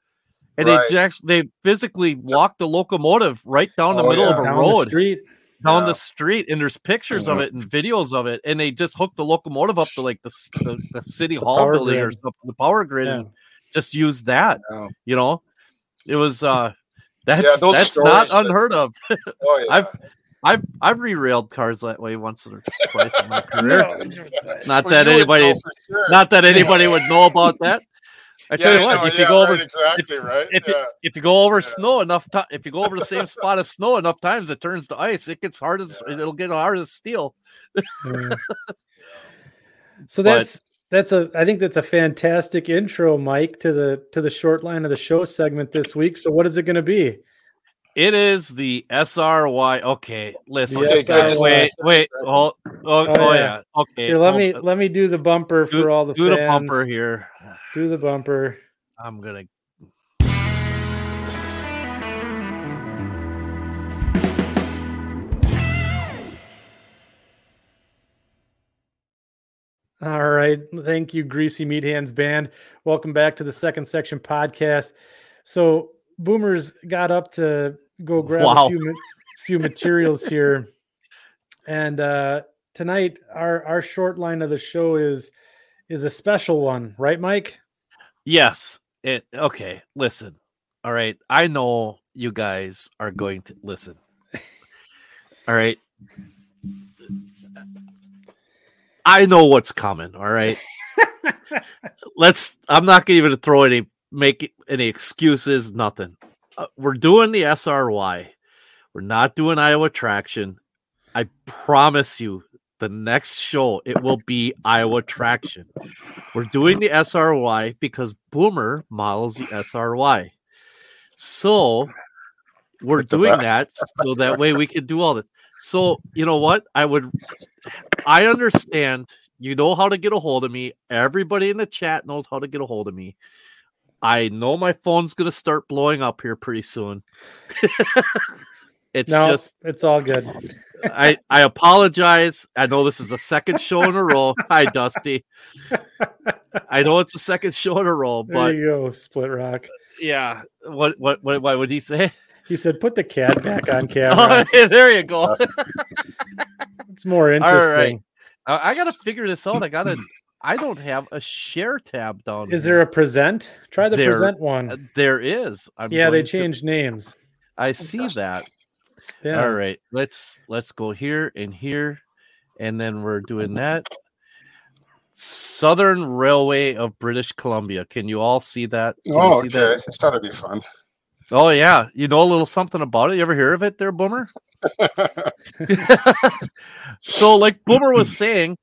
and right. they just they physically walked the locomotive right down the oh, middle yeah. of a down road street down yeah. the street and there's pictures of it and videos of it and they just hooked the locomotive up to like the, the, the city the hall building grid. or something the power grid yeah. and just used that yeah. you know it was uh that's that's not unheard of oh, i've I've I've re-railed cars that way once or twice in my career. not well, that anybody, sure. not that anybody would know about that. I tell yeah, you what, know, if yeah, you go over right, exactly if, right, if, yeah. if you go over snow enough, to, if you go over the same spot of snow enough times, it turns to ice. It gets hard as it'll get hard as steel. so that's but, that's a I think that's a fantastic intro, Mike, to the to the short line of the show segment this week. So what is it going to be? It is the SRY. Okay, listen. Okay, SRY. Wait, wait. Oh, oh, oh, oh yeah. Okay. Here, let oh, me uh, let me do the bumper do, for all the do fans. the bumper here. Do the bumper. I'm gonna. All right. Thank you, Greasy Meat Hands Band. Welcome back to the second section podcast. So, Boomers got up to go grab wow. a few, few materials here. And uh, tonight, our, our short line of the show is is a special one, right, Mike? Yes. It okay. Listen. All right. I know you guys are going to listen. All right. I know what's coming. All right. Let's. I'm not going to even throw any make any excuses. Nothing. Uh, we're doing the SRY. We're not doing Iowa traction. I promise you, the next show it will be Iowa Traction. We're doing the SRY because Boomer models the SRY. So we're doing that so that way we can do all this. So you know what? I would I understand you know how to get a hold of me. Everybody in the chat knows how to get a hold of me. I know my phone's gonna start blowing up here pretty soon. it's no, just it's all good. I I apologize. I know this is the second show in a row. Hi, Dusty. I know it's the second show in a row, but there you go, Split Rock. Yeah. What what what what would he say? He said, "Put the cat back on camera." Oh, there you go. it's more interesting. All right. I, I got to figure this out. I got to. I don't have a share tab down. Is here. there a present? Try the there, present one. Uh, there is. I'm yeah, they changed to, names. I see that. Yeah. All right. Let's let's go here and here, and then we're doing that. Southern Railway of British Columbia. Can you all see that? Can oh, see okay. That? It's gotta be fun. Oh yeah, you know a little something about it. You ever hear of it, there, Boomer? so, like Boomer was saying,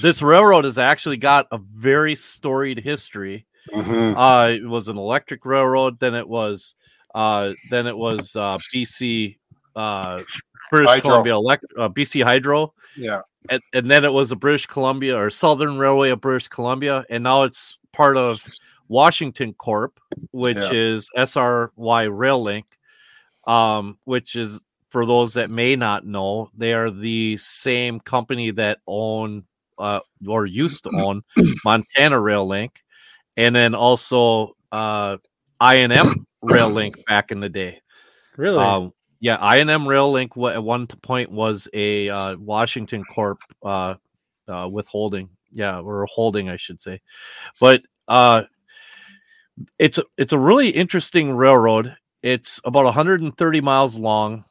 this railroad has actually got a very storied history. Mm-hmm. Uh, it was an electric railroad. Then it was, uh, then it was uh, BC, uh, British Hydro. Columbia Elect, uh, BC Hydro. Yeah, and, and then it was the British Columbia or Southern Railway of British Columbia, and now it's part of Washington Corp, which yeah. is SRY Rail Link, um, which is for those that may not know, they are the same company that own uh, or used to own Montana Rail Link, and then also uh, I&M Rail Link back in the day. Really? Um, yeah, I&M Rail Link at one point was a uh, Washington Corp uh, uh, withholding. Yeah, or holding, I should say. But uh, it's a, it's a really interesting railroad. It's about 130 miles long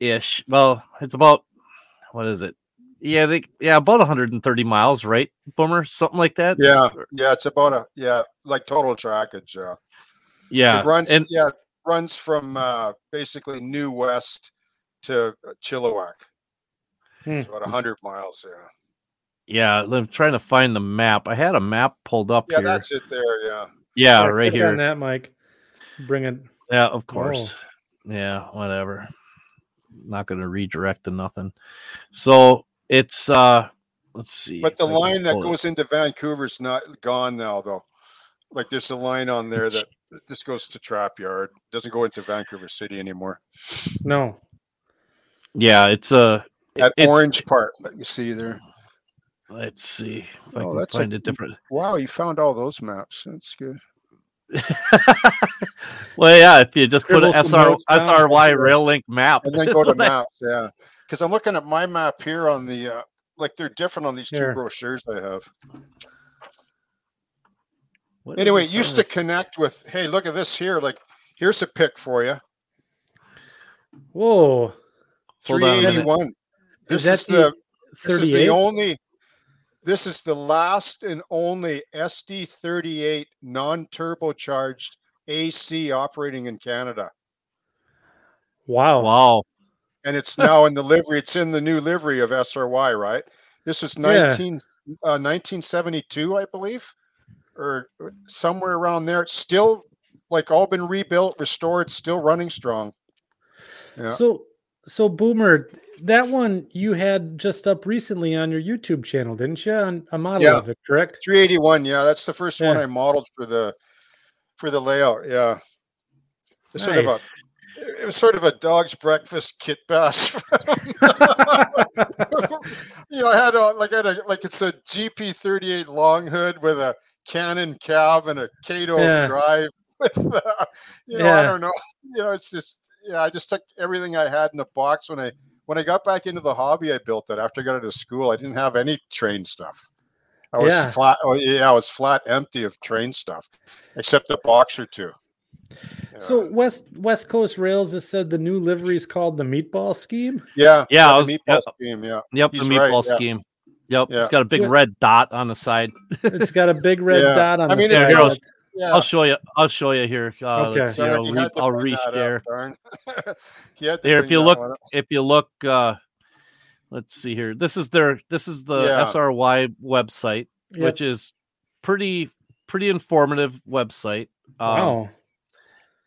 ish. Well, it's about what is it? Yeah, they yeah, about 130 miles, right? Boomer, something like that. Yeah, yeah, it's about a yeah, like total trackage. Yeah, yeah, it runs. And, yeah, runs from uh, basically New West to uh, Chilliwack. Hmm. It's about 100 miles. Yeah. Yeah, I'm trying to find the map. I had a map pulled up yeah, here. that's it there. Yeah. Yeah, yeah right here. On that, Mike. Bring it. Yeah, of course. Oh. Yeah, whatever. Not going to redirect to nothing. So it's uh let's see. But the line that goes it. into Vancouver's not gone now, though. Like there's a line on there that this goes to Trapp Yard. Doesn't go into Vancouver City anymore. No. Yeah, it's a uh, that it's, orange part that you see there. Let's see if oh, I can find a, a different. Wow, you found all those maps. That's good. well, yeah, if you just Scribble put an SR, SRY rail link map and then go to maps, yeah. Because I'm looking at my map here on the uh, like they're different on these here. two brochures I have. What anyway, used to connect with. Hey, look at this here. Like, here's a pick for you. Whoa, three eighty one. This is, is the this is the only this is the last and only SD38 non turbocharged AC operating in Canada. Wow. Wow. And it's now in the livery. It's in the new livery of SRY, right? This was 19, yeah. uh, 1972, I believe, or somewhere around there. It's still like all been rebuilt, restored, still running strong. Yeah. So, so Boomer, that one you had just up recently on your YouTube channel, didn't you? On a model yeah. of it, correct? 381. Yeah, that's the first yeah. one I modeled for the for the layout. Yeah, it's nice. sort of a it was sort of a dog's breakfast kit bash. you know, I had a like I had a like it's a GP38 long hood with a Cannon cab and a Kato yeah. drive. With uh, you know, yeah. I don't know. You know, it's just yeah. I just took everything I had in the box when I when I got back into the hobby, I built it after I got out of school. I didn't have any train stuff. I was yeah. flat. Oh, yeah, I was flat empty of train stuff, except a box or two. Yeah. So West West Coast Rails has said the new livery is called the Meatball Scheme. Yeah, yeah, yeah was, the Meatball Scheme. Yeah, yep, He's the Meatball right, Scheme. Yep, it's got a big red dot on the side. it's got a big red dot on I mean, the side. Yeah. I'll show you. I'll show you here. Uh, okay. See, I'll, re- I'll reshare. here, if you look, if you look, uh, let's see here. This is their. This is the yeah. SRY website, yep. which is pretty pretty informative website. Um, wow.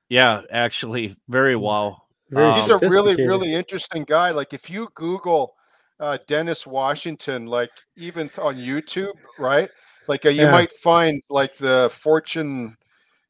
Yeah, actually, very wow. Very um, he's a really really interesting guy. Like if you Google uh, Dennis Washington, like even on YouTube, right? Like uh, you yeah. might find like the fortune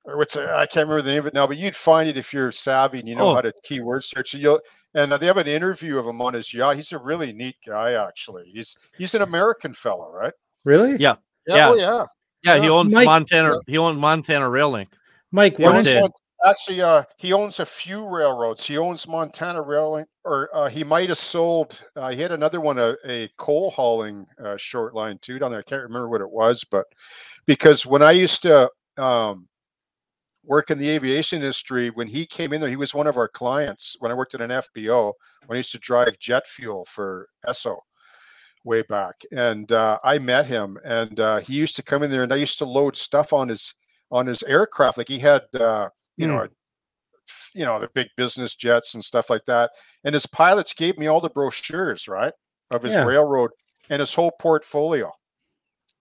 or what's I can't remember the name of it now, but you'd find it if you're savvy and you know oh. how to keyword search. you'll and uh, they have an interview of him on his yacht. He's a really neat guy, actually. He's he's an American fellow, right? Really? Yeah. Yeah. Yeah. Oh, yeah. yeah. He owns Mike, Montana. He owns Montana Rail Link. Mike, what is actually uh, he owns a few railroads. He owns Montana Rail or uh, he might have sold. Uh, he had another one, a, a coal hauling uh, short line too down there. I can't remember what it was, but because when I used to um, work in the aviation industry, when he came in there, he was one of our clients. When I worked at an FBO, when I used to drive jet fuel for Esso way back, and uh, I met him, and uh, he used to come in there, and I used to load stuff on his on his aircraft. Like he had, uh, you mm. know, you know, the big business jets and stuff like that. And his pilots gave me all the brochures, right, of his yeah. railroad and his whole portfolio.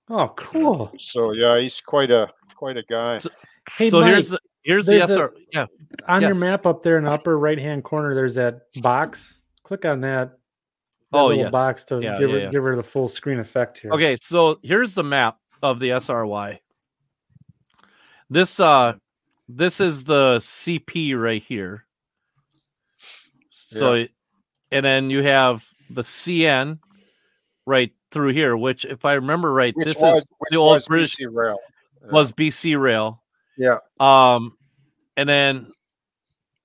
Oh, cool. So yeah, he's quite a quite a guy. So, hey, so Mike, here's the, here's the SR. A, yeah, on yes. your map up there in the upper right hand corner, there's that box. Click on that. that oh, yes. box to yeah, give yeah, her yeah. give her the full screen effect here. Okay, so here's the map of the SRY. This uh this is the CP right here. So and then you have the CN right through here, which if I remember right, which this was, is the old British BC Rail. Yeah. Was BC Rail. Yeah. Um and then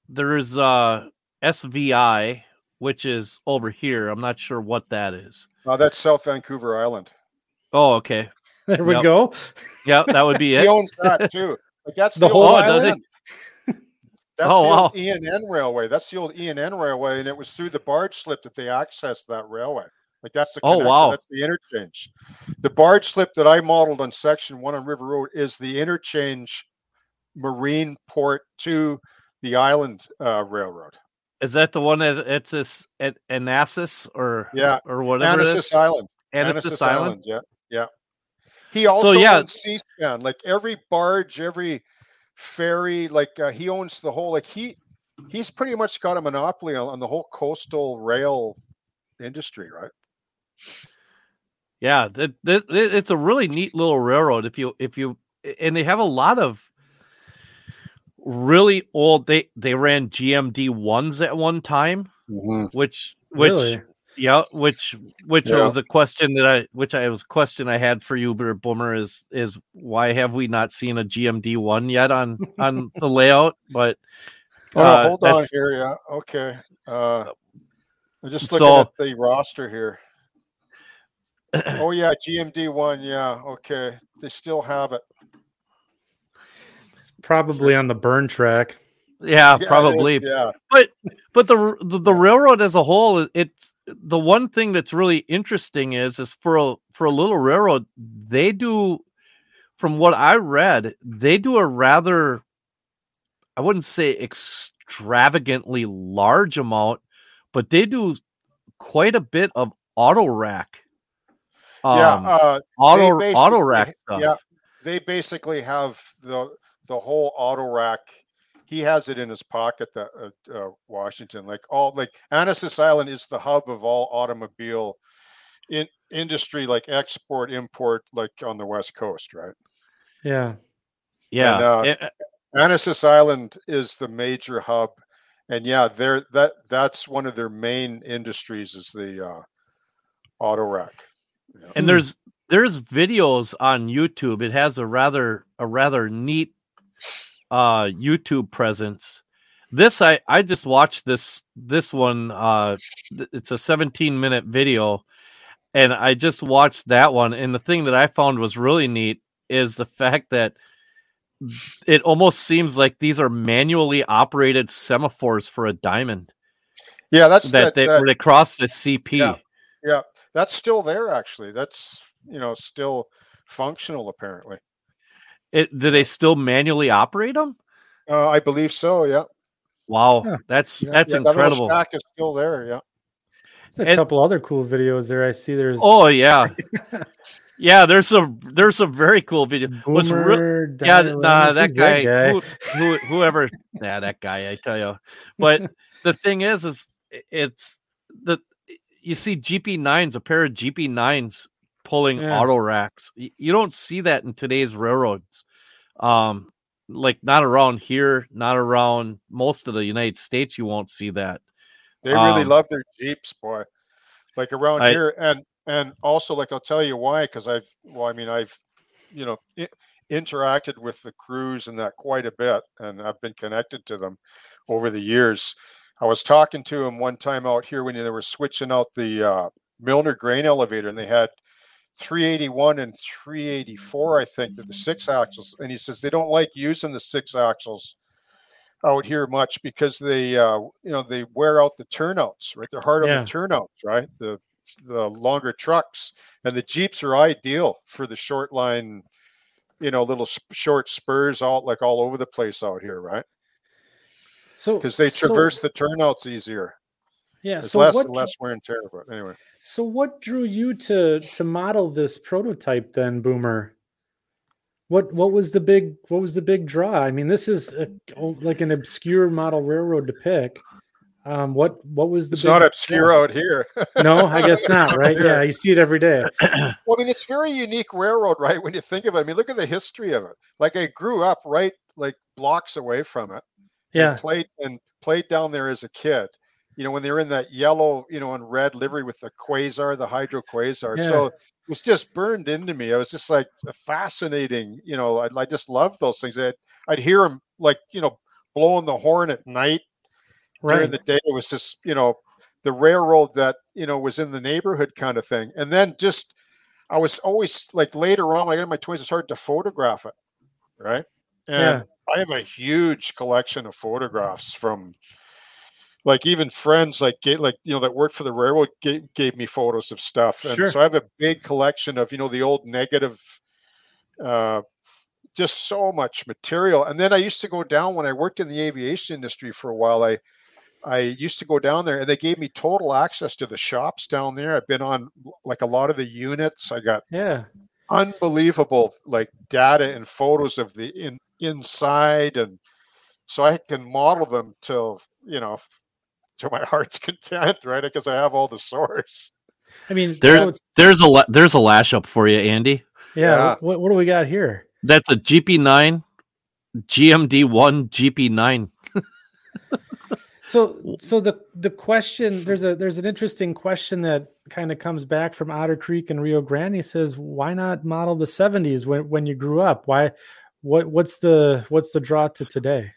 there's uh SVI, which is over here. I'm not sure what that is. Oh, that's South Vancouver Island. Oh, okay. There we yep. go. Yeah, that would be it. he owns that too. Like that's the, the whole island. That's oh, the wow. ENN railway. That's the old ENN railway, and it was through the barge slip that they accessed that railway. Like that's the oh wow, that's the interchange. The barge slip that I modeled on section one on River Road is the interchange marine port to the island uh, railroad. Is that the one that it's this at Annacis or yeah or whatever Annacis Island? Annacis, Island? Island? Yeah, yeah. He also so, yeah. owns Seaspan. Like every barge, every ferry, like uh, he owns the whole. Like he he's pretty much got a monopoly on, on the whole coastal rail industry, right? Yeah, that, that, it's a really neat little railroad. If you if you and they have a lot of really old. They they ran GMD ones at one time, mm-hmm. which which really? Yeah, which which yeah. was a question that I which I was a question I had for you, but Boomer is is why have we not seen a GMD one yet on on the layout? But oh, uh, hold on here, yeah, okay. Uh, I'm just looking so, at the roster here. oh yeah, GMD one, yeah, okay. They still have it. It's probably on the burn track. Yeah, yeah probably. Yeah. But but the, the, the railroad as a whole, it's the one thing that's really interesting is is for a for a little railroad, they do from what I read, they do a rather I wouldn't say extravagantly large amount, but they do quite a bit of auto rack. Um, yeah, uh, auto auto rack stuff. Yeah, they basically have the the whole auto rack he has it in his pocket that uh, uh, Washington, like all like Annacis Island is the hub of all automobile in industry, like export import, like on the west coast, right? Yeah, yeah. And, uh, it, Annacis Island is the major hub, and yeah, there that that's one of their main industries is the uh, auto rack. Yeah. And there's there's videos on YouTube. It has a rather a rather neat uh YouTube presence. This I I just watched this this one uh it's a 17 minute video and I just watched that one and the thing that I found was really neat is the fact that it almost seems like these are manually operated semaphores for a diamond. Yeah, that's that, that they that, they cross the CP. Yeah, yeah, that's still there actually. That's you know still functional apparently. It, do they still manually operate them? Uh, I believe so. Yeah. Wow, yeah. that's yeah, that's yeah, incredible. That is still there. Yeah. There's a and, couple other cool videos there. I see. There's. Oh yeah. yeah, there's a there's a very cool video. What's re- yeah, nah, that guy, that guy? Who, who, whoever, yeah, that guy. I tell you, but the thing is, is it's the you see GP nines, a pair of GP nines pulling yeah. auto racks. You don't see that in today's railroads. Um, like not around here, not around most of the United States. You won't see that. They really um, love their Geeps, boy. Like around I, here, and and also like I'll tell you why, because I've well, I mean I've you know I- interacted with the crews and that quite a bit, and I've been connected to them over the years. I was talking to him one time out here when they were switching out the uh, Milner grain elevator, and they had 381 and 384, I think, they're the six axles. And he says they don't like using the six axles out here much because they, uh, you know, they wear out the turnouts, right? They're hard yeah. on the turnouts, right? The the longer trucks and the geeps are ideal for the short line, you know, little short spurs all like all over the place out here, right? So because they traverse so, the turnouts easier. Yeah, it's so less what, less wear and tear. But anyway, so what drew you to to model this prototype then, Boomer? What what was the big what was the big draw? I mean, this is a, like an obscure model railroad to pick. Um, what what was the? It's not obscure draw? out here. no, I guess not. Right? Yeah, you see it every day. well, I mean, it's very unique railroad, right? When you think of it, I mean, look at the history of it. Like I grew up right like blocks away from it. Yeah, and played and played down there as a kid you know, when they were in that yellow, you know, and red livery with the quasar, the hydro quasar. Yeah. So it was just burned into me. I was just like a fascinating, you know, I, I just love those things. I'd, I'd hear them like, you know, blowing the horn at night. Right. During the day, it was just, you know, the railroad that, you know, was in the neighborhood kind of thing. And then just, I was always like later on, when I got in my 20s, I started to photograph it. Right. And yeah. I have a huge collection of photographs from, like even friends like like you know that worked for the railroad gave, gave me photos of stuff. And sure. so i have a big collection of you know the old negative uh just so much material. And then i used to go down when i worked in the aviation industry for a while i i used to go down there and they gave me total access to the shops down there. I've been on like a lot of the units. I got yeah. unbelievable like data and photos of the in inside and so i can model them till you know to my heart's content, right? Because I have all the source. I mean, there, there's a there's a lash up for you, Andy. Yeah. yeah. What, what do we got here? That's a GP9, GMD1, GP9. so, so the the question there's a there's an interesting question that kind of comes back from Otter Creek and Rio Grande. He says, why not model the 70s when when you grew up? Why? What what's the what's the draw to today?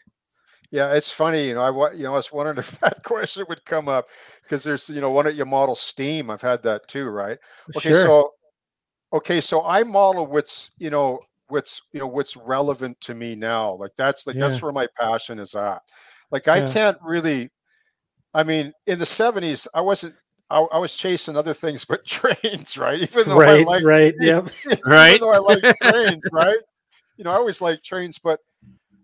Yeah, it's funny. You know, I you know I was wondering if that question would come up because there's you know one of your model Steam. I've had that too, right? Okay, sure. so okay, so I model what's you know what's you know what's relevant to me now. Like that's like yeah. that's where my passion is at. Like I yeah. can't really. I mean, in the '70s, I wasn't I, I, was chasing other things but trains, right? Even though right, I like right, yep, right. Though I like trains, right? You know, I always like trains, but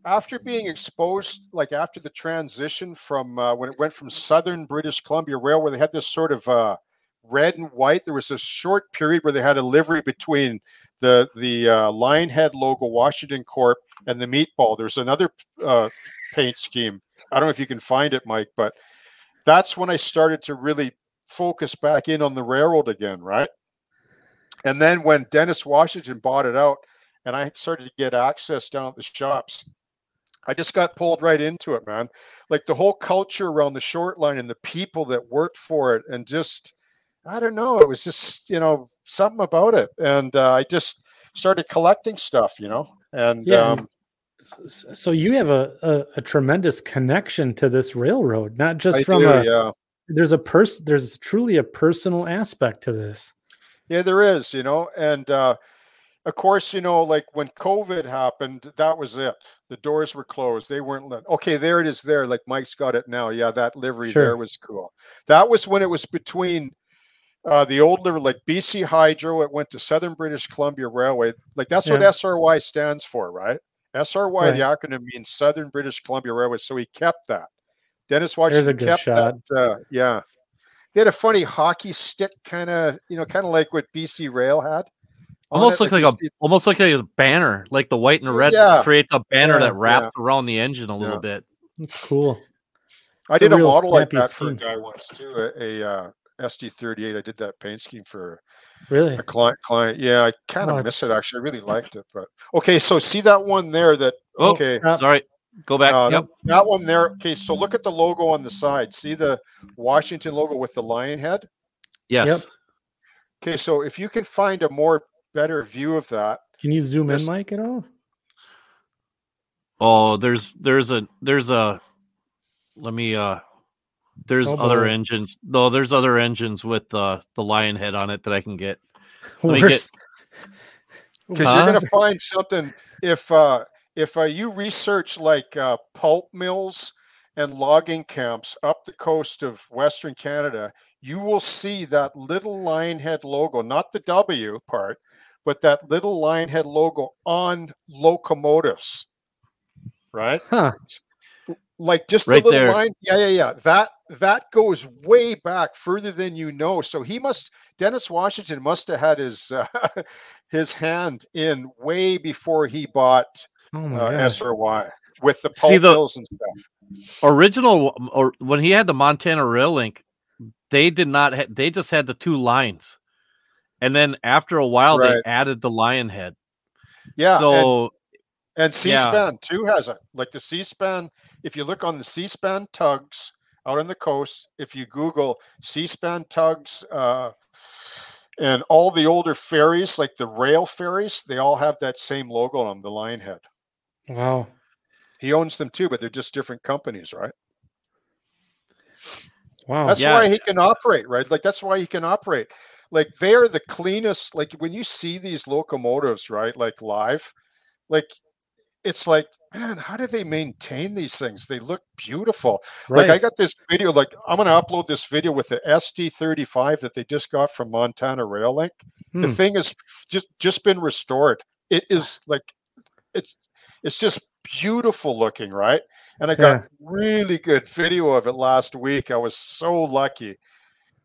after being exposed, like after the transition from uh, when it went from Southern British Columbia Rail, where they had this sort of uh, red and white, there was a short period where they had a livery between the the uh, Lionhead logo, Washington Corp, and the meatball. There's another uh, paint scheme. I don't know if you can find it, Mike, but that's when I started to really focus back in on the railroad again, right? And then when Dennis Washington bought it out, and I started to get access down at the shops, I just got pulled right into it, man. Like the whole culture around the short line and the people that worked for it, and just I don't know, it was just you know something about it, and uh, I just started collecting stuff, you know, and yeah. Um, so you have a, a, a, tremendous connection to this railroad, not just I from do, a yeah. There's a person. There's truly a personal aspect to this. Yeah, there is, you know, and uh, of course, you know, like when COVID happened, that was it. The doors were closed. They weren't let. Okay, there it is there. Like Mike's got it now. Yeah, that livery sure. there was cool. That was when it was between uh, the old livery, like BC Hydro, it went to Southern British Columbia Railway. Like that's yeah. what SRY stands for, right? SRY, right. the acronym means Southern British Columbia Railway. So he kept that. Dennis Washington kept shot. that. Uh, yeah. They had a funny hockey stick kind of, you know, kind of like what BC Rail had almost look like, like a see... almost like a banner, like the white and red yeah. creates a banner yeah, that wraps yeah. around the engine a little bit. That's cool. I did a, a model like that scheme. for a guy once too, a, a uh, SD38. I did that paint scheme for really a client. Client, yeah, I kind of oh, miss it actually. I really liked it, but okay. So see that one there? That oh, okay. Sorry, Go back. Uh, yep. That one there. Okay, so look at the logo on the side. See the Washington logo with the lion head? Yes. Yep. Okay, so if you can find a more better view of that. Can you zoom in, Mike, at all? Oh, there's there's a there's a let me uh there's oh, other engines. No, there's other engines with uh the lion head on it that I can get. Let me get because huh? you're going to find something if uh, if uh, you research like uh, pulp mills and logging camps up the coast of Western Canada, you will see that little lion head logo, not the W part, but that little lion head logo on locomotives. Right? Huh. Like just right the little there. line. Yeah, yeah, yeah. That that goes way back further than you know. So he must Dennis Washington must have had his uh, his hand in way before he bought oh uh, SRY with the pulp See, the and stuff. Original or when he had the Montana Rail Link, they did not. Ha- they just had the two lines, and then after a while, right. they added the lion head. Yeah. So. And, and Seaspan yeah. too has it. Like the Seaspan, if you look on the Seaspan tugs, out on the coast. If you Google Seaspan tugs uh, and all the older ferries, like the rail ferries, they all have that same logo on them, the lion head. Wow. He owns them too, but they're just different companies, right? Wow. That's yeah. why he can operate, right? Like that's why he can operate. Like they're the cleanest. Like when you see these locomotives, right? Like live, like it's like man, how do they maintain these things? They look beautiful. Right. Like I got this video, like I'm going to upload this video with the SD35 that they just got from Montana Rail Link. Hmm. The thing is just just been restored. It is like it's it's just beautiful looking, right? And I got yeah. really good video of it last week. I was so lucky.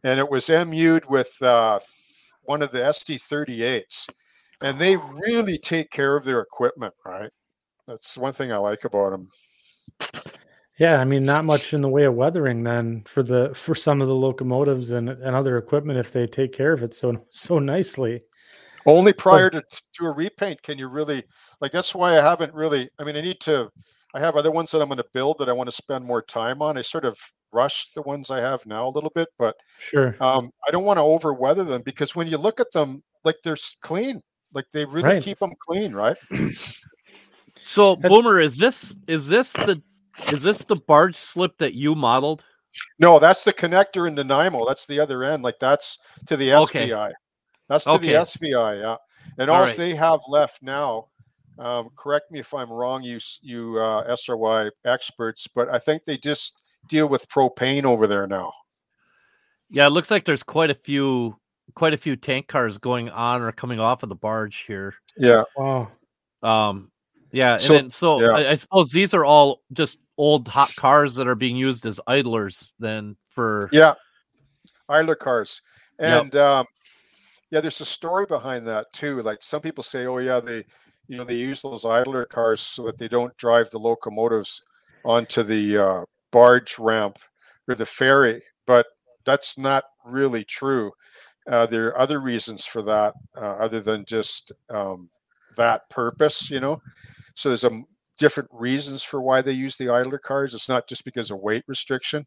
And it was MU'd with uh, one of the SD38s. And they really take care of their equipment, right? That's one thing I like about them. Yeah, I mean, not much in the way of weathering then for the for some of the locomotives and, and other equipment if they take care of it so so nicely. Only prior so, to to a repaint can you really like. That's why I haven't really. I mean, I need to. I have other ones that I'm going to build that I want to spend more time on. I sort of rush the ones I have now a little bit, but sure. Um, I don't want to over weather them because when you look at them, like they're clean, like they really right. keep them clean, right? So, Boomer, is this is this the is this the barge slip that you modeled? No, that's the connector in the Nanaimo. That's the other end. Like that's to the SVI. Okay. That's to okay. the SVI. Yeah, and all, all right. they have left now. Um, correct me if I'm wrong, you you uh, SRY experts, but I think they just deal with propane over there now. Yeah, it looks like there's quite a few quite a few tank cars going on or coming off of the barge here. Yeah. Wow. Um, yeah, and so, then, so yeah. I, I, suppose these are all just old hot cars that are being used as idlers then for yeah, idler cars, and yep. um, yeah, there's a story behind that too. Like some people say, oh yeah, they you know they use those idler cars so that they don't drive the locomotives onto the uh, barge ramp or the ferry, but that's not really true. Uh, there are other reasons for that uh, other than just um, that purpose, you know. So there's a different reasons for why they use the idler cars. It's not just because of weight restriction,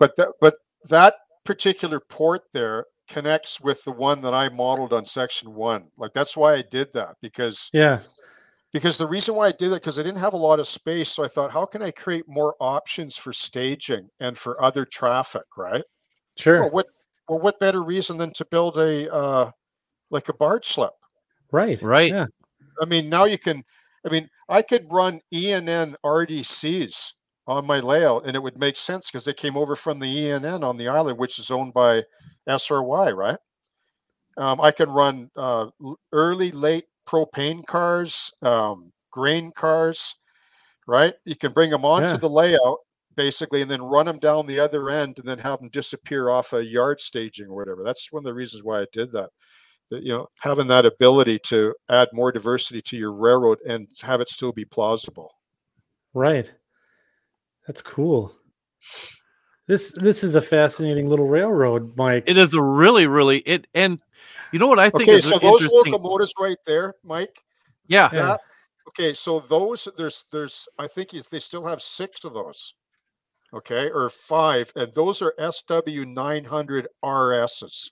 but that but that particular port there connects with the one that I modeled on section one. Like that's why I did that because yeah. Because the reason why I did that because I didn't have a lot of space, so I thought, how can I create more options for staging and for other traffic, right? Sure. Well, what well, what better reason than to build a uh, like a barge slip? Right. Right. Yeah. I mean, now you can I mean, I could run ENN RDCs on my layout and it would make sense because they came over from the ENN on the island, which is owned by SRY, right? Um, I can run uh, early, late propane cars, um, grain cars, right? You can bring them onto yeah. the layout basically and then run them down the other end and then have them disappear off a yard staging or whatever. That's one of the reasons why I did that that you know having that ability to add more diversity to your railroad and have it still be plausible right that's cool this this is a fascinating little railroad mike it is a really really it and you know what i think okay, so those locomotives right there mike yeah that, Okay, so those there's there's I think they still have six of those. Okay, or five, and those are SW 900 RSs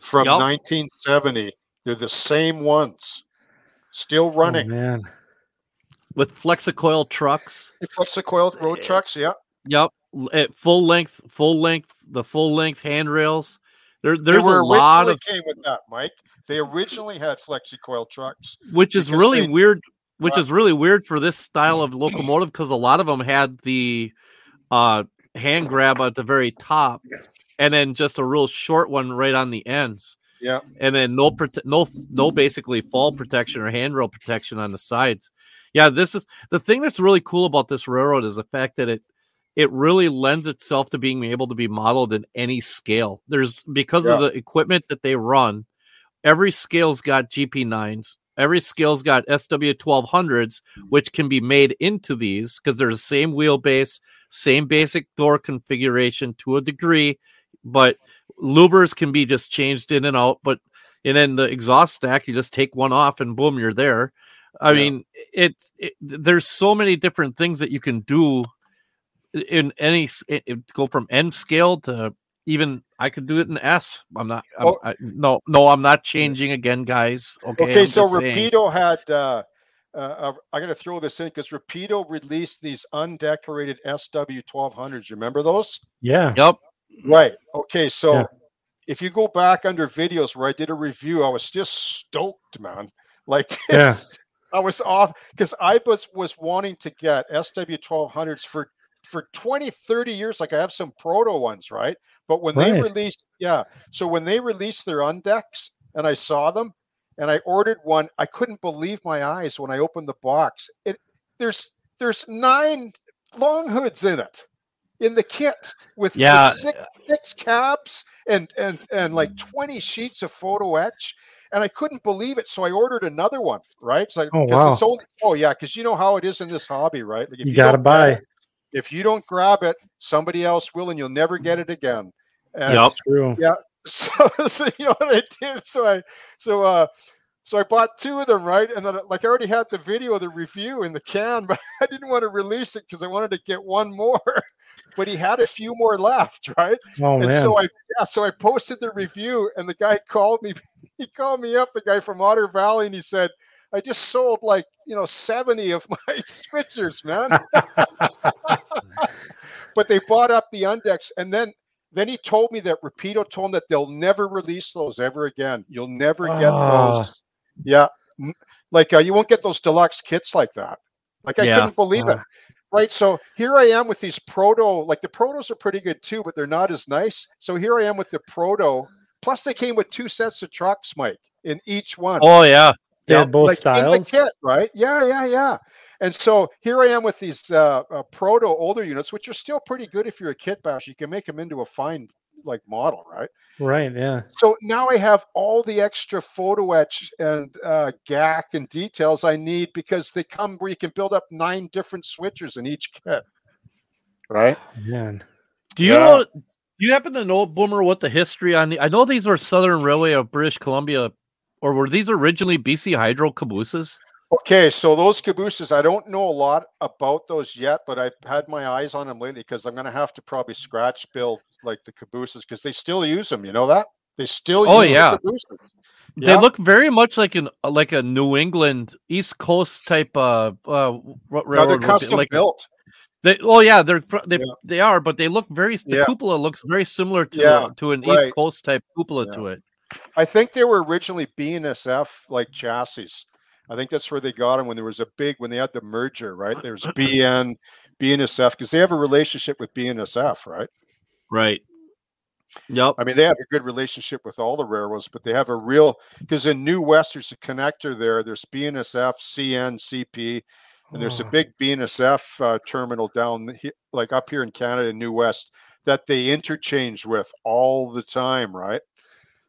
from yep. 1970. They're the same ones, still oh, running. Oh, man, with flexicoil trucks. Flexicoil road trucks, yeah. Yep, at full length, full length, the full length handrails. There, there's a lot of came with that, Mike. They originally had flexicoil trucks, which is really they, weird. Which is really weird for this style of locomotive because a lot of them had the uh, hand grab at the very top, and then just a real short one right on the ends. Yeah, and then no prote- no no basically fall protection or handrail protection on the sides. Yeah, this is the thing that's really cool about this railroad is the fact that it it really lends itself to being able to be modeled in any scale. There's because yeah. of the equipment that they run, every scale's got GP9s, every scale's got SW1200s, which can be made into these because they're the same wheelbase, same basic door configuration to a degree, but louvers can be just changed in and out. But and then the exhaust stack, you just take one off and boom, you're there. I yeah. mean, it, it, there's so many different things that you can do in any it, go from N scale to even I could do it in S. I'm not. I'm, oh. I, no, no, I'm not changing again, guys. Okay. Okay. so Rapido had. Uh, uh, uh I got to throw this in because Rapido released these undecorated SW1200s. You remember those? Yeah. Yep. Right. Okay. So yeah. if you go back under videos where I did a review, I was just stoked, man. Like this. Yeah. I was off because I was was wanting to get SW1200s for for 20, 30 years. Like I have some proto ones, right? But when right. they released, yeah. So when they released their undecks and I saw them and I ordered one, I couldn't believe my eyes when I opened the box. It there's there's nine long hoods in it in the kit with, yeah. With six, uh, six caps and and and like mm. 20 sheets of photo etch and I couldn't believe it. So I ordered another one, right? So oh, wow. it's only, oh yeah, because you know how it is in this hobby, right? Like you, you got to buy. It, if you don't grab it, somebody else will, and you'll never get it again. And yep. true. Yeah. So, so, you know what I did? So I, so uh, so I bought two of them, right? And then, like, I already had the video, the review in the can, but I didn't want to release it because I wanted to get one more. but he had a few more left, right? Oh and man! So I yeah, so I posted the review, and the guy called me. He called me up, the guy from Otter Valley, and he said, "I just sold like you know seventy of my switchers, man." But they bought up the Undex, and then then he told me that Rapido told him that they'll never release those ever again. You'll never get oh. those. Yeah, like uh, you won't get those deluxe kits like that. Like I yeah. couldn't believe it right? So here I am with these proto, like the protos are pretty good too, but they're not as nice. So here I am with the proto. Plus, they came with two sets of trucks, Mike, in each one. Oh yeah, they yeah, both like styles. In the kit, right? Yeah, yeah, yeah. And so here I am with these uh, uh, proto older units, which are still pretty good if you're a kit bash. You can make them into a fine like model, right? Right. Yeah. So now I have all the extra photo etch and uh, GAC and details I need because they come where you can build up nine different switches in each kit. Right. Man. Do you yeah. know? Do you happen to know, Boomer, what the history on the? I know these were Southern Railway of British Columbia, or were these originally BC Hydro cabooses? Okay, so those cabooses, I don't know a lot about those yet, but I've had my eyes on them lately because I'm going to have to probably scratch build like the cabooses because they still use them. You know that they still. Oh yeah. The they look very much like an like a New England East Coast type uh uh railroad. No, they're custom like, built. They, oh yeah, they're they, yeah. they are, but they look very. The yeah. cupola looks very similar to yeah, to an right. East Coast type cupola to it. I think they were originally BNSF like chassis. I think that's where they got them when there was a big when they had the merger, right? There's BN, BNSF because they have a relationship with BNSF, right? Right. Yep. I mean, they have a good relationship with all the railroads, but they have a real because in New West there's a connector there. There's BNSF, CN, CP, and there's a oh. big BNSF uh, terminal down like up here in Canada, in New West, that they interchange with all the time, right?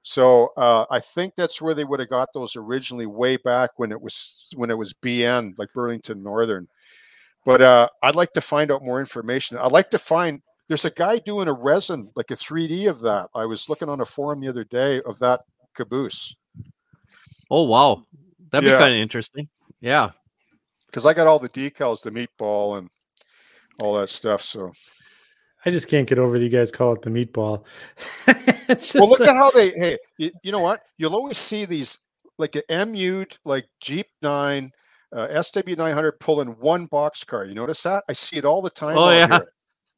So uh, I think that's where they would have got those originally, way back when it was when it was BN, like Burlington Northern. But uh, I'd like to find out more information. I'd like to find. There's a guy doing a resin, like a 3D of that. I was looking on a forum the other day of that caboose. Oh wow, that'd yeah. be kind of interesting. Yeah. because I got all the decals, the meatball, and all that stuff. So I just can't get over that you guys call it the meatball. well, look like... at how they. Hey, you, you, know what? You'll always see these like an MU, like Geep Nine, uh, SW900 pulling one box car. You notice that? I see it all the time. Oh yeah. Here.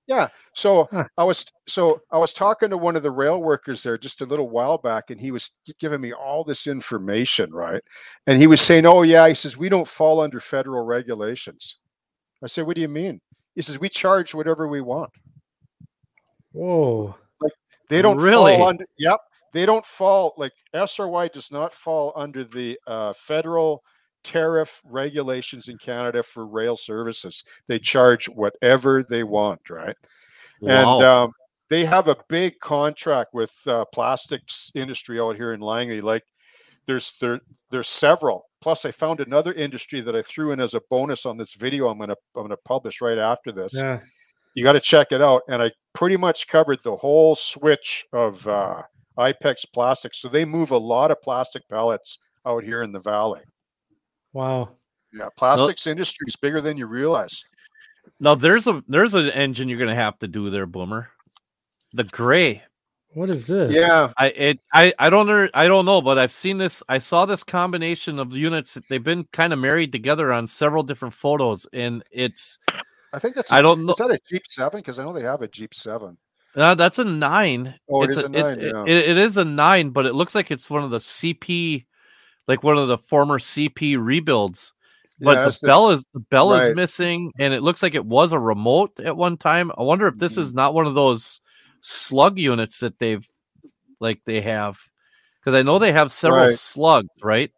Yeah. So huh. I was so I was talking to one of the rail workers there just a little while back, and he was giving me all this information, right? And he was saying, "Oh yeah," he says, "We don't fall under federal regulations." I said, "What do you mean?" He says, "We charge whatever we want." Whoa! Like they don't really? fall under. Yep, they don't fall. Like SRY does not fall under the uh, federal tariff regulations in Canada for rail services. They charge whatever they want, right? Wow. And um, they have a big contract with uh, plastics industry out here in Langley. Like there's there there's several. Plus, I found another industry that I threw in as a bonus on this video. I'm gonna I'm gonna publish right after this. Yeah. You got to check it out. And I pretty much covered the whole switch of uh, IPEX plastics. So they move a lot of plastic pellets out here in the valley. Wow. Yeah, plastics well, industry is bigger than you realize. Now there's a there's an engine you're gonna have to do there, Boomer. The gray. What is this? Yeah, I it I I don't know I don't know, but I've seen this. I saw this combination of units. They've been kind of married together on several different photos, and it's. I think that's. I don't know. Is that a Geep Seven? Because I know they have a Geep Seven. Uh, that's a nine. Oh, it's it is a, a nine. It, yeah. it, it is a nine, but it looks like it's one of the CP like one of the former CP rebuilds. But yeah, the, the bell is the bell right. is missing, and it looks like it was a remote at one time. I wonder if this mm-hmm. is not one of those slug units that they've like they have because I know they have several right. slugs, right?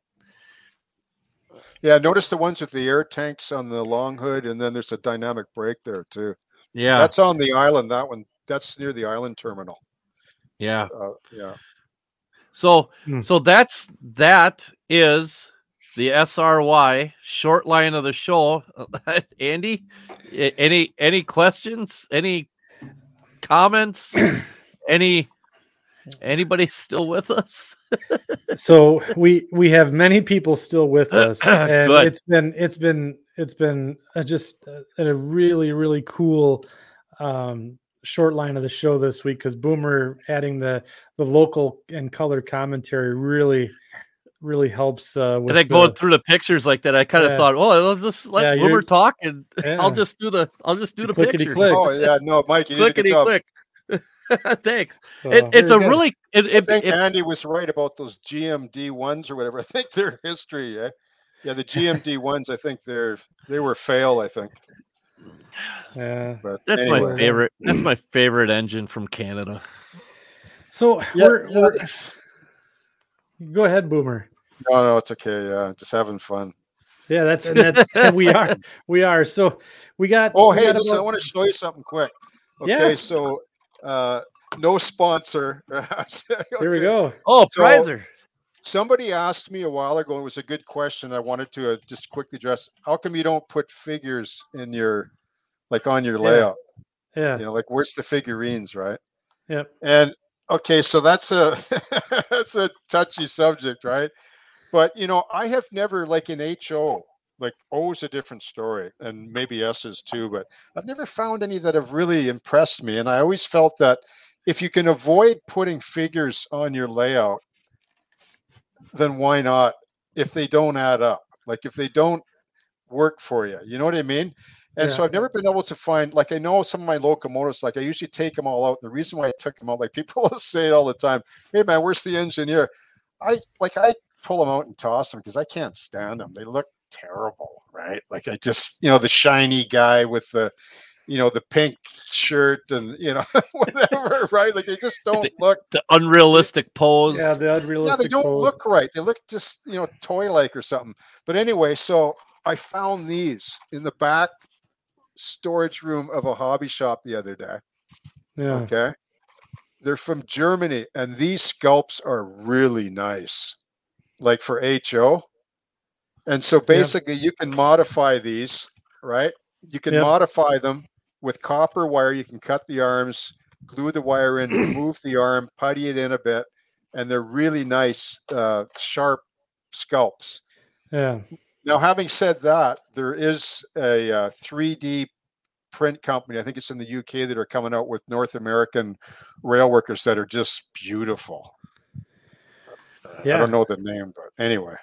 Yeah, notice the ones with the air tanks on the long hood, and then there's a dynamic brake there too. Yeah, that's on the island. That one, that's near the island terminal. Yeah, uh, yeah. So hmm. so that's that is the SRY short line of the show. Andy, any any questions? Any comments? any anybody still with us? so we we have many people still with us, and Good. it's been it's been it's been a, just a, a really really cool um, short line of the show this week because Boomer adding the the local and color commentary really really helps. Uh, with and then going through the pictures like that, I kind of yeah. thought, oh, I'll just let yeah, Boomer talk, and yeah. I'll just do the I'll just do the pictures. Oh yeah, no, Mike, you clickety click. Thanks. So, it, it's a really. It, I think it, Andy was right about those GMD ones or whatever. I think they're history. Yeah, Yeah, the GMD ones. I think they're they were fail. I think. Yeah, but that's anyway. my favorite. That's mm. my favorite engine from Canada. So yeah, we're, we're, go ahead, Boomer. No, no, it's okay. Yeah, just having fun. Yeah, that's that's we are we are. So we got. Oh, we hey, got listen, about... I want to show you something quick. Okay, yeah. so uh no sponsor. okay. Here we go. Oh, so, Preiser. Somebody asked me a while ago. It was a good question. I wanted to uh, just quickly address. How come you don't put figures in your like on your layout. Yeah. yeah. You know, like where's the figurines, right? Yep. And okay, so that's a that's a touchy subject, right? But you know, I have never like in HO, like O is a different story, and maybe S is too, but I've never found any that have really impressed me. And I always felt that if you can avoid putting figures on your layout, then why not if they don't add up? Like if they don't work for you, you know what I mean? And yeah. so I've never been able to find, like, I know some of my locomotives, like, I usually take them all out. The reason why I took them out, like, people say it all the time Hey, man, where's the engineer? I, like, I pull them out and toss them because I can't stand them. They look terrible, right? Like, I just, you know, the shiny guy with the, you know, the pink shirt and, you know, whatever, right? Like, they just don't the, look the unrealistic pose. Yeah, the unrealistic Yeah, they don't pose. look right. They look just, you know, toy like or something. But anyway, so I found these in the back storage room of a hobby shop the other day. Yeah. Okay. They're from Germany, and these sculpts are really nice, like for HO. And so basically, yep. you can modify these, right? You can yep. modify them with copper wire. You can cut the arms, glue the wire in, remove the arm, putty it in a bit, and they're really nice, uh, sharp sculpts. Yeah. Now, having said that, there is a uh, 3D print company. I think it's in the UK that are coming out with North American rail workers that are just beautiful. Yeah. I don't know the name, but anyway.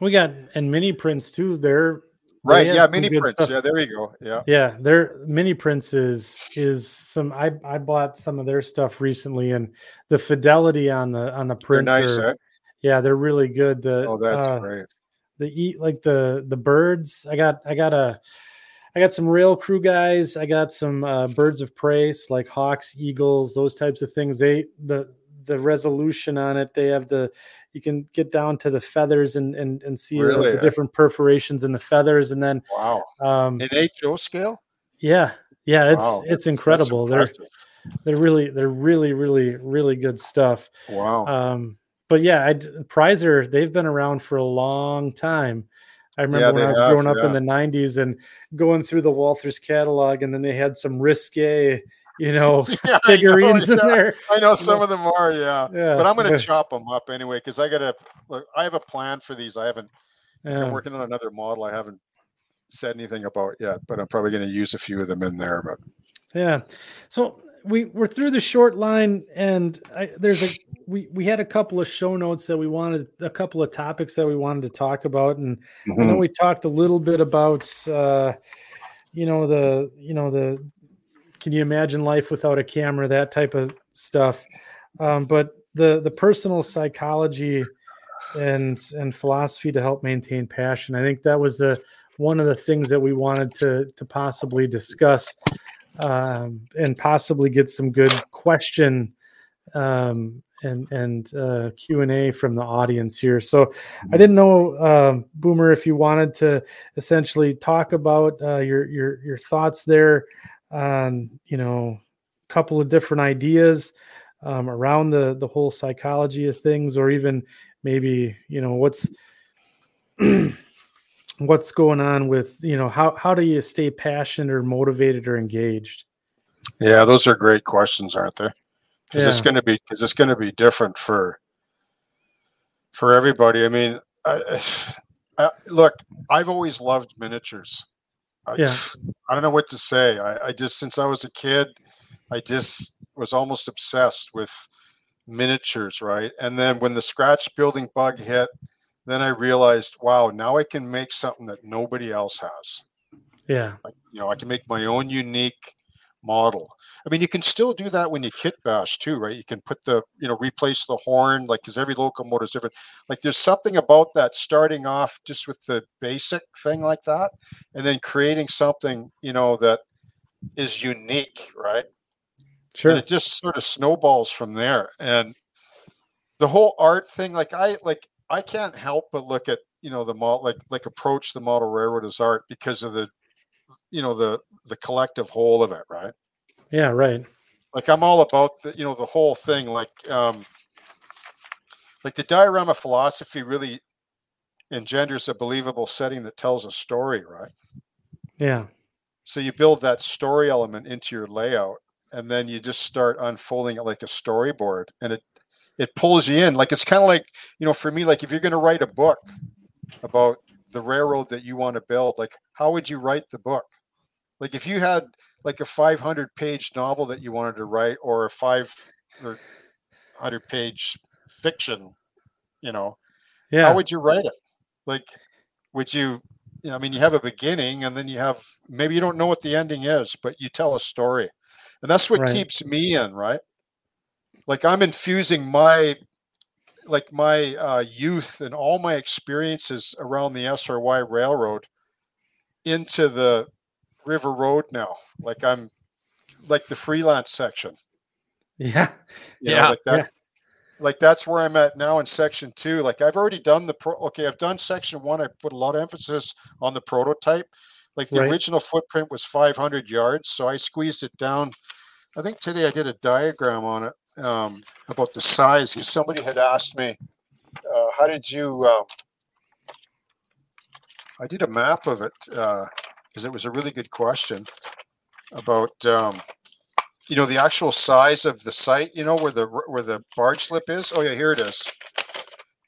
We got and mini prints too. They're right. Yeah, mini prints. Stuff. Yeah, there you go. Yeah. Yeah, their mini prints is is some I I bought some of their stuff recently and the fidelity on the on the prints nice, are, eh? yeah, they're really good. The Oh, that's uh, great. The eat like the the birds. I got I got a I got some rail crew guys. I got some uh, birds of prey, so like hawks, eagles, those types of things. They the the resolution on it. They have the you can get down to the feathers and and, and see really? the different perforations in the feathers, and then wow, um, in HO scale. Yeah, yeah, it's wow, it's incredible. They're they're really they're really really really good stuff. Wow. Um, but yeah, I, Preiser they've been around for a long time. I remember yeah, when I was have, growing up yeah. in the '90s and going through the Walthers catalog, and then they had some risque you know, yeah, figurines know, yeah. in there. I know some of them are, yeah. yeah. But I'm going to chop them up anyway because I got to look. I have a plan for these. I haven't. Yeah. I'm working on another model. I haven't said anything about yet, but I'm probably going to use a few of them in there. But yeah, so we we're through the short line, and I, there's a we we had a couple of show notes that we wanted, a couple of topics that we wanted to talk about, and mm-hmm. I know we talked a little bit about. uh you know the you know the can you imagine life without a camera that type of stuff um, but the the personal psychology and and philosophy to help maintain passion i think that was the one of the things that we wanted to to possibly discuss um, and possibly get some good question um, and and uh, Q and A from the audience here. So. I didn't know, uh, Boomer, if you wanted to essentially talk about uh, your your your thoughts there on you know a couple of different ideas um, around the the whole psychology of things, or even maybe you know what's what's going on with you know how how do you stay passionate or motivated or engaged? Yeah, those are great questions, aren't they? Because yeah. it's going to be because it's going to be different for for everybody. I mean, I, I, look, I've always loved miniatures. I, yeah. I don't know what to say. I, I just, since I was a kid, I just was almost obsessed with miniatures, right? And then when the scratch building bug hit, then I realized, wow, now I can make something that nobody else has. Yeah. Like, you know, I can make my own unique model. I mean, you can still do that when you kit bash too, right? You can put the, you know, replace the horn, like because every locomotive is different. Like there's something about that starting off just with the basic thing like that, and then creating something, you know, that is unique, right? Sure. And it just sort of snowballs from there. And the whole art thing, like I like I can't help but look at, you know, the model like like approach the model railroad as art because of the you know the the collective whole of it right? Yeah right. Like i'm all about the you know the whole thing like um like the diorama philosophy really engenders a believable setting that tells a story right? Yeah. So you build that story element into your layout and then you just start unfolding it like a storyboard and it it pulls you in. Like it's kind of like you know for me like if you're going to write a book about the railroad that you want to build like how would you write the book? Like if you had like a 500 page novel that you wanted to write or a 500 page fiction you know yeah. how would you write it? Like would you, you know, i mean you have a beginning and then you have maybe you don't know what the ending is but you tell a story. And that's what right. keeps me in right? Like i'm infusing my like my uh, youth and all my experiences around the SRY Railroad into the River Road now. Like I'm like the freelance section. Yeah. You yeah. Know, like that. Yeah. Like that's where I'm at now in section two. Like I've already done the pro. Okay, I've done section one. I put a lot of emphasis on the prototype. Like the right. original footprint was 500 yards, so I squeezed it down. I think today I did a diagram on it um, about the size because somebody had asked me, uh, "How did you?" Uh, I did a map of it because uh, it was a really good question about um, you know the actual size of the site. You know where the where the barge slip is. Oh yeah, here it is.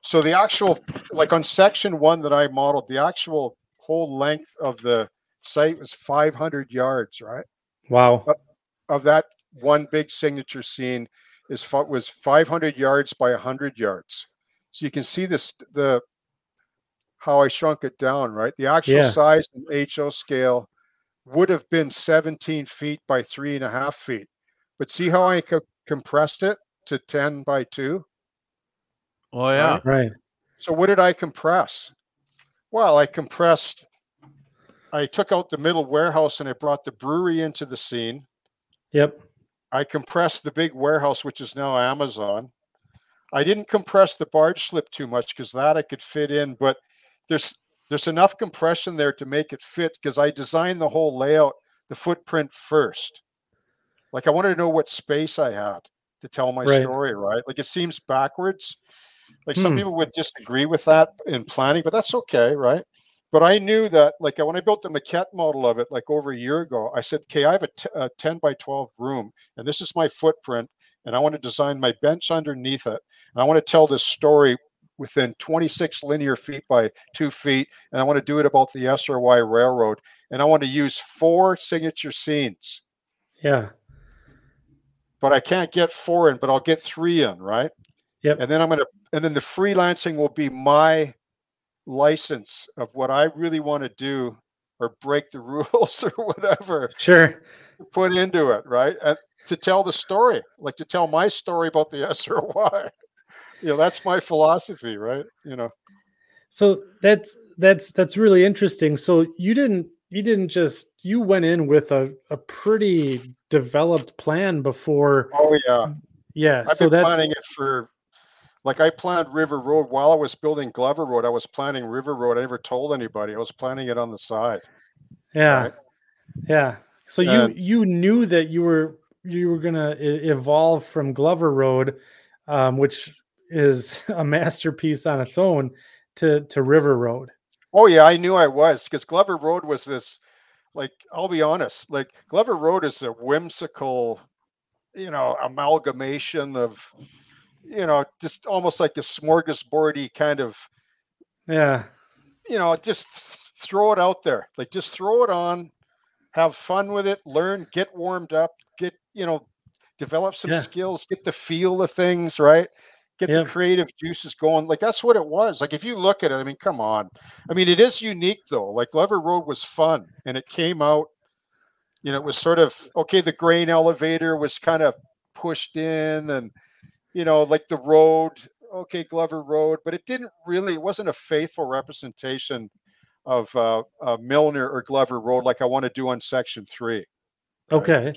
So the actual, like on section one that I modeled, the actual whole length of the site was 500 yards, right? Wow. Of, of that one big signature scene is was 500 yards by 100 yards. So you can see this the how I shrunk it down, right? The actual yeah. size in HO scale would have been 17 feet by three and a half feet. But see how I co- compressed it to 10 by two? Oh, yeah. Right. right. So what did I compress? Well, I compressed, I took out the middle warehouse and I brought the brewery into the scene. Yep. I compressed the big warehouse, which is now Amazon. I didn't compress the barge slip too much because that I could fit in, but there's there's enough compression there to make it fit because I designed the whole layout, the footprint first. Like I wanted to know what space I had to tell my right. story, right? Like it seems backwards. Like hmm. some people would disagree with that in planning, but that's okay, right? But I knew that, like when I built the maquette model of it, like over a year ago, I said, "Okay, I have a, t- a 10 by 12 room, and this is my footprint, and I want to design my bench underneath it, and I want to tell this story within 26 linear feet by two feet, and I want to do it about the SRY Railroad, and I want to use four signature scenes. Yeah. But I can't get four in, but I'll get three in, right? Yep. And then I'm gonna, and then the freelancing will be my license of what I really want to do or break the rules or whatever. Sure. Put into it, right? And to tell the story, like to tell my story about the SRY. you know, that's my philosophy, right? You know. So that's that's that's really interesting. So you didn't you didn't just you went in with a, a pretty developed plan before. Oh yeah. Yeah. I've so been that's planning it for like I planned River Road while I was building Glover Road. I was planning River Road. I never told anybody. I was planning it on the side. Yeah, right? yeah. So and, you you knew that you were you were gonna evolve from Glover Road, um, which is a masterpiece on its own, to to River Road. Oh yeah, I knew I was because Glover Road was this. Like I'll be honest, like Glover Road is a whimsical, you know, amalgamation of you know, just almost like a smorgasbordy kind of, yeah, you know, just throw it out there. Like just throw it on, have fun with it, learn, get warmed up, get, you know, develop some yeah. skills, get the feel of things, right? Get the creative juices going. Like that's what it was. Like if you look at it, I mean, come on. I mean, it is unique though. Like Glover Road was fun and it came out, you know, it was sort of okay, the grain elevator was kind of pushed in and you know, like the road, okay, Glover Road, but it didn't really, it wasn't a faithful representation of uh, uh, Milner or Glover Road like I want to do on Section Three. Okay.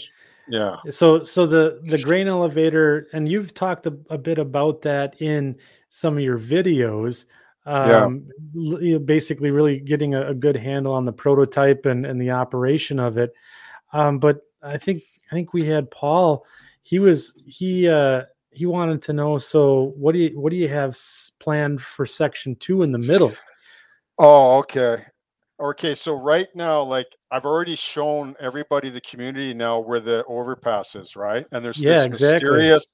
Yeah. So, so the the grain elevator, and you've talked a, a bit about that in some of your videos. Um, yeah. Basically, really getting a, a, good handle on the prototype and and the operation of it. Um, but I think I think we had Paul. He was he uh he wanted to know. So, what do you what do you have planned for section two in the middle? Oh, okay, okay. So right now, like I've already shown everybody, the community now where the overpass is, right? And there's yeah, this exactly. mysterious,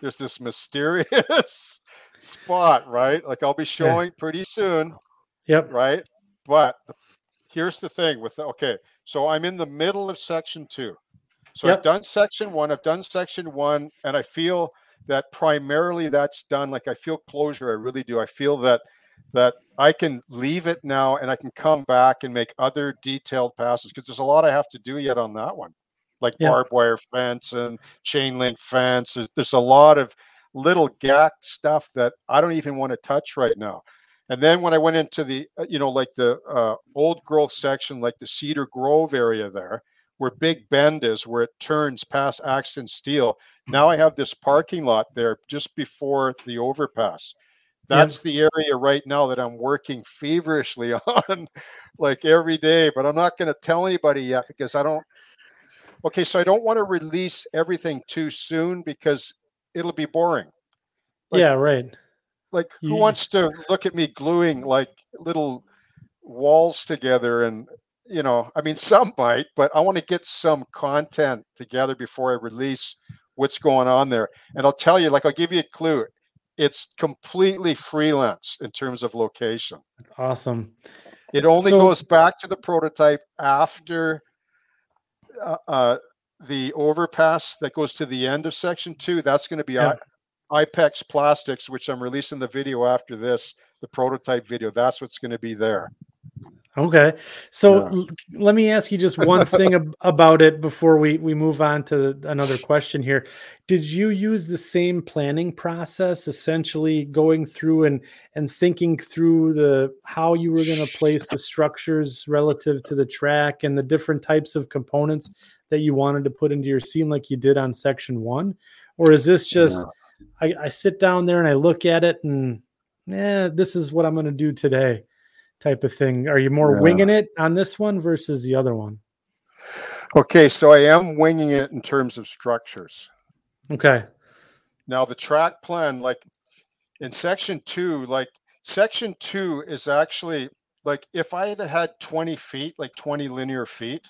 there's this mysterious spot, right? Like I'll be showing yeah. pretty soon. Yep. Right. But here's the thing with okay, so I'm in the middle of section two. So yep. I've done section one, I've done section one, and I feel that primarily that's done. Like I feel closure. I really do. I feel that that I can leave it now and I can come back and make other detailed passes because there's a lot I have to do yet on that one, like yeah. barbed wire fence and chain link fence. There's, there's a lot of little gack stuff that I don't even want to touch right now. And then when I went into the, uh, you know, like the uh, old growth section, like the Cedar Grove area there, where Big Bend is, where it turns past Axton Steel, hmm. now I have this parking lot there just before the overpass. That's yep. the area right now that I'm working feverishly on, like every day. But I'm not going to tell anybody yet because I don't. Okay, so I don't want to release everything too soon because it'll be boring. Like, yeah, right. Like, who wants to look at me gluing like little walls together and you know, I mean, some might, but I want to get some content together before I release what's going on there. And I'll tell you, like, I'll give you a clue. it's completely freelance in terms of location. That's awesome. It only so, goes back to the prototype after uh, uh, the overpass that goes to the end of section two. That's going to be yeah. I- IPEX plastics, which I'm releasing the video after this, the prototype video. That's what's going to be there. Okay. So yeah. let me ask you just one thing ab- about it before we, we move on to another question here. Did you use the same planning process, essentially going through and, and thinking through the how you were going to place the structures relative to the track and the different types of components that you wanted to put into your scene like you did on section one? Or is this just yeah. I, I sit down there and I look at it and yeah, this is what I'm going to do today? Type of thing. Are you more yeah. winging it on this one versus the other one? Okay, so I am winging it in terms of structures. Okay. Now the track plan, like in section two, like section two is actually like if I had had 20 feet, like 20 linear feet,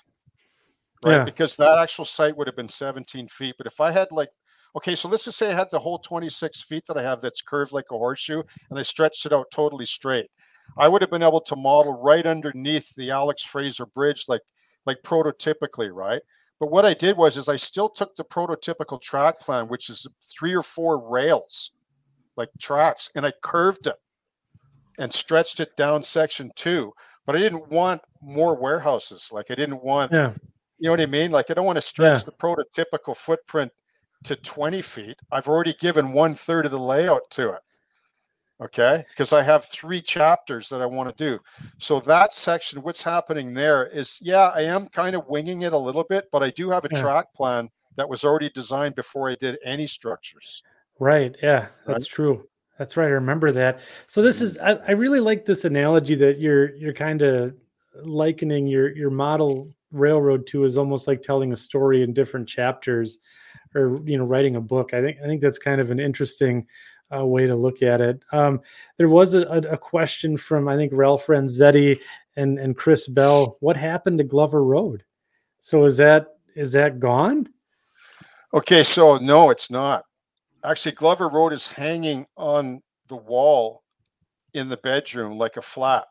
right? Yeah. Because that actual site would have been 17 feet. But if I had like, okay, so let's just say I had the whole 26 feet that I have that's curved like a horseshoe and I stretched it out totally straight. I would have been able to model right underneath the Alex Fraser Bridge, like like prototypically, right? But what I did was is I still took the prototypical track plan, which is three or four rails, like tracks, and I curved it and stretched it down section two. But I didn't want more warehouses. Like I didn't want, yeah. you know what I mean? Like I don't want to stretch yeah. the prototypical footprint to 20 feet. I've already given one third of the layout to it okay because i have three chapters that i want to do. So that section what's happening there is yeah i am kind of winging it a little bit but i do have a yeah. track plan that was already designed before i did any structures. Right yeah that's right? true. That's right i remember that. So this mm-hmm. is I, I really like this analogy that you're you're kind of likening your your model railroad to is almost like telling a story in different chapters or you know writing a book. I think i think that's kind of an interesting uh, way to look at it. Um, there was a, a, question from I think Ralph Renzetti and and Chris Bell. What happened to Glover Road? So is that is that gone? Okay, so no, it's not. Actually, Glover Road is hanging on the wall in the bedroom like a flat.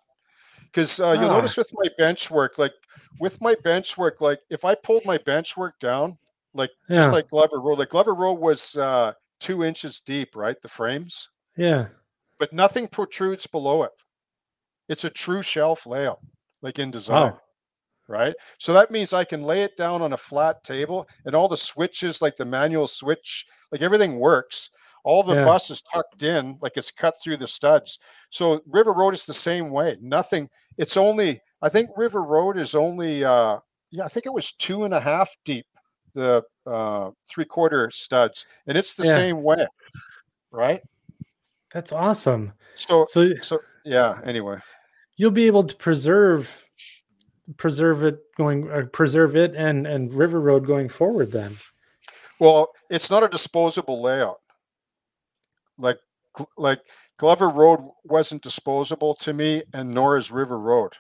Because uh, you'll ah. notice with my bench work, like with my bench work, like if I pulled my bench work down, like yeah. just like Glover Road, like Glover Road was uh, two inches deep, right? The frames. Yeah. But nothing protrudes below it. It's a true shelf layout, like in design. Oh. Right. So that means I can lay it down on a flat table and all the switches, like the manual switch, like everything works. All the yeah. bus is tucked in, like it's cut through the studs. So River Road is the same way. Nothing, it's only, I think River Road is only, uh, yeah, I think it was two and a half deep the uh, three quarter studs, and it's the yeah. same way, right? That's awesome. So, so, so yeah. Anyway, you'll be able to preserve preserve it going uh, preserve it and and river road going forward then well it's not a disposable layout like like glover road wasn't disposable to me and nor is river road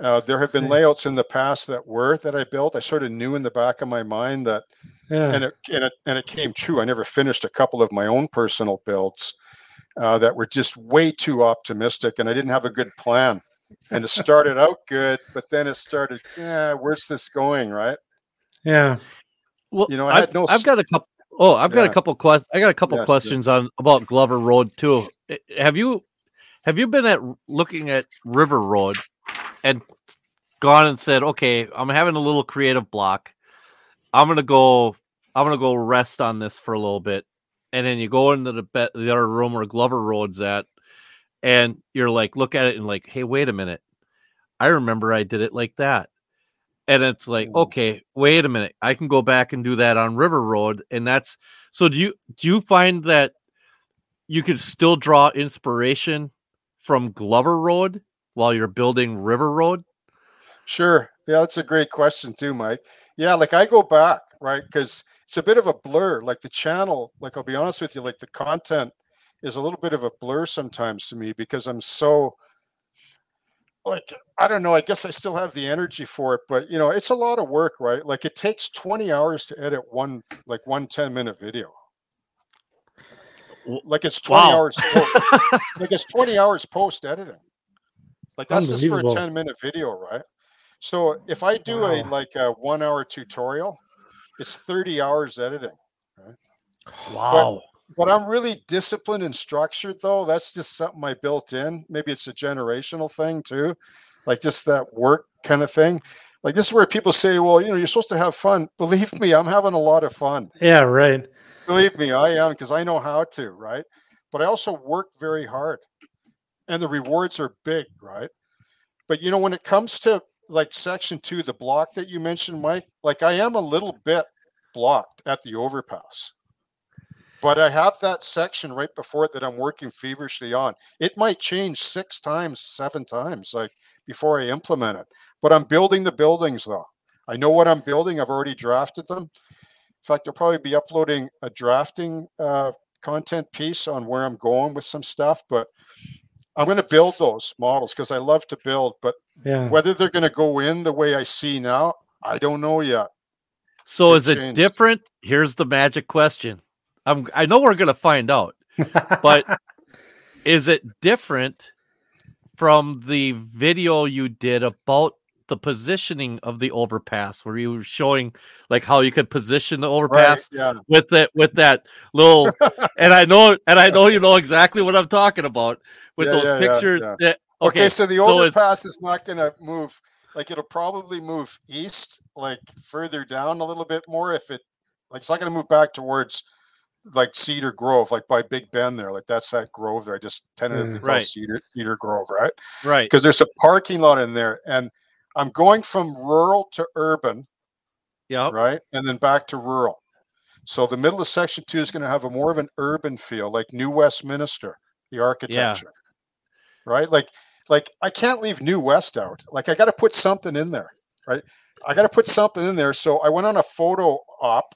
uh, there have been layouts in the past that were that I built. I sort of knew in the back of my mind that, yeah. and it and it and it came true. I never finished a couple of my own personal builds uh, that were just way too optimistic, and I didn't have a good plan. And it started out good, but then it started. Yeah, where's this going? Right? Yeah. Well, you know, I had no. I've got a couple. Oh, I've got yeah. a couple questions. I got a couple questions on about Glover Road too. Eh, have you have you been at looking at River Road and gone and said, okay, I'm having a little creative block. I'm gonna go. I'm gonna go rest on this for a little bit, and then you go into the be- the other room where Glover Road's at, and you're like, look at it and like, hey, wait a minute, I remember I did it like that, and it's like, hmm. okay, wait a minute, I can go back and do that on River Road, and that's so. Do you do you find that you could still draw inspiration from Glover Road while you're building River Road? Sure. Yeah, that's a great question too, Mike. Yeah, like I go back, right? Because it's a bit of a blur. Like the channel, like I'll be honest with you, like the content is a little bit of a blur sometimes to me because I'm so like I don't know, I guess I still have the energy for it, but you know, it's a lot of work, right? Like it takes 20 hours to edit one like one 10 minute video. like it's 20 wow. hours like it's 20 hours post editing like that's just for a 10 minute video right? So if i do wow. a like a one hour tutorial it's 30 hours editing right? wow. but, but i'm really disciplined and structured though. That's just something i built in. Maybe it's a generational thing too. Like just that work kind of thing. Like this is where people say well you know you're supposed to have fun. Believe me i'm having a lot of fun. Yeah right. Believe me, I am because I know how to, right? But I also work very hard and the rewards are big, right? But you know, when it comes to like section two, the block that you mentioned, Mike, like I am a little bit blocked at the overpass. But I have that section right before it that I'm working feverishly on. It might change six times, seven times, like before I implement it. But I'm building the buildings though. I know what I'm building. I've already drafted them. In fact, I'll probably be uploading a drafting uh, content piece on where I'm going with some stuff, but I'm going to build those models because I love to build. But yeah. whether they're going to go in the way I see now, I don't know yet. So is it different? Here's the magic question. I'm I know we're going to find out, but is it different from the video you did about the positioning of the overpass where you were showing like how you could position the overpass right, yeah. with that with that little and I know and I know you know exactly what I'm talking about with yeah, those yeah, pictures. That, okay, okay, so the overpass is not going to move like it'll probably move east like further down a little bit more if it like it's not going to move back towards like Cedar Grove, like by Big Bend there. Like that's that grove there. I just tentatively mm, right. Cedar Cedar Grove, right? Right. Because there's a parking lot in there. And I'm going from rural to urban. Yeah. Right. And then back to rural. So the middle of section two is going to have a more of an urban feel, like New Westminster, the architecture. Yeah. Right. Like, like I can't leave New West out. Like I got to put something in there. Right. I got to put something in there. So I went on a photo op.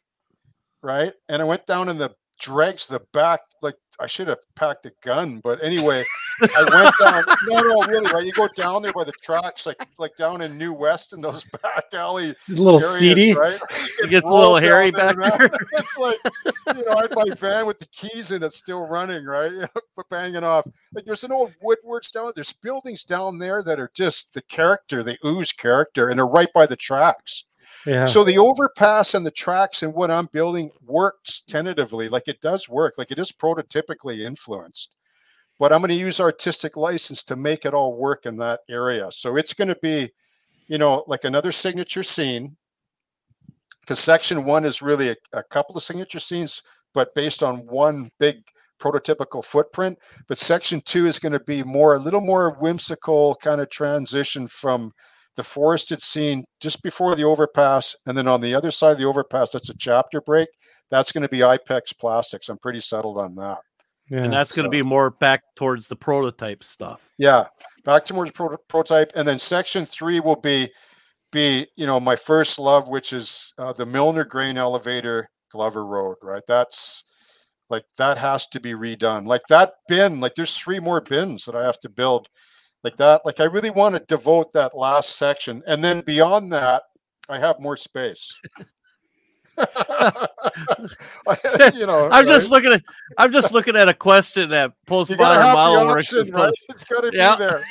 Right. And I went down in the dregs the back like I should have packed a gun, but anyway, I went down. No, no, really, right? You go down there by the tracks, like like down in New West in those back alley. a little areas, seedy, right? It gets a little hairy back there. it's like you know, I had my van with the keys in it still running, right? but banging off. Like there's an old Woodwards down. There's buildings down there that are just the character. They ooze character, and they're right by the tracks. So the overpass and the tracks and what I'm building works tentatively, like it does work, like it is prototypically influenced. But I'm going to use artistic license to make it all work in that area. So it's going to be, you know, like another signature scene. Because section one is really a, a couple of signature scenes, but based on one big prototypical footprint. But section two is going to be more a little more whimsical kind of transition from the forested scene just before the overpass, and then on the other side of the overpass, that's a chapter break. That's going to be IPEX plastics. I'm pretty settled on that. Yeah, and that's going to be more back towards the prototype stuff. Yeah, back towards pro- prototype, and then section three will be be you know my first love, which is uh, the Milner Grain Elevator, Glover Road. Right, that's like that has to be redone. Like that bin, like there's three more bins that I have to build like that. Like I really want to devote that last section, and then beyond that, I have more space. you know, I'm right? just looking at I'm just looking at a question that postmodern model option, right? It's got to yeah. be there,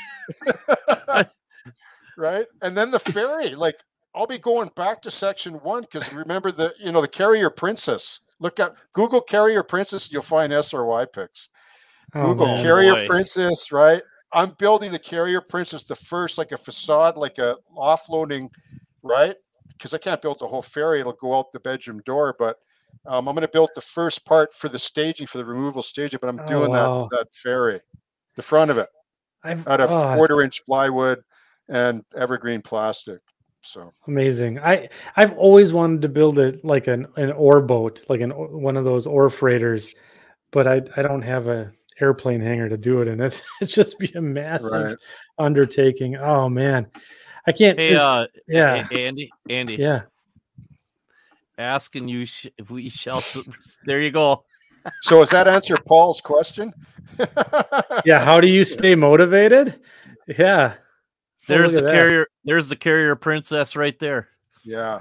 right? And then the ferry, like I'll be going back to section one because remember the you know the carrier princess. Look at Google carrier princess, you'll find SRY pics. Oh, Google man, oh, carrier boy. princess, right? I'm building the carrier princess, the first like a facade, like a offloading, right? Because I can't build the whole ferry; it'll go out the bedroom door. But um, I'm going to build the first part for the staging for the removal staging. But I'm oh, doing wow. that that ferry, the front of it, I've, out of oh, quarter inch plywood and evergreen plastic. So amazing! I I've always wanted to build it like an an ore boat, like an one of those ore freighters, but I I don't have a airplane hangar to do it in. It's it's just be a massive right. undertaking. Oh man, I can't. Hey, uh, yeah, Andy, Andy, yeah. Asking you if we shall. there you go. So, does that answer Paul's question? yeah. How do you stay motivated? Yeah. There's the carrier. That. There's the carrier princess right there. Yeah.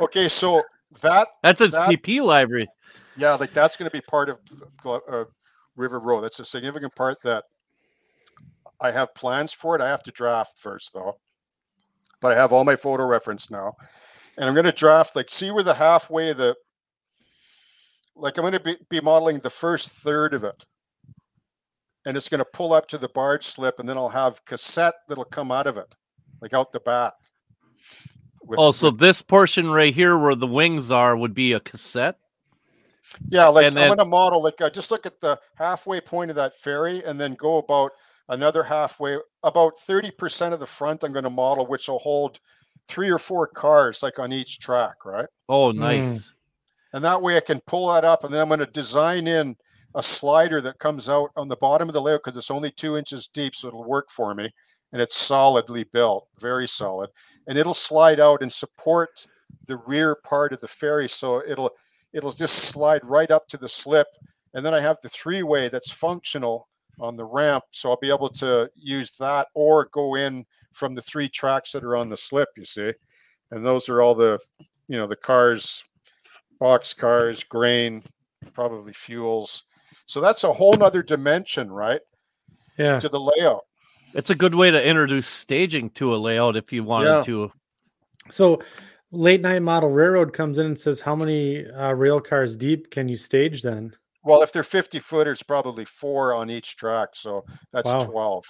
Oh. Okay. So that that's its that, TP library. Yeah, like that's going to be part of uh, River Road. That's a significant part that I have plans for it. I have to draft first though, but I have all my photo reference now, and I'm going to draft like see where the halfway the like I'm going to be, be modeling the first third of it, and it's going to pull up to the barge slip, and then I'll have cassette that'll come out of it, like out the back. With, oh, so with, this portion right here where the wings are would be a cassette. Yeah, like then, I'm going to model like uh, just look at the halfway point of that ferry, and then go about another halfway, about 30% of the front I'm going to model, which will hold three or four cars like on each track, right? Oh, hmm. nice. Mm. And that way I can pull that up and then I'm going to design in a slider that comes out on the bottom of the layout because it's only two inches deep, so it'll work for me. And it's solidly built, very solid. And it'll slide out and support the rear part of the ferry. So it'll it'll just slide right up to the slip. And then I have the three-way that's functional on the ramp. So I'll be able to use that or go in from the three tracks that are on the slip, you see. And those are all the, you know, the cars, box cars, grain, probably fuels. So that's a whole nother dimension, right? Yeah. To the layout. It's a good way to introduce staging to a layout if you wanted yeah. to. So late night model railroad comes in and says, How many uh, rail cars deep can you stage then? Well, if they're 50 footers, probably four on each track. So that's wow. 12.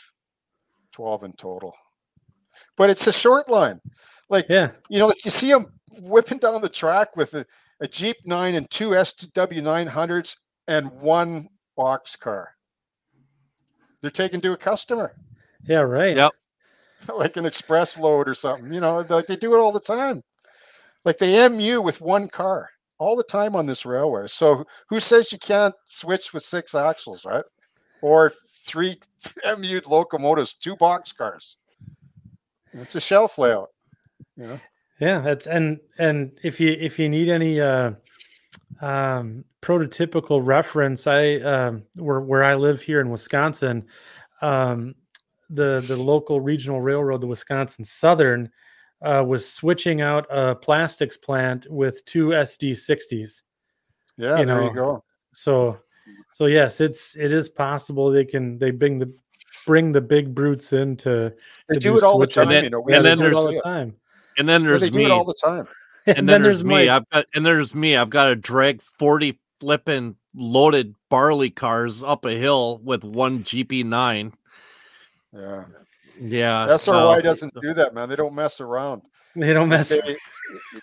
12 in total. But it's a short line. Like, yeah. you know, like you see them whipping down the track with a, a Geep 9 and two SW900s and one box car. They're taken to a customer. Yeah, right. Yep. like an express load or something. You know, like they do it all the time. Like they MU with one car all the time on this railway. So who says you can't switch with six axles, right? Or three MU locomotives, two box cars. It's a shelf layout. You know? Yeah, that's and and if you if you need any uh um prototypical reference, I um where where I live here in Wisconsin, um the the local regional railroad, the Wisconsin Southern, uh, was switching out a plastics plant with two SD60s. Yeah, you there know? you go. So, so yes, it's it is possible they can they bring the bring the big brutes in to, they do, do it all the time. And then, you know, and then there's all the time. And then there's they me. do it all the time. And, and then, then, there's, there's me. I've got and there's me. I've got to drag forty flipping loaded barley cars up a hill with one GP9. Yeah. Yeah. SRY well, doesn't do that, man. They don't mess around. They don't mess. They,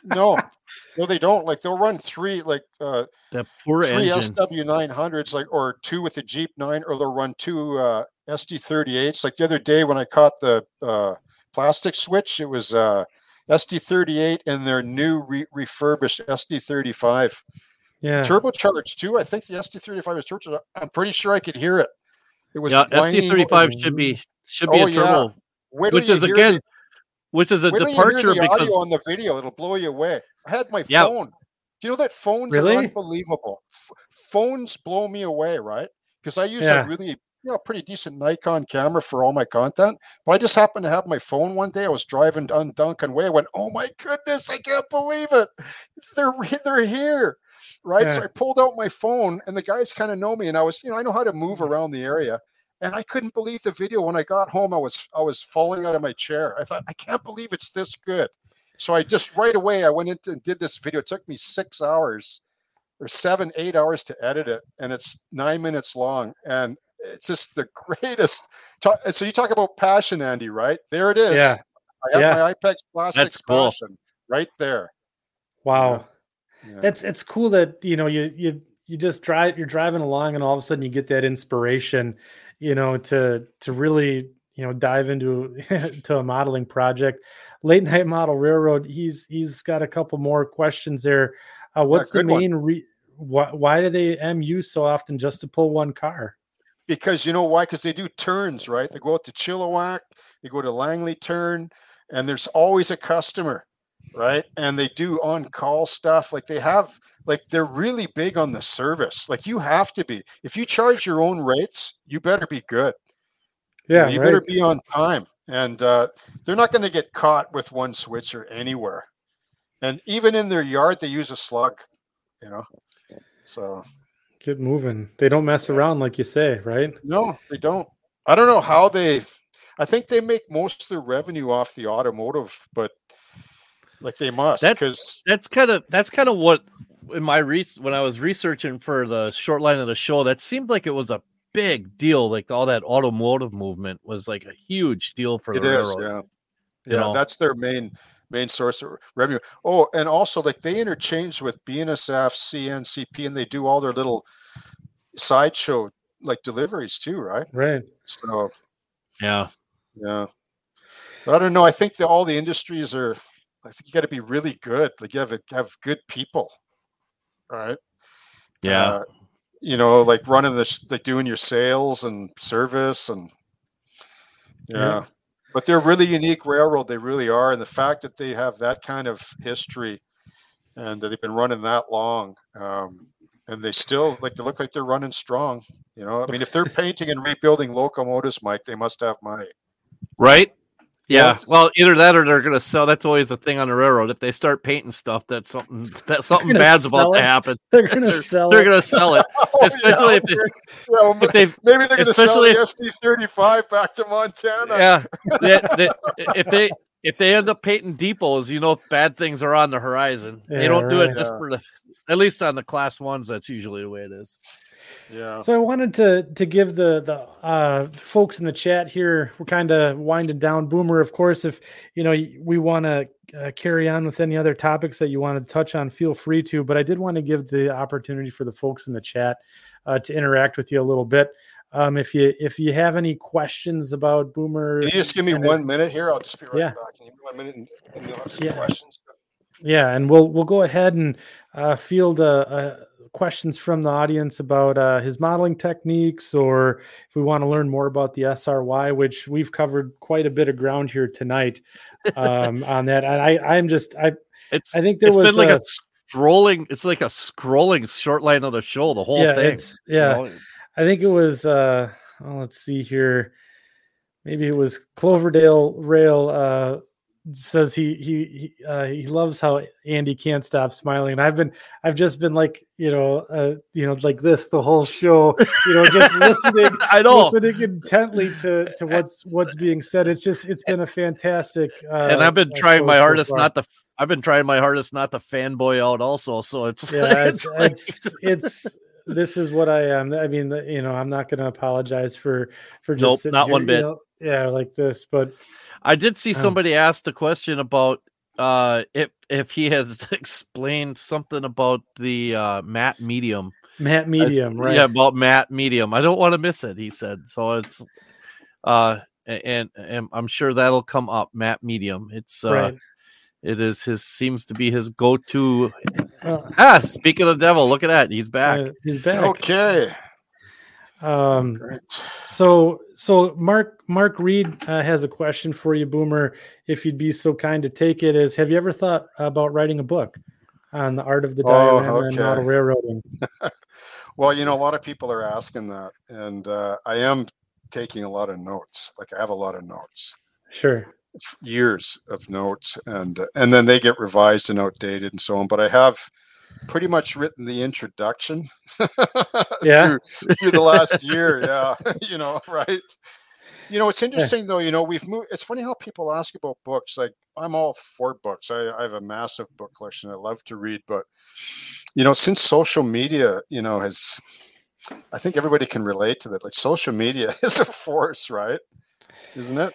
no, no, they don't. Like they'll run three, like uh, the poor three. SW nine hundreds, like or two with the Geep nine, or they'll run two uh, SD thirty eights. Like the other day when I caught the uh, plastic switch, it was uh, SD thirty eight and their new re- refurbished SD thirty five. Yeah, turbocharged too. I think the SD thirty five is turbocharged. I'm pretty sure I could hear it. It was yeah. SD thirty five should be should be oh, a turbo, yeah. which is again, the, which is a departure because on the video it'll blow you away. I had my yeah. phone. Do you know that phones really? are unbelievable? F- phones blow me away, right? Because I use yeah. a really you know, pretty decent Nikon camera for all my content. But I just happened to have my phone one day. I was driving down Duncan Way. I went, "Oh my goodness, I can't believe it! They're they're here!" Right. Yeah. So I pulled out my phone, and the guys kind of know me, and I was, you know, I know how to move mm-hmm. around the area and I couldn't believe the video. When I got home, I was I was falling out of my chair. I thought, I can't believe it's this good. So I just right away I went into and did this video. It took me six hours or seven, eight hours to edit it, and it's nine minutes long. And it's just the greatest. So you talk about passion, Andy, right? There it is. Yeah. I have yeah. my IPEX plastics cool. passion right there. Wow. Yeah. It's it's cool that you know you you you just drive you're driving along and all of a sudden you get that inspiration you know, to to really you know dive into to a modeling project. Late night model railroad. He's he's got a couple more questions there. Uh, what's the main re- why, why do they MU so often just to pull one car? Because you know why? Because they do turns, right? They go out to Chilliwack, they go to Langley turn, and there's always a customer, right? And they do on call stuff. Like they have like they're really big on the service. Like you have to be. If you charge your own rates, you better be good. Yeah, you, right. better be on time. And uh, they're not going to get caught with one switcher anywhere. And even in their yard, they use a slug. You know, so get moving. They don't mess around like you say, right? No, they don't. I don't know how they. I think they make most of their revenue off the automotive, but like they must because that, that's kind of that's kind of what in my re- when I was researching for the short line of the show, that seemed like it was a big deal. Like all that automotive movement was like a huge deal for it the is, railroad. Yeah, yeah, know? that's their main main source of revenue. Oh, and also like they interchange with BNSF, CNCP, and they do all their little sideshow like deliveries too, right? Right. So, yeah, yeah. But I don't know. I think that all the industries are. I think you got to be really good. Like you have have good people. All right. Yeah. Uh, you know, like running the like doing your sales and service and yeah. yeah but they're really unique railroad. They really are, and the fact that they have that kind of history and that they've been running that long, um, and they still like they look like they're running strong. You know, I mean, if they're painting and rebuilding locomotives, Mike, they must have money, right? Yeah. Well, either that or they're going to sell. That's always the thing on the railroad. If they start painting stuff, that's something that something bad's about it. to happen. They're going to sell. They're going to sell it, oh, especially yeah, if, they, yeah, if they maybe they're going to sell the SD thirty five back to Montana. Yeah. they, they, if they if they end up painting depots, you know bad things are on the horizon. Yeah, they don't do it just for the. At least on the class ones, that's usually the way it is. Yeah. So I wanted to to give the the uh, folks in the chat here. We're kind of winding down. Boomer, of course, if you know we want to uh, carry on with any other topics that you want to touch on, feel free to. But I did want to give the opportunity for the folks in the chat uh, to interact with you a little bit. Um, if you if you have any questions about Boomer, Can you just give me one minute here. I'll just be right yeah. back. Can you give me one minute and, and you'll have some yeah. questions. Yeah, and we'll we'll go ahead and uh, field a questions from the audience about uh, his modeling techniques, or if we want to learn more about the SRY, which we've covered quite a bit of ground here tonight um, on that. And I, I'm just, I, it's, I think there was been like a, a, scrolling. It's like a scrolling short line of the show. The whole yeah, thing. yeah, you know? I think it was. uh well, let's see here. Maybe it was Cloverdale Rail. Uh, says he he he, uh, he loves how Andy can't stop smiling. And I've been I've just been like you know uh, you know like this the whole show. You know, just listening. I know listening intently to to what's what's being said. It's just it's been a fantastic. Uh, and I've been uh, trying my hardest so not to. I've been trying my hardest not to fanboy out also. So it's yeah it's it's, like... it's, it's this is what I am. I mean, you know, I'm not going to apologize for for just nope, not here, one bit. Know, yeah, like this, but I did see um, somebody um, asked a question about uh, if if he has explained something about the uh, matte medium. Matte medium, right? Yeah, about matte medium. I don't want to miss it. He said so. It's uh, and and I'm sure that'll come up. Matte medium. It's uh, right. It is his seems to be his go-to. Uh, ah, speaking of the devil, look at that. He's back. Uh, he's back. Okay. Um, so so Mark Mark Reed uh, has a question for you, Boomer. If you'd be so kind to take it, is have you ever thought about writing a book on the art of the diorama oh, okay. and model railroading? well, you know, a lot of people are asking that, and uh, I am taking a lot of notes. Like I have a lot of notes. Sure. Years of notes, and uh, and then they get revised and outdated and so on. But I have pretty much written the introduction yeah. through, through, the last year yeah you know right? You know it's interesting though you know we've moved it's funny how people ask about books like i'm all for books I, I have a massive book collection i love to read but you know since social media you know has i think everybody can relate to that like social media is a force right? Isn't it?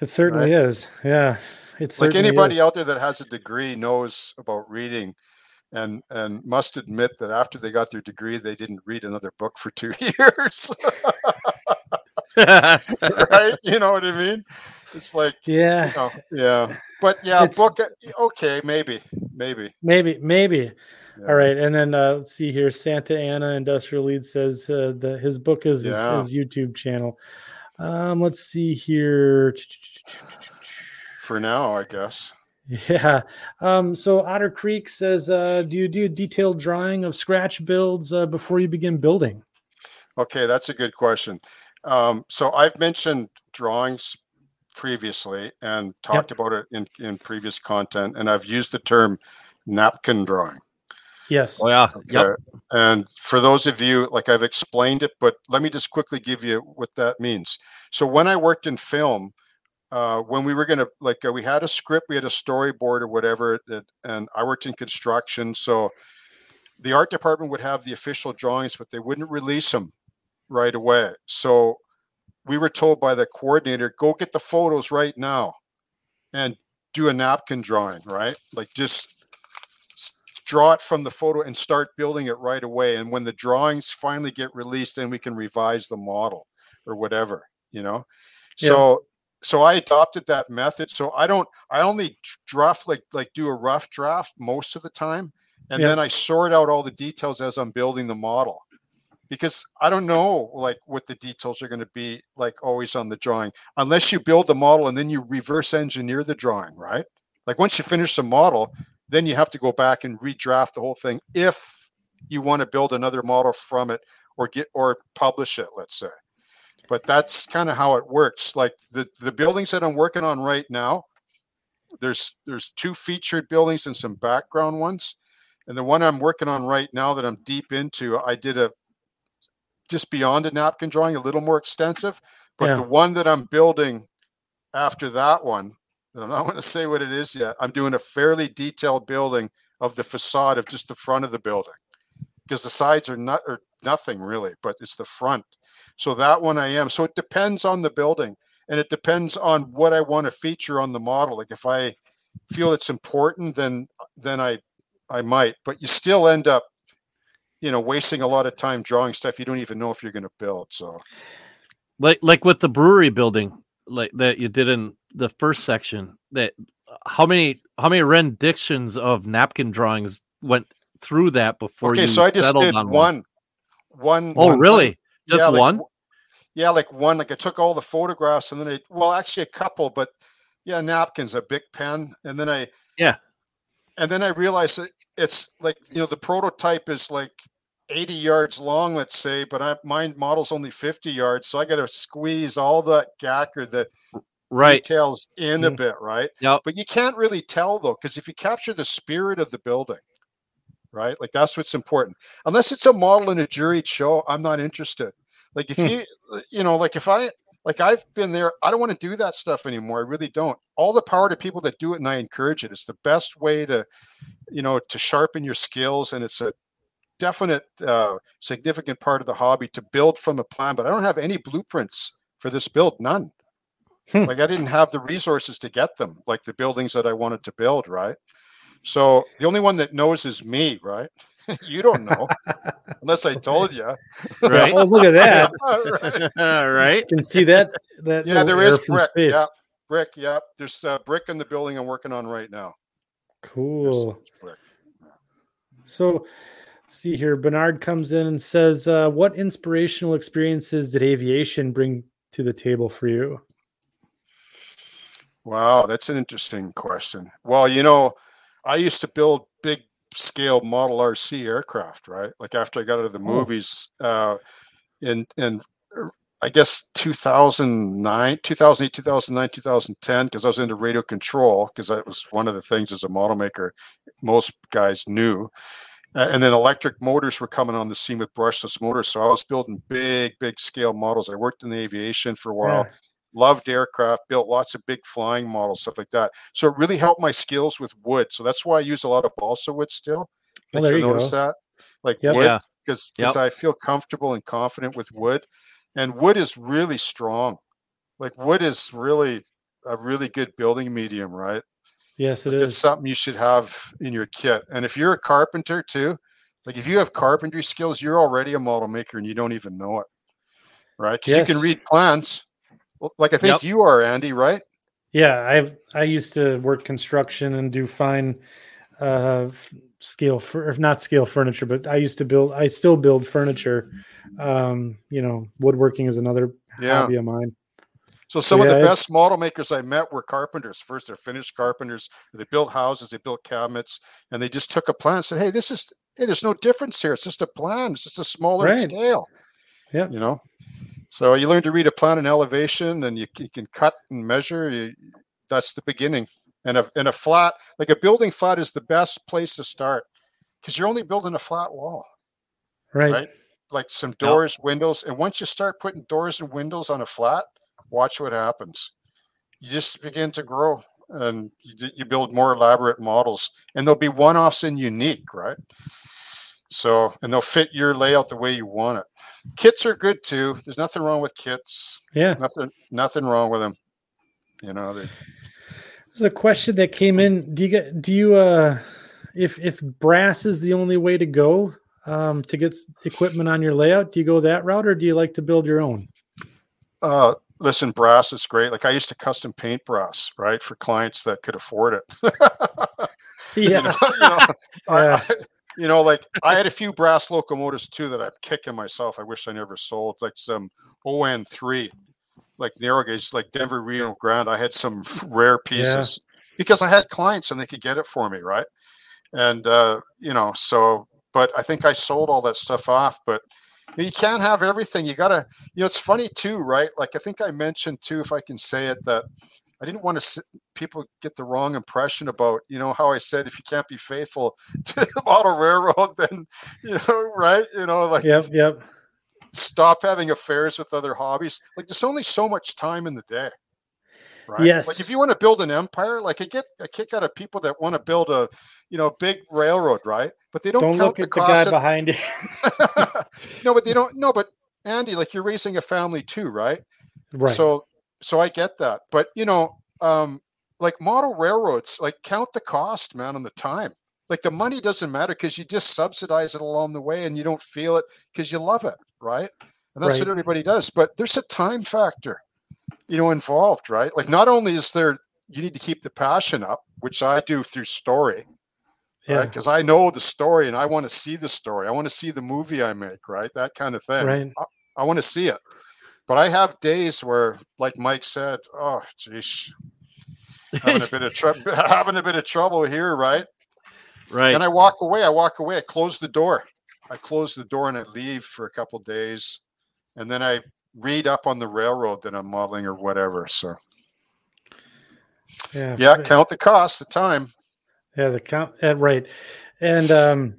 It certainly right? is yeah it's like anybody is. out there that has a degree knows about reading and and must admit that after they got their degree, they didn't read another book for two years. right? You know what I mean? It's like yeah, you know, yeah. But yeah, it's, book. Okay, maybe, maybe, maybe, maybe. Yeah. All right, and then uh, let's see here. Santa Ana Industrial Lead says uh, the his book is yeah. his, his YouTube channel. Um, let's see here. For now, I guess. Yeah. Um, so Otter Creek says, uh, do you do a detailed drawing of scratch builds uh, before you begin building? Okay, that's a good question. Um, so I've mentioned drawings previously and talked yep. about it in, in previous content, and I've used the term napkin drawing. Yes. Oh yeah. Yep. And for those of you, like I've explained it, but let me just quickly give you what that means. So when I worked in film, uh, when we were going to like uh, we had a script we had a storyboard or whatever it, and i worked in construction so the art department would have the official drawings but they wouldn't release them right away. So we were told by the coordinator go get the photos right now and do a napkin drawing right? Like just draw it from the photo and start building it right away and when the drawings finally get released then we can revise the model or whatever you know? Yeah. so so I adopted that method. So I don't, I only draft like like do a rough draft most of the time, and yeah. then I sort out all the details as I'm building the model, because I don't know like what the details are going to be like always on the drawing, unless you build the model and then you reverse engineer the drawing, right? Like once you finish the model, then you have to go back and redraft the whole thing if you want to build another model from it or get or publish it, let's say but that's kind of how it works. Like the the buildings that I'm working on right now, there's there's two featured buildings and some background ones, and the one I'm working on right now that I'm deep into, I did a just beyond a napkin drawing, a little more extensive. But yeah. the one that I'm building after that one, that I'm not going to say what it is yet. I'm doing a fairly detailed building of the facade of just the front of the building because the sides are not or nothing really, but it's the front so that one I am. So it depends on the building and it depends on what I want to feature on the model. Like if I feel it's important, then then I I might. But you still end up, you know, wasting a lot of time drawing stuff you don't even know if you're going to build. So, like like with the brewery building, like that you did in the first section. That how many how many renditions of napkin drawings went through that before okay, you so I just did on one. One. Oh, one, really? Just yeah, one? Like, yeah, like one. Like I took all the photographs and then I, well, actually a couple, but yeah, napkins, a big pen, and then I, yeah, and then I realized that it's like you know the prototype is like 80 yards long, let's say, but I, my model's only 50 yards, so I got to squeeze all the gack or the right details in a mm-hmm. bit, right? Yeah. But you can't really tell though, because if you capture the spirit of the building, right? Like that's what's important. Unless it's a model in a juried show, I'm not interested. Like if hmm. you, uh, you know, like if I, like I've been there, I don't want to do that stuff anymore. I really don't. All the power to people that do it, and I encourage it. It's the best way to, you know, to sharpen your skills, and it's a definite, uh, significant part of the hobby to build from a plan. But I don't have any blueprints for this build, none. Hmm. Like I didn't have the resources to get them, like the buildings that I wanted to build, right? So the only one that knows is me, right? you don't know unless I told you. Right. oh, look at that. right. right. You can see that. That yeah, there is brick. Space. Yeah, brick. Yeah, there's uh, brick in the building I'm working on right now. Cool. So, see here. Bernard comes in and says, uh, "What inspirational experiences did aviation bring to the table for you?" Wow, that's an interesting question. Well, you know, I used to build big scale Model RC aircraft, right? Like after I got out of the oh. movies, uh, in in er, I guess 2009, 2008, 2009, 2010, because I was into radio control, because that was one of the things as a model maker most guys knew. Uh, and then electric motors were coming on the scene with brushless motors. So I was building big, big scale models. I worked in the aviation for a while. Yeah loved aircraft, built lots of big flying models, stuff like that. So it really helped my skills with wood. So that's why I use a lot of balsa wood still. Well, there you notice go. that, like yep. wood, because yeah. because yep. I feel comfortable and confident with wood, and wood is really strong. Like wood is really a really good building medium, right? Yes, it like is. It's something you should have in your kit. And if you're a carpenter too, like if you have carpentry skills, you're already a model maker and you don't even know it, right? Because yes. you can read plans like I think yep. you are, Andy, right? Yeah, I've I used to work construction and do fine uh scale for not scale furniture, but I used to build I still build furniture. Um, you know, woodworking is another yeah. hobby of mine. So some so, yeah, of the best model makers I met were carpenters. First, they're finished carpenters. They built houses, they built cabinets, and they just took a plan and said, "Hey, this is hey, there's no difference here. It's just a plan. It's just a smaller right. scale." Yeah, you know. So you learn to read a plan and elevation, and you, you can cut and measure. You, that's the beginning. And a, and a flat, like a building flat, is the best place to start because you're only building a flat wall, right? right? Like some doors, yep. windows, and once you start putting doors and windows on a flat, watch what happens. You just begin to grow, and you, you build more elaborate models, and they'll be one-offs and unique, right? So, and they'll fit your layout the way you want it. Kits are good too. There's nothing wrong with kits. Yeah, nothing, nothing wrong with them. You know, they, there's a question that came in. Do you get? Do you? uh If if brass is the only way to go um, to get equipment on your layout, do you go that route, or do you like to build your own? Uh, listen, brass is great. Like I used to custom paint brass, right, for clients that could afford it. yeah. you know, you know, yeah. I, you know, like I had a few brass locomotives too that I'm kicking myself. I wish I never sold, like some ON3, like narrow gauge, like Denver Rio Grande. I had some rare pieces yeah. because I had clients and they could get it for me, right? And uh, you know, so but I think I sold all that stuff off. But you can't have everything. You gotta, you know, it's funny too, right? Like I think I mentioned too, if I can say it, that I didn't want to people get the wrong impression about you know how I said if you can't be faithful to the model railroad, then you know right, you know like yep, yep. Stop having affairs with other hobbies. Like there's only so much time in the day. Right? Yes. Like if you want to build an empire, like I get a kick out of people that want to build a, you know, big railroad, right? But they don't, don't look at the, the guy of... behind it. no, but they don't. No, but Andy, like you're raising a family too, right? Right. So so I get that. But you know, um, like model railroads, like count the cost, man, on the time. Like the money doesn't matter because you just subsidize it along the way and you don't feel it because you love it, right? And that's right. what everybody does. But there's a time factor, you know, involved, right? Like not only is there you need to keep the passion up, which I do through story. Yeah. Because right? I know the story and I want to see the story. I want to see the movie I make, right? That kind of thing. Right. I, I want to see it. But I have days where, like Mike said, oh, geez, having a bit of trouble, having a bit of trouble here, right? Right. And I walk away. I walk away. I close the door. I close the door and I leave for a couple days, and then I read up on the railroad that I'm modeling or whatever. So, yeah, yeah, count the cost, the time. Yeah, the count. Uh, right, and um,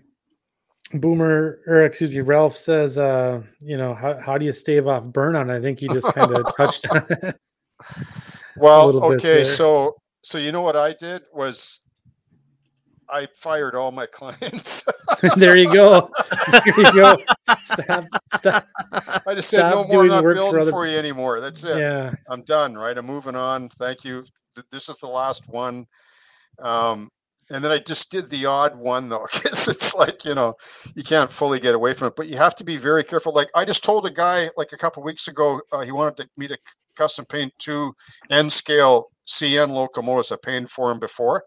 Boomer, or excuse me, Ralph says, uh, you know, how, how do you stave off burnout? I think he just kind of touched on it. Well, okay, so so you know what I did was I fired all my clients. there you go. There you go. Stop. Stop. I just said no more. Not building for, other... for, you anymore. That's it. Yeah. I'm done. Right. I'm moving on. Thank you. This is the last one. Um, and then I just did the odd one though, because it's like you know you can't fully get away from it, but you have to be very careful. Like I just told a guy like a couple weeks ago, uh, he wanted to, me to custom paint two N scale CN locomotives. I painted for him before.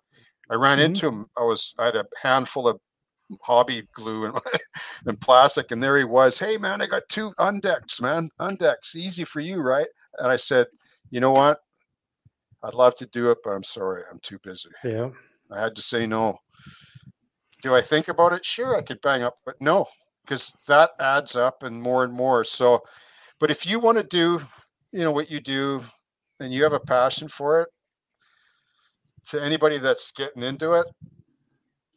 I ran mm-hmm. into him. I was I had a handful of hobby glue and, and plastic, and there he was. Hey man, I got two undecks, man, undecks, easy for you, right? And I said, you know what? I'd love to do it, but I'm sorry, I'm too busy. Yeah. I had to say no. Do I think about it? Sure, I could bang up, but no, because that adds up and more and more. So, but if you want to do, you know, what you do and you have a passion for it, to anybody that's getting into it,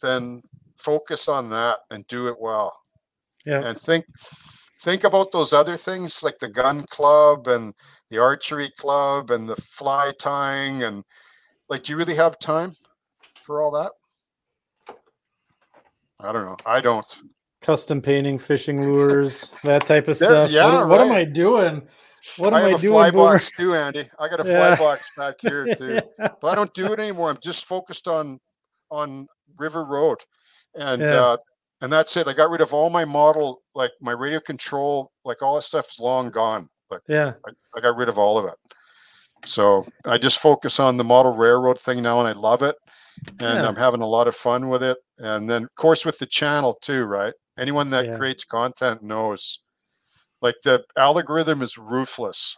then focus on that and do it well. Yeah. And think think about those other things like the gun club and the archery club and the fly tying and like do you really have time? For all that? I don't know. I don't. Custom painting, fishing lures, that type of stuff. Yeah, what, right. what, am I doing? What am I, I doing? Fly box too, Andy. I got a yeah. fly box back here too, but I don't do it anymore. I'm just focused on on River Road, and yeah. uh, and that's it. I got rid of all my model, like my radio control, like all that stuff is long gone. Like yeah, I, I got rid of all of it. So I just focus on the model railroad thing now, and I love it and yeah. I'm having a lot of fun with it. And then, of course, with the channel too, right? Anyone that yeah. creates content knows, like the algorithm is ruthless.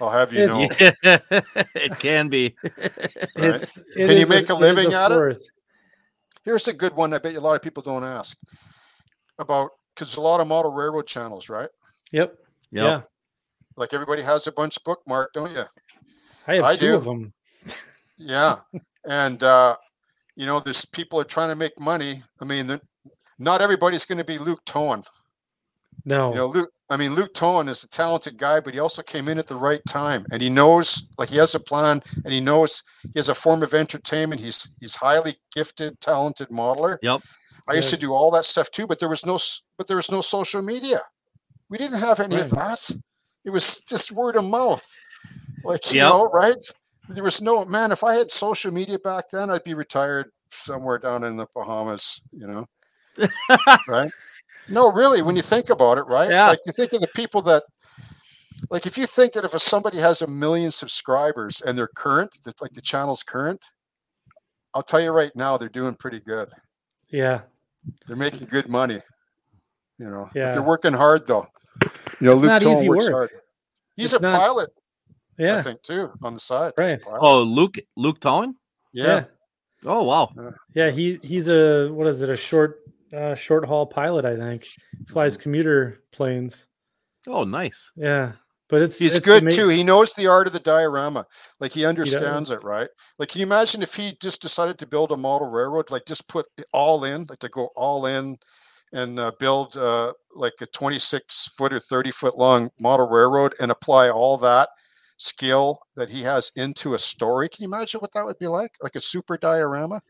I'll have you know, it can be. It's it can you make a, a living at it? Here's a good one. I bet you a lot of people don't ask about because a lot of model railroad channels, right? Yep. yep. Yeah. Like everybody has a bunch bookmarked, don't you? I have I two do. of them. Yeah, and uh, you know, there's people are trying to make money. I mean, not everybody's going to be Luke Towan. No, you know, Luke. I mean, Luke Towan is a talented guy, but he also came in at the right time, and he knows, like, he has a plan, and he knows he has a form of entertainment. He's he's highly gifted, talented modeler. Yep. I used to do all that stuff too, but there was no, but there was no social media. We didn't have any right. of that. It was just word of mouth, like you yep. know, right? There was no man. If I had social media back then, I'd be retired somewhere down in the Bahamas. You know, right? No, really, when you think about it, right? Yeah. Like you think of the people that like if you think that if somebody has a million subscribers and they're current, that like the channel's current, I'll tell you right now, they're doing pretty good. Yeah. They're making good money. You know, yeah. they're working hard though. You know, it's Luke not Tone easy works work. hard. He's It's a not- pilot, Yeah. I think, too, on the side. Right. He's a pilot. Oh, Luke Luke Towan. yeah. yeah. Oh wow. Yeah, he he's a what is it? A short uh, short haul pilot, I think. Mm-hmm. Flies commuter planes. Oh nice. Yeah, but it's He's it's good ama- too. He knows the art of the diorama. Like he understands does. it, right? Like, can you imagine if he just decided to build a model railroad, like just put it all in, like to go all in and uh, build uh, like a 26 foot or 30 foot long model railroad and apply all that skill that he has into a story. Can you imagine what that would be like? Like a super diorama?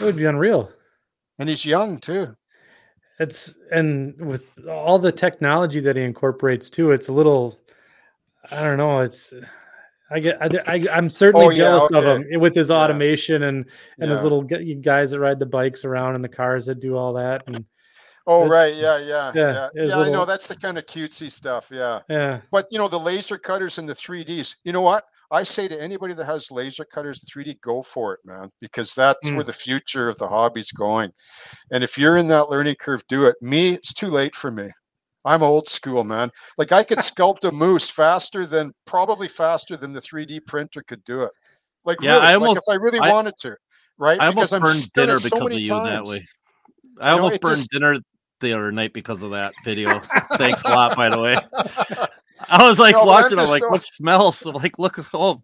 It would be unreal. And he's young too. It's and with all the technology that he incorporates too, it's a little. I don't know. It's. I get. I, I, I'm certainly Oh, yeah, jealous of him with his Yeah. automation and and his little guys that ride the bikes around and the cars that do all that and Oh, That's- right. Yeah, yeah, yeah, yeah. Yeah, I know. That's the kind of cutesy stuff. Yeah. yeah. But you know, the laser cutters and the 3Ds, you know what? I say to anybody that has laser cutters, 3D, go for it, man, because that's Mm. where the future of the hobby's going. And if you're in that learning curve, do it. Me, it's too late for me. I'm old school, man. Like I could sculpt a moose faster than probably faster than the 3D printer could do it. Like Yeah, really, I like almost- if I really I- wanted to, right? I almost I've burned dinner so because of you that way. I You know, almost it burned just- dinner the other night because of that video. Thanks a lot, by the way. I was like No, watching. I'm like, so- what smells? I'm like, look. Oh,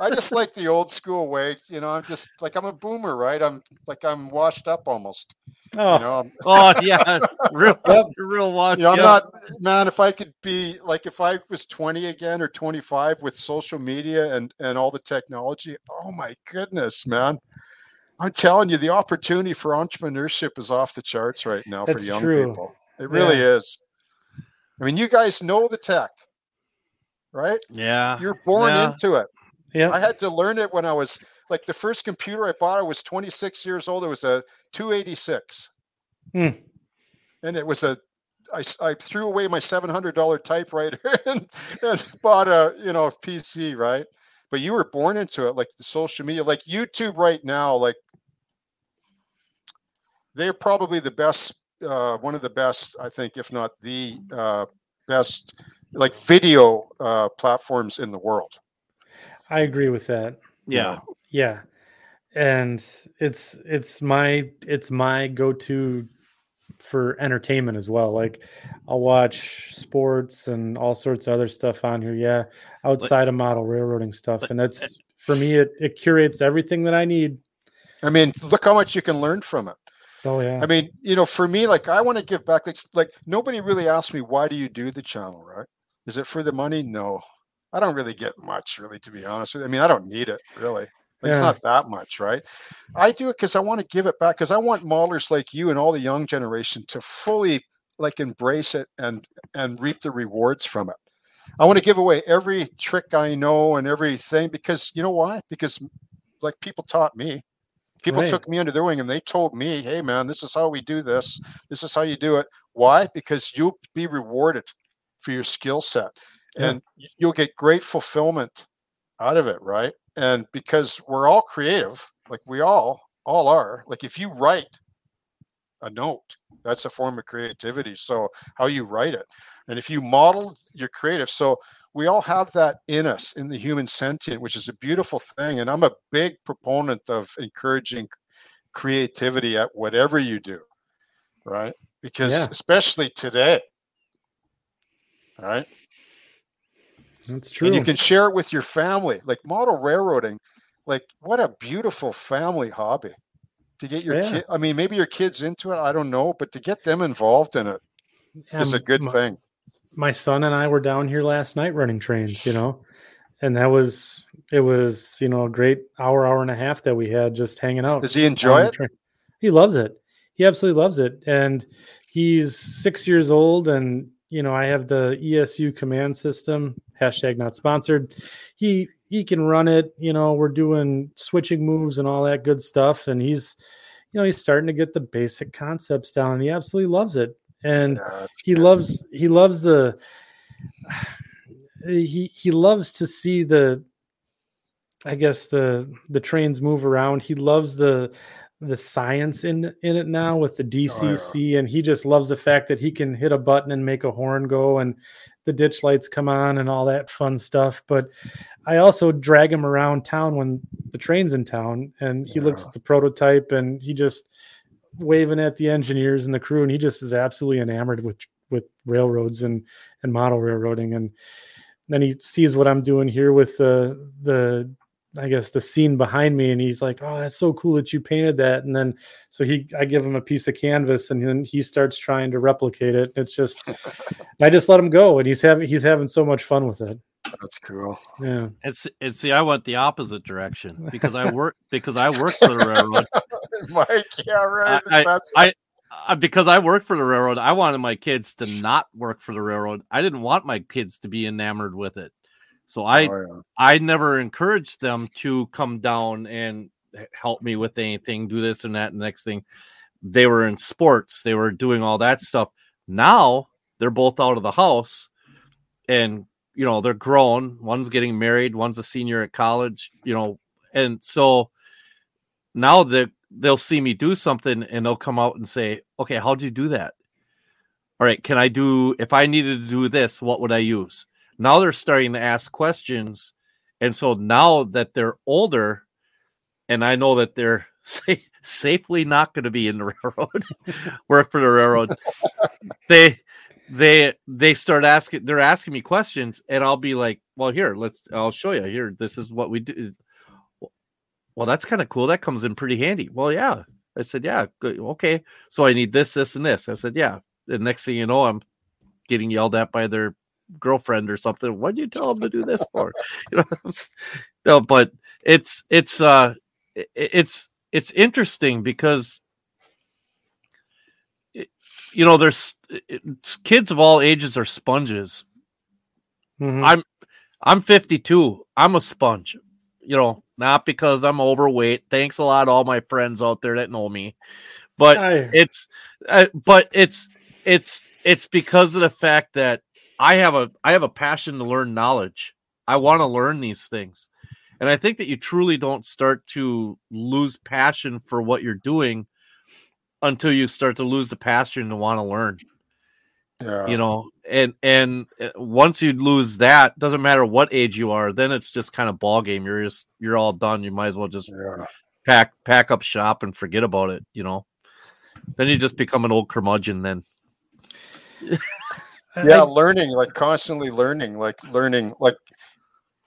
I just like the old school way. You know, I'm just like I'm a boomer, right? I'm like I'm washed up almost. Oh, You know, I'm, oh yeah, real, Yep. real watch. you know, I'm yeah. not man. If I could be like if I was 20 again or 25 with social media and and all the technology, oh my goodness, man! I'm telling you, the opportunity for entrepreneurship is off the charts right now for young true. people. It really is. I mean, you guys know the tech, right? Yeah, You're born Yeah. into it. yeah. I had to learn it when I was like the first computer I bought. I was 26 years old. It was a 286, Hmm. and it was a. I, s- I threw away my $700 typewriter and, and bought a you know a PC, right? But you were born into it, like the social media, like YouTube right now. Like they're probably the best, uh, one of the best, I think, if not the uh, best, like video uh, platforms in the world. I agree with that. yeah. Yeah. And it's it's my it's my go-to for entertainment as well. Like I'll watch sports and all sorts of other stuff on here. Yeah. Outside of model railroading stuff. but- And that's eh, for me it, it curates everything that I need. I mean, look how much you can learn from it. Oh yeah. I mean, you know, for me, like I want to give back. Like, like nobody really asked me why do you do the channel, right? Is it for the money? No, I don't really get much, really, to be honest with you. I mean, I don't need it really. Like, It's not that much, right? I do it because I want to give it back because I want modelers like you and all the young generation to fully like embrace it and and reap the rewards from it. I want to give away every trick I know and everything because you know why? Because like people taught me. People Right. took me under their wing and they told me, "Hey, man, this is how we do this. This is how you do it." Why? Because you'll be rewarded for your skill set, Yeah. and you'll get great fulfillment out of it, right? And because we're all creative, like we all all are. Like if you write a note, that's a form of creativity. So how you write it, and if you model, you're creative. So we all have that in us in the human sentient, which is a beautiful thing. And I'm a big proponent of encouraging creativity at whatever you do, right? Because Yeah. especially today, all right, That's true. and you can share it with your family, like model railroading. Like what a beautiful family hobby. To get your yeah. kid. I mean, maybe your kids into it. I don't know, but to get them involved in it it is a um, good my, thing. My son and I were down here last night running trains. You know, and that was it was you know a great hour hour and a half that we had just hanging out. Does he enjoy it? He loves it. He absolutely loves it, and he's six years old and you know i have the esu command system hashtag not sponsored he he can run it you know we're doing switching moves and all that good stuff. And he's you know he's starting to get the basic concepts down and he absolutely loves it. And yeah, he loves he loves the he he loves to see the i guess the the trains move around. He loves the the science in in it now with the DCC, oh, yeah. and he just loves the fact that he can hit a button and make a horn go, and the ditch lights come on and all that fun stuff. But I also drag him around town when the train's in town, and he yeah. looks at the prototype and he just waving at the engineers and the crew, and he just is absolutely enamored with with railroads and and model railroading and then he sees what I'm doing here with the the I guess the scene behind me and he's like, Oh, that's so cool that you painted that. And then so he I give him a piece of canvas and then he starts trying to replicate it. It's just I just let him go and he's having he's having so much fun with it. That's cool. Yeah. It's it's see, I went the opposite direction because I work because I work for the railroad. Mike, yeah, right. I, I, I, I, because I work for the railroad, I wanted my kids to not work for the railroad. I didn't want my kids to be enamored with it. So I oh, yeah. I never encouraged them to come down and help me with anything, do this and that and next thing. They were in sports, they were doing all that stuff. Now they're both out of the house and you know they're grown. One's getting married, one's a senior at college, you know, and so now that they'll see me do something and they'll come out and say, Okay, how'd you do that? All right, can I do if I needed to do this, what would I use? Now they're starting to ask questions. And so now that they're older, and I know that they're safely not going to be in the railroad, work for the railroad, they they they start asking they're asking me questions and I'll be like, well here, let's I'll show you. Here, this is what we do. Well, that's kind of cool. That comes in pretty handy. Well, yeah. I said, yeah, okay. So I need this, this, and this. I said, yeah. The next thing you know, I'm getting yelled at by their girlfriend or something. Why'd you tell him to do this for? you know, no, but it's it's uh it's it's interesting because you know there's kids of all ages are sponges. Mm-hmm. I'm I'm 52. I'm a sponge. You know, not because I'm overweight. Thanks a lot, all my friends out there that know me. But I... it's, uh, but it's, it's, it's because of the fact that I have a I have a passion to learn knowledge. I want to learn these things. And I think that you truly don't start to lose passion for what you're doing until you start to lose the passion to want to learn. Yeah. You know, and and uh, once you lose that, doesn't matter what age you are, then it's just kind of ball game. You're just you're all done. You might as well just yeah. pack pack up shop and forget about it, you know. Then you just become an old curmudgeon then. yeah I, learning like constantly learning like learning like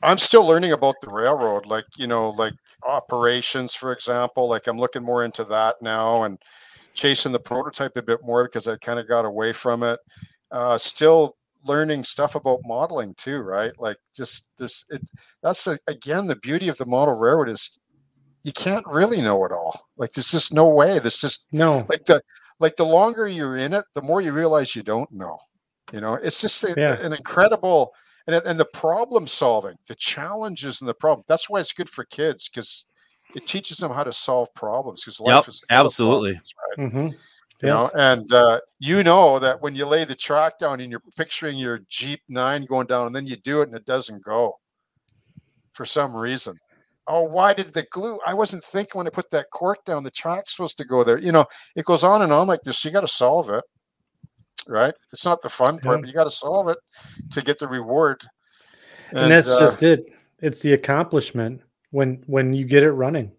i'm still learning about the railroad like you know like operations for example like i'm looking more into that now and chasing the prototype a bit more because i kind of got away from it. Uh still learning stuff about modeling too right? Like just this it that's again the beauty of the model railroad is you can't really know it all. Like there's just no way. There's just no. like the like the longer you're in it the more you realize you don't know you know, it's just a, yeah. an incredible and and the problem solving, the challenges and the problem. That's why it's good for kids because it teaches them how to solve problems because life yep, is absolutely problems, right? mm-hmm. You know, and uh, you know that when you lay the track down and you're picturing your Geep Nine going down, and then you do it and it doesn't go for some reason. Oh, why did the glue? I wasn't thinking when I put that cork down. The track's supposed to go there. You know, it goes on and on like this. You got to solve it right? It's not the fun part, yeah. but you got to solve it to get the reward. And, and that's uh, just it. It's the accomplishment when when you get it running.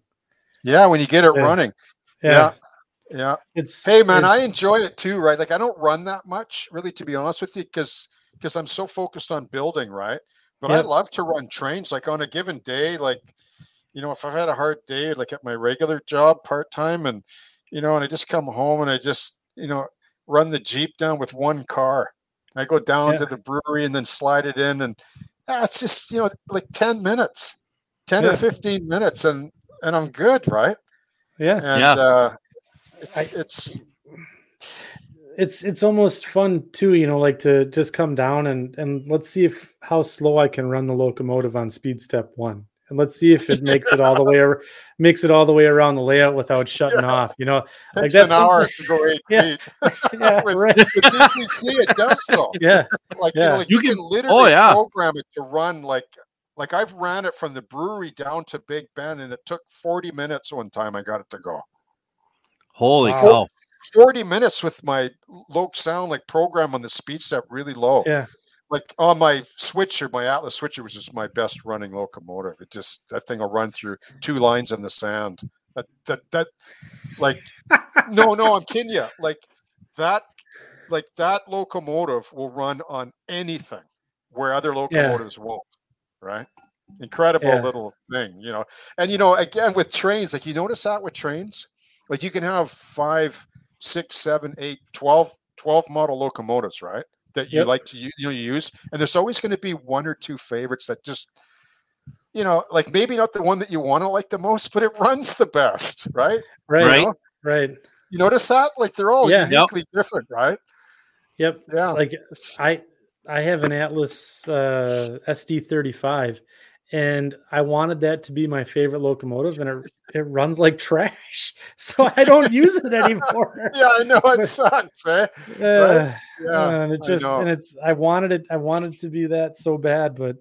Yeah, when you get it yeah. running. Yeah. yeah. yeah. It's hey man, it's, I enjoy it too, right? Like I don't run that much, really, to be honest with you, because because I'm so focused on building, right? But yep. I love to run trains. Like on a given day, like you know, if I've had a hard day, like at my regular job part time, and you know, and I just come home and I just, you know, run the Geep down with one car. I go down yeah. to the brewery and then slide it in, and ah, that's just, you know, like 10 minutes, 10 yeah. or 15 minutes, and and I'm good, right? Yeah. And yeah. Uh, it's, I, it's it's it's almost fun too, you know, like to just come down and and let's see if how slow I can run the locomotive on speed step one and let's see if it makes it all the way or makes it all the way around the layout without shutting yeah. off. You know, like that's an hour to go eight yeah. feet. yeah, with, right. with DCC, it does so. Yeah, like yeah. you, know, like you, you can, can, literally oh, yeah. program it to run like like I've ran it from the brewery down to Big Ben, and it took forty minutes one time. I got it to go. Holy wow. cow! 40 minutes with my low sound like program on the speed step really low. Yeah like on my switcher, my Atlas switcher, which is my best running locomotive. It just that thing will run through two lines in the sand. That that that like no no I'm kidding you. Like that like that locomotive will run on anything where other locomotives yeah. won't. Right. Incredible yeah. little thing, you know. And you know, again with trains, like you notice that with trains, like you can have five, six, seven, eight, 12, 12 model locomotives, right? that you yep. like to you know use, and there's always going to be one or two favorites that just you know like maybe not the one that you want to like the most, but it runs the best, right? Right. Right. You, know? right. you notice that like they're all yeah. uniquely yep. different, right? Yep. Yeah. Like I I have an Atlas uh, SD35 and I wanted that to be my favorite locomotive, and it it runs like trash, so I don't use it anymore. yeah, I know it sucks, eh? Uh, right? Yeah, and it just and it's I wanted it I wanted it to be that so bad, but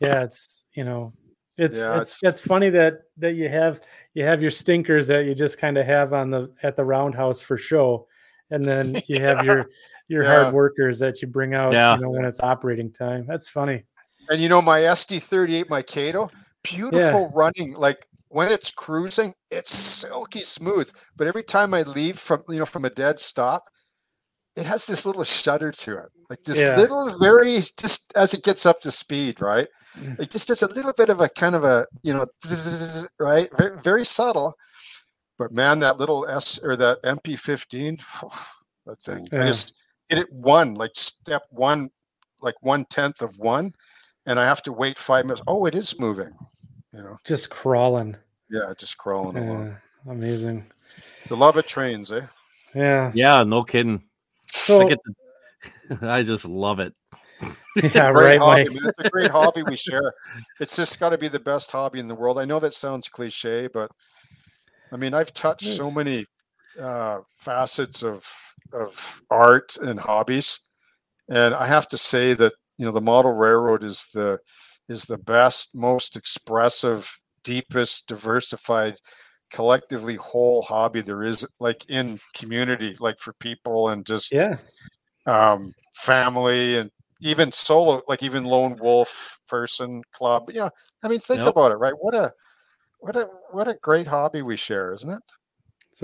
yeah, it's you know it's yeah, it's, it's it's funny that that you have you have your stinkers that you just kind of have on the at the roundhouse for show, and then you yeah. have your your yeah. hard workers that you bring out you know when it's operating time. That's funny. And you know, my SD38, my Kato, beautiful yeah. running. Like when it's cruising, it's silky smooth. But every time I leave from you know from a dead stop, it has this little shudder to it, like this yeah. little very just as it gets up to speed, right? Mm. It just does a little bit of a kind of a you know right, very, very subtle. But man, that little S or that MP15, that thing, yeah. I just hit it one like step one, like one tenth of one, and I have to wait five minutes. Oh, it is moving. You know, just crawling. Yeah, just crawling yeah, along. Amazing. The love of trains, eh? Yeah. Yeah, no kidding. So I, the, I just love it. Yeah, right. Hobby, it's a great hobby we share. It's just got to be the best hobby in the world. I know that sounds cliche, but I mean, I've touched so many uh, facets of of art and hobbies, and I have to say that you know the model railroad is the is the best most expressive deepest diversified collectively whole hobby there is like in community like for people and just yeah. um family and even solo like even lone wolf person club. Yeah i mean think yep. about it right? What a what a what a great hobby we share isn't it?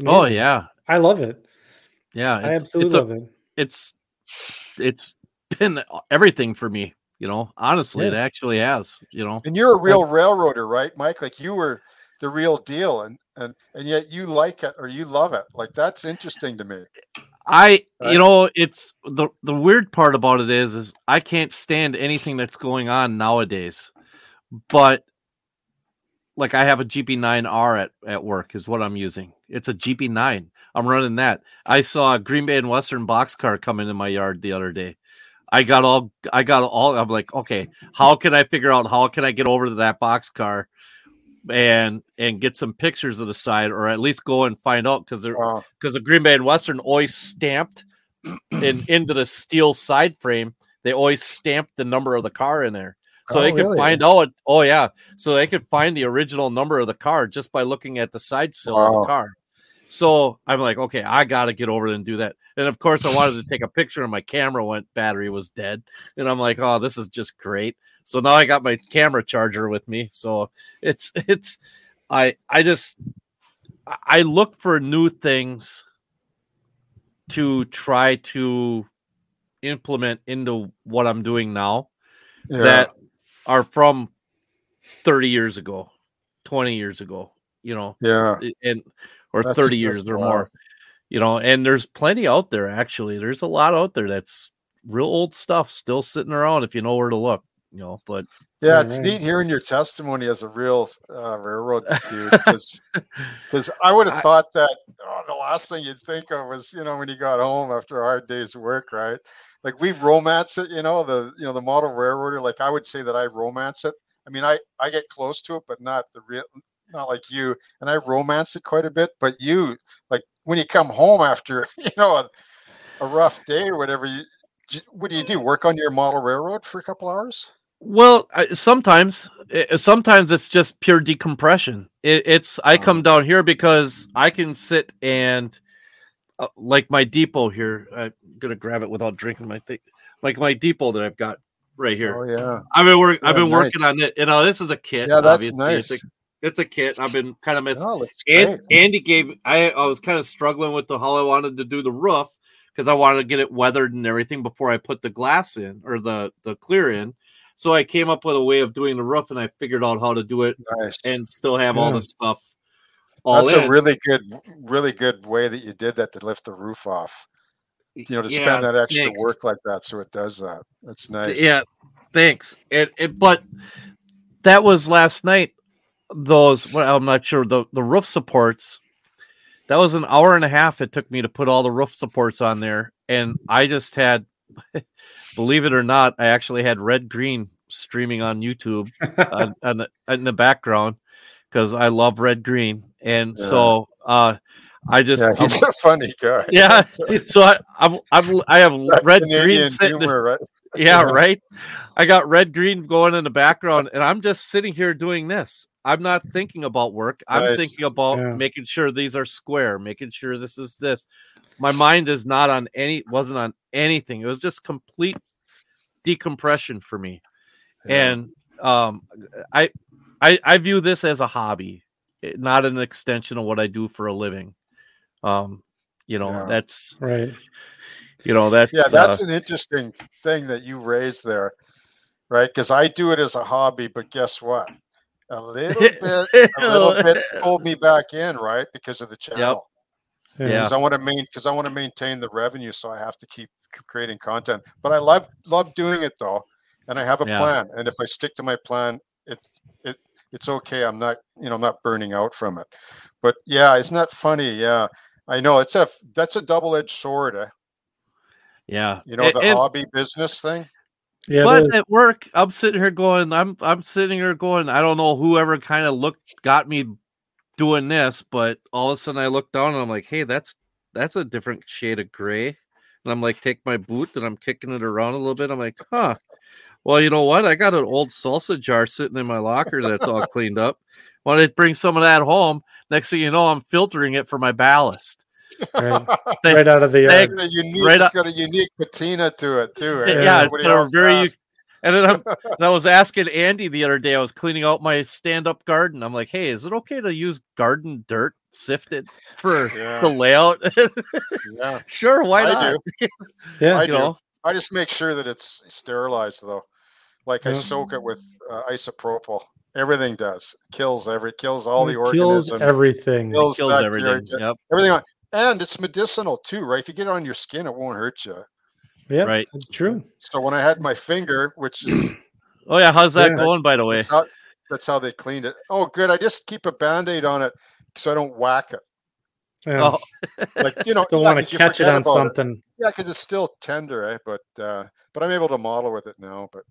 Oh yeah. I love it yeah i absolutely love it it's it's been everything for me. You know, honestly, yeah. it actually has. You know, and you're a real railroader, right, Mike? Like you were the real deal, and and and yet you like it or you love it. Like that's interesting to me. I, right? you know, it's the the weird part about it is, is I can't stand anything that's going on nowadays. But like I have a GP9R at, at work is what I'm using. It's a GP9. I'm running that. I saw a Green Bay and Western boxcar come into my yard the other day. I got all I got all I'm like, okay, how can I figure out how can I get over to that box car and and get some pictures of the side or at least go and find out because they're because the Green Bay and Western always stamped in into the steel side frame, they always stamped the number of the car in there. So oh, they could really? find out oh yeah. So they could find the original number of the car just by looking at the side sill wow. of the car. So I'm like, okay, I got to get over and do that. And of course, I wanted to take a picture, and my camera went battery was dead. And I'm like, oh, this is just great. So now I got my camera charger with me. So it's it's I I just I look for new things to try to implement into what I'm doing now yeah. that are from 30 years ago. 20 years ago, you know. Yeah. And or that's 30 years or more. You know, and there's plenty out there actually. There's a lot out there that's real old stuff still sitting around if you know where to look, you know, but yeah, it's right. neat hearing your testimony as a real uh, railroad dude because I would have thought that oh, the last thing you'd think of was you know when you got home after a hard day's work, right? Like we romance it, you know the you know the model railroader. Like I would say that I romance it. I mean, I I get close to it, but not the real, not like you. And I romance it quite a bit. But you, like when you come home after you know a, a rough day or whatever, you what do you do? Work on your model railroad for a couple hours? Well, sometimes, it, sometimes it's just pure decompression. It, it's I uh-huh. come down here because I can sit and uh, like my depot here. I'm gonna grab it without drinking my thing. Like my depot that I've got right here. Oh yeah, I've been working. Yeah, I've been nice. working on it. You know, this is a kit. Yeah, that's obviously. nice. It's a, it's a kit. I've been kind of missing. Oh, and, Andy gave. I I was kind of struggling with the how I wanted to do the roof because I wanted to get it weathered and everything before I put the glass in or the the clear in. So I came up with a way of doing the roof, and I figured out how to do it nice. and still have yeah. all the stuff. All That's in. a really good, really good way that you did that to lift the roof off. You know, to yeah, spend that extra thanks. work like that, so it does that. That's nice. Yeah, thanks. It, it but that was last night. Those, well, I'm not sure the the roof supports. That was an hour and a half. It took me to put all the roof supports on there, and I just had believe it or not, I actually had red green streaming on YouTube on, on the, in the background because I love red green, and yeah. so uh, I just yeah, he's I'm, a funny guy. Yeah, so I I'm, I'm i have red green sitting. Humor, right? yeah, right. I got red green going in the background, and I'm just sitting here doing this. I'm not thinking about work. I'm nice. thinking about yeah. making sure these are square, making sure this is this my mind is not on any wasn't on anything. It was just complete decompression for me. Yeah. And um I I I view this as a hobby, eh, not an extension of what I do for a living. Um you know, yeah. that's right. You know, that's Yeah, that's uh, an interesting thing that you raised there. Right? Cuz I do it as a hobby, but guess what? A little bit a little bit pulled me back in, right? Because of the channel. Yep yeah. Because I want to main because I want to maintain the revenue, so I have to keep creating content. But I love love doing it though, and I have a yeah. plan. And if I stick to my plan, it it it's okay. I'm not you know not burning out from it. But yeah, isn't that funny? Yeah, I know it's a that's a double edged sword. Eh? Yeah, you know the hobby business thing. Yeah, but at work, I'm sitting here going, I'm I'm sitting here going, I don't know whoever kind of looked got me doing this, but all of a sudden I look down and I'm like, hey, that's that's a different shade of gray. And I'm like, take my boot and I'm kicking it around a little bit. I'm like, huh. Well, you know what? I got an old salsa jar sitting in my locker that's all cleaned up. Why don't I bring some of that home? Next thing you know, I'm filtering it for my ballast. Right, right out of the yard. Unique, right it's got a unique patina to it too. Right? Yeah, yeah it's very and then, and i was asking Andy the other day. I was cleaning out my stand-up garden. I'm like, "Hey, is it okay to use garden dirt sifted for yeah. the layout?" yeah, sure. Why I not? Do. yeah, I do. Know. I just make sure that it's sterilized though. Like I soak it with uh, isopropyl. Everything does kills every kills all the organisms. Everything. Kills, kills everything. Yep. Everything. And it's medicinal too, right? If you get it on your skin, it won't hurt you. Yeah, right. That's true. So when I had my finger, which is oh yeah, how's that yeah, going? By the way, that's how, that's how, they cleaned it. Oh, good. I just keep a band aid on it so I don't whack it. Yeah. Oh. like you know, don't yeah, want to catch it on something. It. Yeah, because it's still tender, eh? But uh, but I'm able to model with it now. But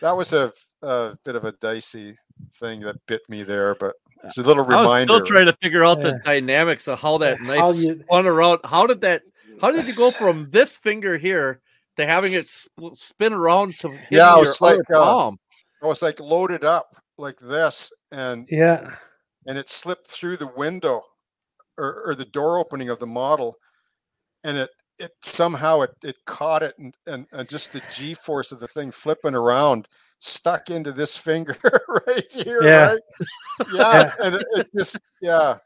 that was a, a bit of a dicey thing that bit me there. But it's a little reminder. I was still trying to figure out yeah. the dynamics of how that knife how you, spun around. How did that how did you go from this finger here to having it sp- spin around to yeah, I was like uh, I was like loaded up like this, and yeah, and it slipped through the window or, or the door opening of the model, and it it somehow it it caught it and, and, and just the g force of the thing flipping around stuck into this finger right here yeah. right yeah, yeah. and it, it, just yeah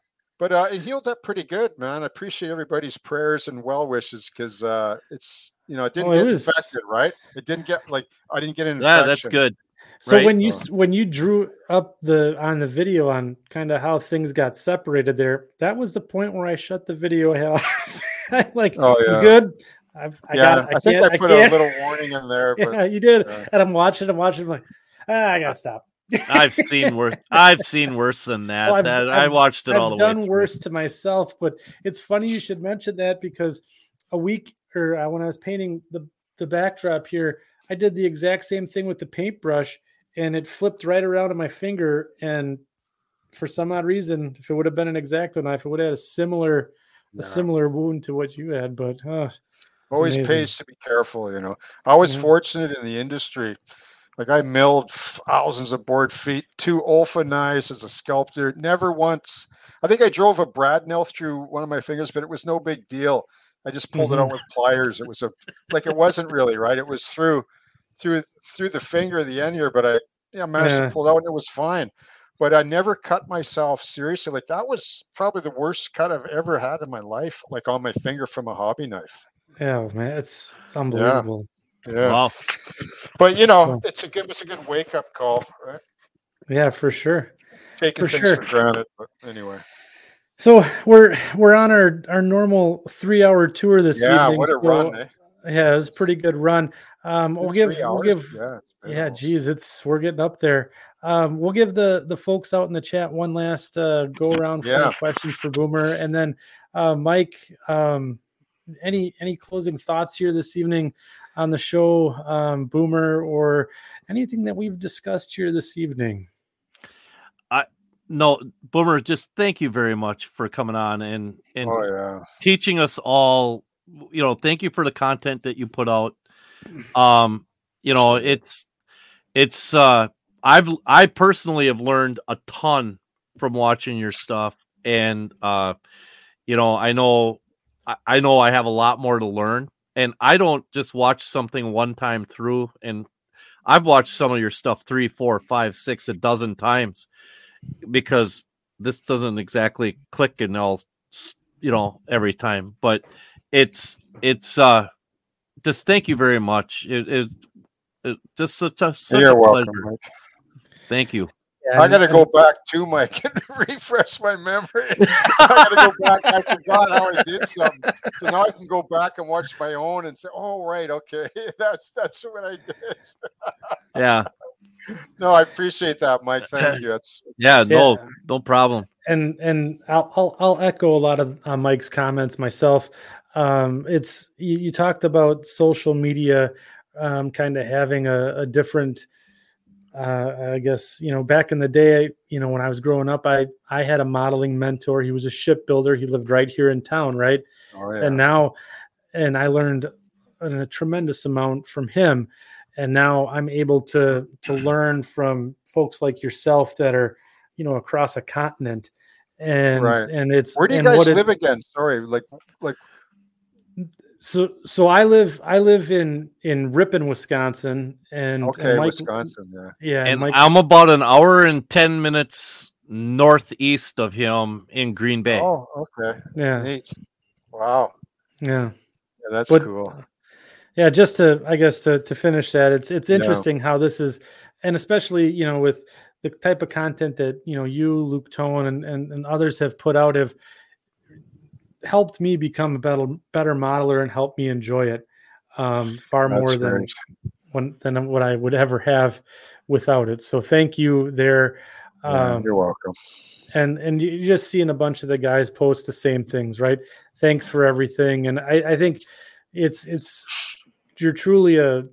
but uh, it healed up pretty good, man. I appreciate everybody's prayers and well wishes because uh, it's you know it didn't oh, get it was... infected, right? It didn't get like I didn't get an infection. Yeah, that's good. So right? when you oh. when you drew up the on the video on kind of how things got separated there, that was the point where I shut the video off. like, oh yeah, good. I, I yeah, got, I, I think I put a little warning in there. But, yeah, you did. Uh, and I'm watching, I'm watching, I'm like, ah, I gotta stop. I've seen worse. I've seen worse than that. Well, I've, that I've, I watched it I've all the way. I've done worse to myself, but it's funny you should mention that because a week or uh, when I was painting the the backdrop here, I did the exact same thing with the paintbrush, and it flipped right around on my finger. And for some odd reason, if it would have been an exacto knife, it would have had a similar a similar wound to what you had. But uh, always amazing. pays to be careful. You know, I was mm-hmm. fortunate in the industry. Like I milled thousands of board feet, two Olfa knives as a sculptor. Never once. I think I drove a brad nail through one of my fingers, but it was no big deal. I just pulled mm-hmm. it out mm-hmm. with pliers. It was a like it wasn't really right. It was through through through the finger, the end here, but I yeah managed yeah. to pull it out and it was fine. But I never cut myself seriously. Like that was probably the worst cut I've ever had in my life, like on my finger from a hobby knife. Yeah, man, it's it's unbelievable. Yeah. yeah. Wow. But you know, it's a good it's a good wake up call, right? Yeah, for sure. Taking for things sure. for granted, but anyway. So we're we're on our our normal three hour tour this yeah, evening. what a so, run! Eh? Yeah, it was a pretty good run. Um, we'll give we'll give yeah, yeah, geez, it's we're getting up there. Um, we'll give the the folks out in the chat one last uh, go around for yeah. questions for Boomer, and then uh, Mike. Um, any any closing thoughts here this evening on the show, um, Boomer, or anything that we've discussed here this evening? I no, Boomer. Just thank you very much for coming on and and oh, yeah. teaching us all. You know, thank you for the content that you put out. Um, you know, it's it's uh I've I personally have learned a ton from watching your stuff and uh you know, I know I know I have a lot more to learn and I don't just watch something one time through and I've watched some of your stuff three, four, five, six, a dozen times because this doesn't exactly click and all you know every time but it's it's uh just thank you very much. It, it, it just such a such You're a welcome, pleasure. Mike. thank you yeah, I got to go back to Mike and refresh my memory. I got to go back. I forgot how I did something, so now I can go back and watch my own and say, "Oh, right, okay, that's that's what I did." yeah. No, I appreciate that, Mike. Thank you. That's yeah, no, yeah. no problem. And and I'll I'll, I'll echo a lot of uh, Mike's comments myself. Um, it's you, you talked about social media, um, kind of having a, a different uh, I guess you know back in the day, you know when I was growing up, I I had a modeling mentor. He was a shipbuilder. He lived right here in town, right? Oh, yeah. And now, and I learned a tremendous amount from him. And now I'm able to to learn from folks like yourself that are, you know, across a continent. And right. and it's where do you guys live again? Sorry, like like so so I live I live in in Ripon, Wisconsin, and okay, and Mike, Wisconsin, yeah, yeah. And Mike, I'm about an hour and ten minutes northeast of him in Green Bay. Oh, okay, yeah, Neat. wow, yeah, yeah that's but, cool. Yeah, just to I guess to to finish that, it's it's interesting yeah. how this is, and especially you know with the type of content that you know you Luke Towan and, and, and others have put out have helped me become a better better modeler and helped me enjoy it um, far That's more than when, than what I would ever have without it. So thank you there. Um, yeah, you're welcome. And and you just seeing a bunch of the guys post the same things, right? Thanks for everything. And I, I think it's it's you're truly a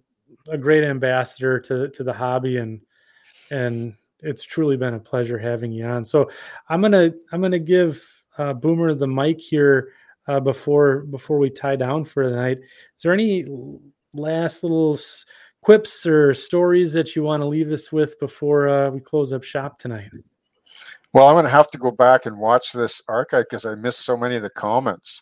a great ambassador to to the hobby and and it's truly been a pleasure having you on. So I'm gonna I'm gonna give uh, Boomer the mic here uh, before before we tie down for the night. Is there any last little quips or stories that you want to leave us with before uh, we close up shop tonight? Well, I'm going to have to go back and watch this archive because I missed so many of the comments.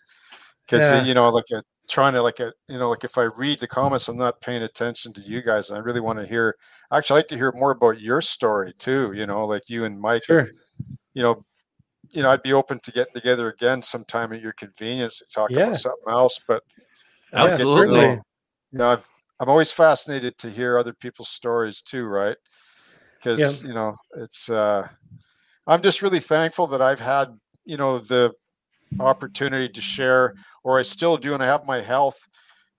Because yeah. you know, like a, trying to like a, you know, like if I read the comments, I'm not paying attention to you guys, and I really want to hear. Actually, I'd like to hear more about your story too. You know, like you and Mike. Sure. Have, you know, you know, I'd be open to getting together again sometime at your convenience to talk yeah. about something else. But absolutely, you know, i am always fascinated to hear other people's stories too, right? because yeah. you know it's. uh I'm just really thankful that I've had you know the opportunity to share, or I still do, and I have my health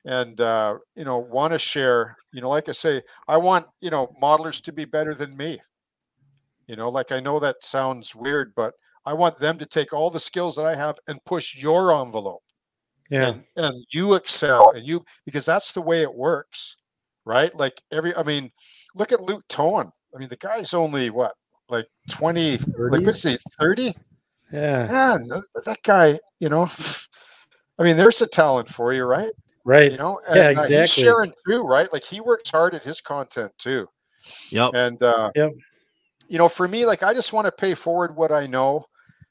and uh, you know want to share you know like i say i want you know modelers to be better than me you know like i know that sounds weird but i want them to take all the skills that i have and push your envelope yeah and, and you excel and you because that's the way it works right like every i mean look at luke towan i mean the guy's only what like 20 30? like what's he 30 yeah man that guy you know i mean there's a talent for you right Right. You know, and, yeah, exactly. Uh, he's sharing too, right? Like he works hard at his content too. Yep. And uh, yep. you know, for me, like I just want to pay forward what I know.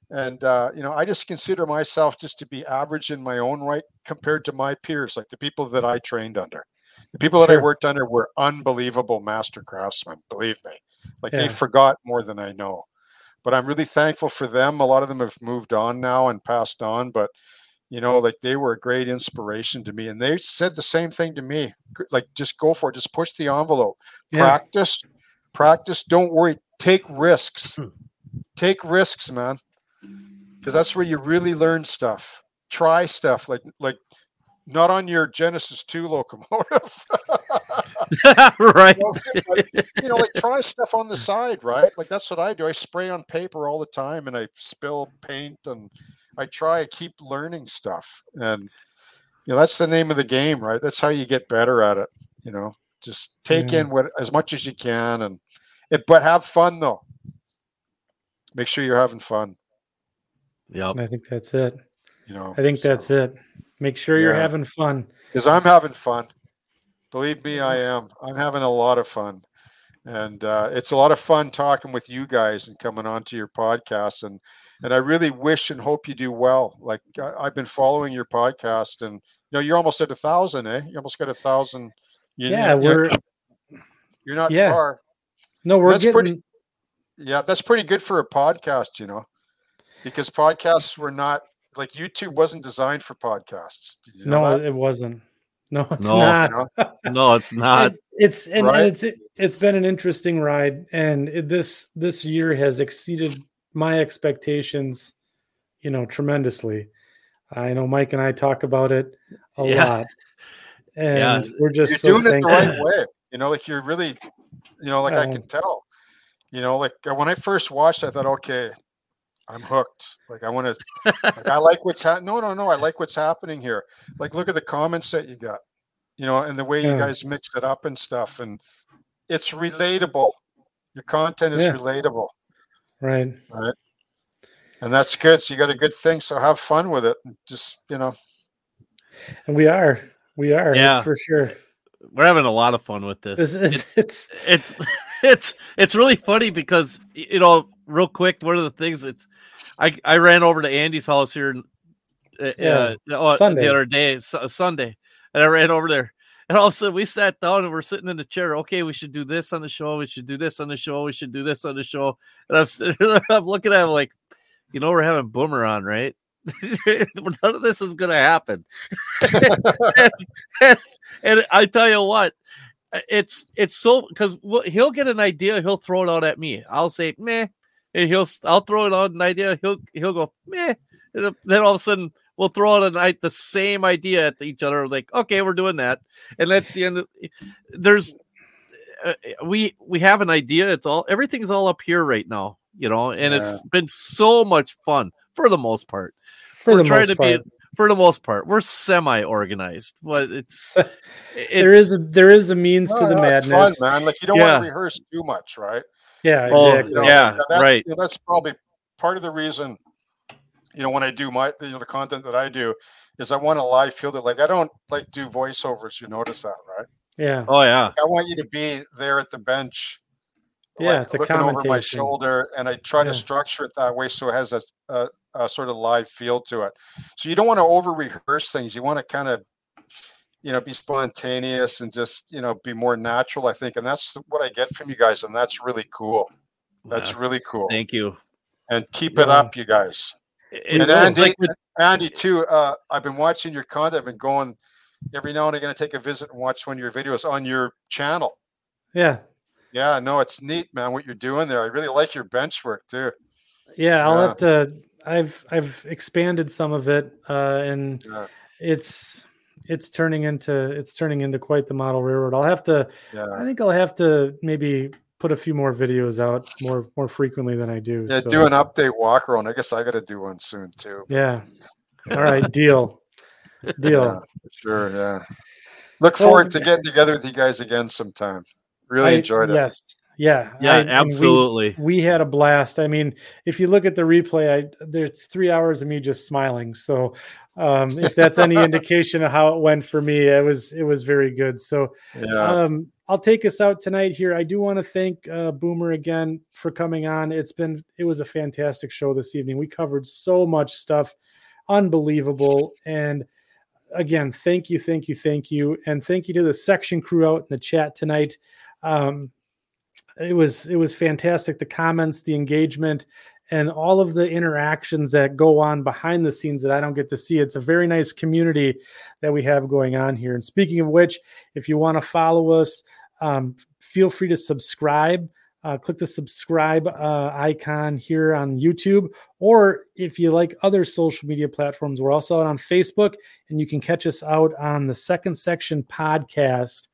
And uh, you know, I just consider myself just to be average in my own right compared to my peers, like the people that I trained under. The people that sure. I worked under were unbelievable master craftsmen, believe me. Like yeah. they forgot more than I know. But I'm really thankful for them. A lot of them have moved on now and passed on, but you know like they were a great inspiration to me and they said the same thing to me like just go for it just push the envelope yeah. practice practice don't worry take risks hmm. take risks man because that's where you really learn stuff try stuff like like not on your genesis 2 locomotive right you know, like, you know like try stuff on the side right like that's what i do i spray on paper all the time and i spill paint and I try to keep learning stuff, and you know that's the name of the game, right? That's how you get better at it. You know, just take yeah. in what as much as you can, and it, but have fun though. Make sure you're having fun. Yeah, I think that's it. You know, I think so, that's it. Make sure you're having fun. Because I'm having fun. Believe me, I am. I'm having a lot of fun and uh, it's a lot of fun talking with you guys and coming on to your podcast and and I really wish and hope you do well. Like I, have been following your podcast, and you know you're almost at a thousand, eh? You almost got a thousand. You, yeah, you, we're. You're not yeah. far. No, we're that's getting... pretty. Yeah, that's pretty good for a podcast, you know, because podcasts were not like YouTube wasn't designed for podcasts. You know no, it wasn't. No, it's no, not. no, it's not. It, it's and, right? and, it's it, has been an interesting ride, and it, this this year has exceeded my expectations, you know, tremendously. I know Mike and I talk about it a yeah. lot, and yeah. we're just you're so doing thankful. it the right way. You know, like you're really, you know, like um, I can tell. You know, like when I first watched, I thought, okay, I'm hooked. Like I want to, like I like what's happening. No, no, no, I like what's happening here. Like look at the comments that you got, you know, and the way yeah. you guys mix it up and stuff, and it's relatable. Your content is yeah. relatable. Right. Right. And that's good. So you got a good thing. So have fun with it. Just, you know. And we are. We are. Yeah. for sure. We're having a lot of fun with this. It's it's, it's it's it's really funny because you know, real quick, one of the things it's I I ran over to Andy's house here uh, yeah. uh, Sunday. the other day, Sunday, and I ran over there and all of a sudden we sat down and we're sitting in the chair. Okay, we should do this on the show. We should do this on the show. We should do this on the show. And I'm, there, I'm looking at him like, you know, we're having Boomer on, right? None of this is going to happen. and, and, and, I tell you what, it's it's so because he'll get an idea, he'll throw it out at me. I'll say meh, he'll I'll throw it out an idea. He'll he'll go meh. And then all of a sudden we'll throw out a night the same idea at each other like okay we're doing that and that's the end of, there's uh, we we have an idea it's all everything's all up here right now you know and yeah. it's been so much fun for the most part for we're the trying to part. be for the most part we're semi organized but it's, it's, there is a there is a means to the madness fun, man like you don't yeah. want to rehearse too much right yeah oh, exactly. oh, yeah that's, right you know, that's probably part of the reason you know, when I do my, you know, the content that I do is I want a live feel that like, I don't like do voiceovers. You notice that, right? Yeah. Oh yeah. Like, I want you to be there at the bench. Yeah. Like, looking over my shoulder and I try yeah. to structure it that way. So it has a, a, a sort of live feel to it. So you don't want to over rehearse things. You want to kind of, you know, be spontaneous and just, you know, be more natural, I think. And that's what I get from you guys. And that's really cool. That's yeah. really cool. Thank you. And keep yeah. it up, you guys. It and Andy, like Andy too. Uh, I've been watching your content. I've been going every now and again. to take a visit and watch one of your videos on your channel. Yeah, Yeah, no, it's neat, man. What you're doing there, I really like your bench work too. Yeah, I'll yeah. have to. I've I've expanded some of it, uh, and yeah. it's it's turning into it's turning into quite the model railroad. I'll have to. Yeah. I think I'll have to maybe put a few more videos out more more frequently than I do. Yeah, so. do an update walk around. I guess I got to do one soon too. Yeah. All right, deal. Deal. Yeah, sure. Yeah. Look forward to getting together with you guys again sometime. Really I, enjoyed it. Yes. Yeah. Yeah, I, absolutely. We, we, had a blast. I mean, if you look at the replay, I there's three hours of me just smiling. So um, if that's any indication of how it went for me, it was it was very good. So yeah. um, I'll take us out tonight here. I do want to thank uh, Boomer again for coming on. It's been it was a fantastic show this evening. We covered so much stuff, unbelievable. And again, thank you, thank you, thank you, and thank you to the section crew out in the chat tonight. Um, it was it was fantastic. The comments, the engagement, and all of the interactions that go on behind the scenes that I don't get to see. It's a very nice community that we have going on here. And speaking of which, if you want to follow us, um, feel free to subscribe. Uh, click the subscribe uh, icon here on YouTube, or if you like other social media platforms, we're also out on Facebook, and you can catch us out on the Second Section podcast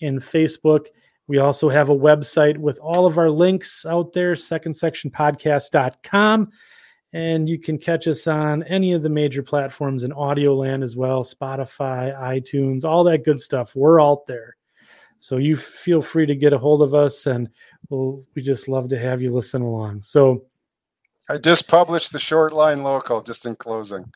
in Facebook we also have a website with all of our links out there, secondsectionpodcast.com. And you can catch us on any of the major platforms in audio land as well Spotify, iTunes, all that good stuff. We're out there. So you feel free to get a hold of us, and we'll, we just love to have you listen along. So I just published the short line local just in closing.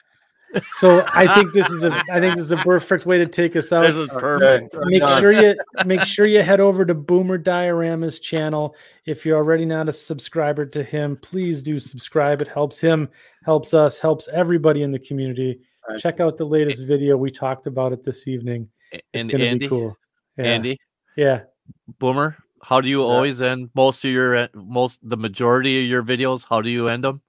So I think this is a I think this is a perfect way to take us out. This is perfect. Make sure you make sure you head over to Boomer Diorama's channel. If you're already not a subscriber to him, please do subscribe. It helps him, helps us, helps everybody in the community. Right. Check out the latest video. We talked about it this evening. It's and gonna Andy, be cool. Yeah. Andy. Yeah. Boomer, how do you yeah. always end most of your most the majority of your videos? How do you end them?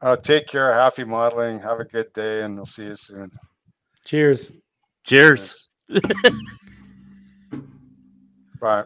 Uh, take care. Happy modeling. Have a good day, and we'll see you soon. Cheers. Cheers. Bye.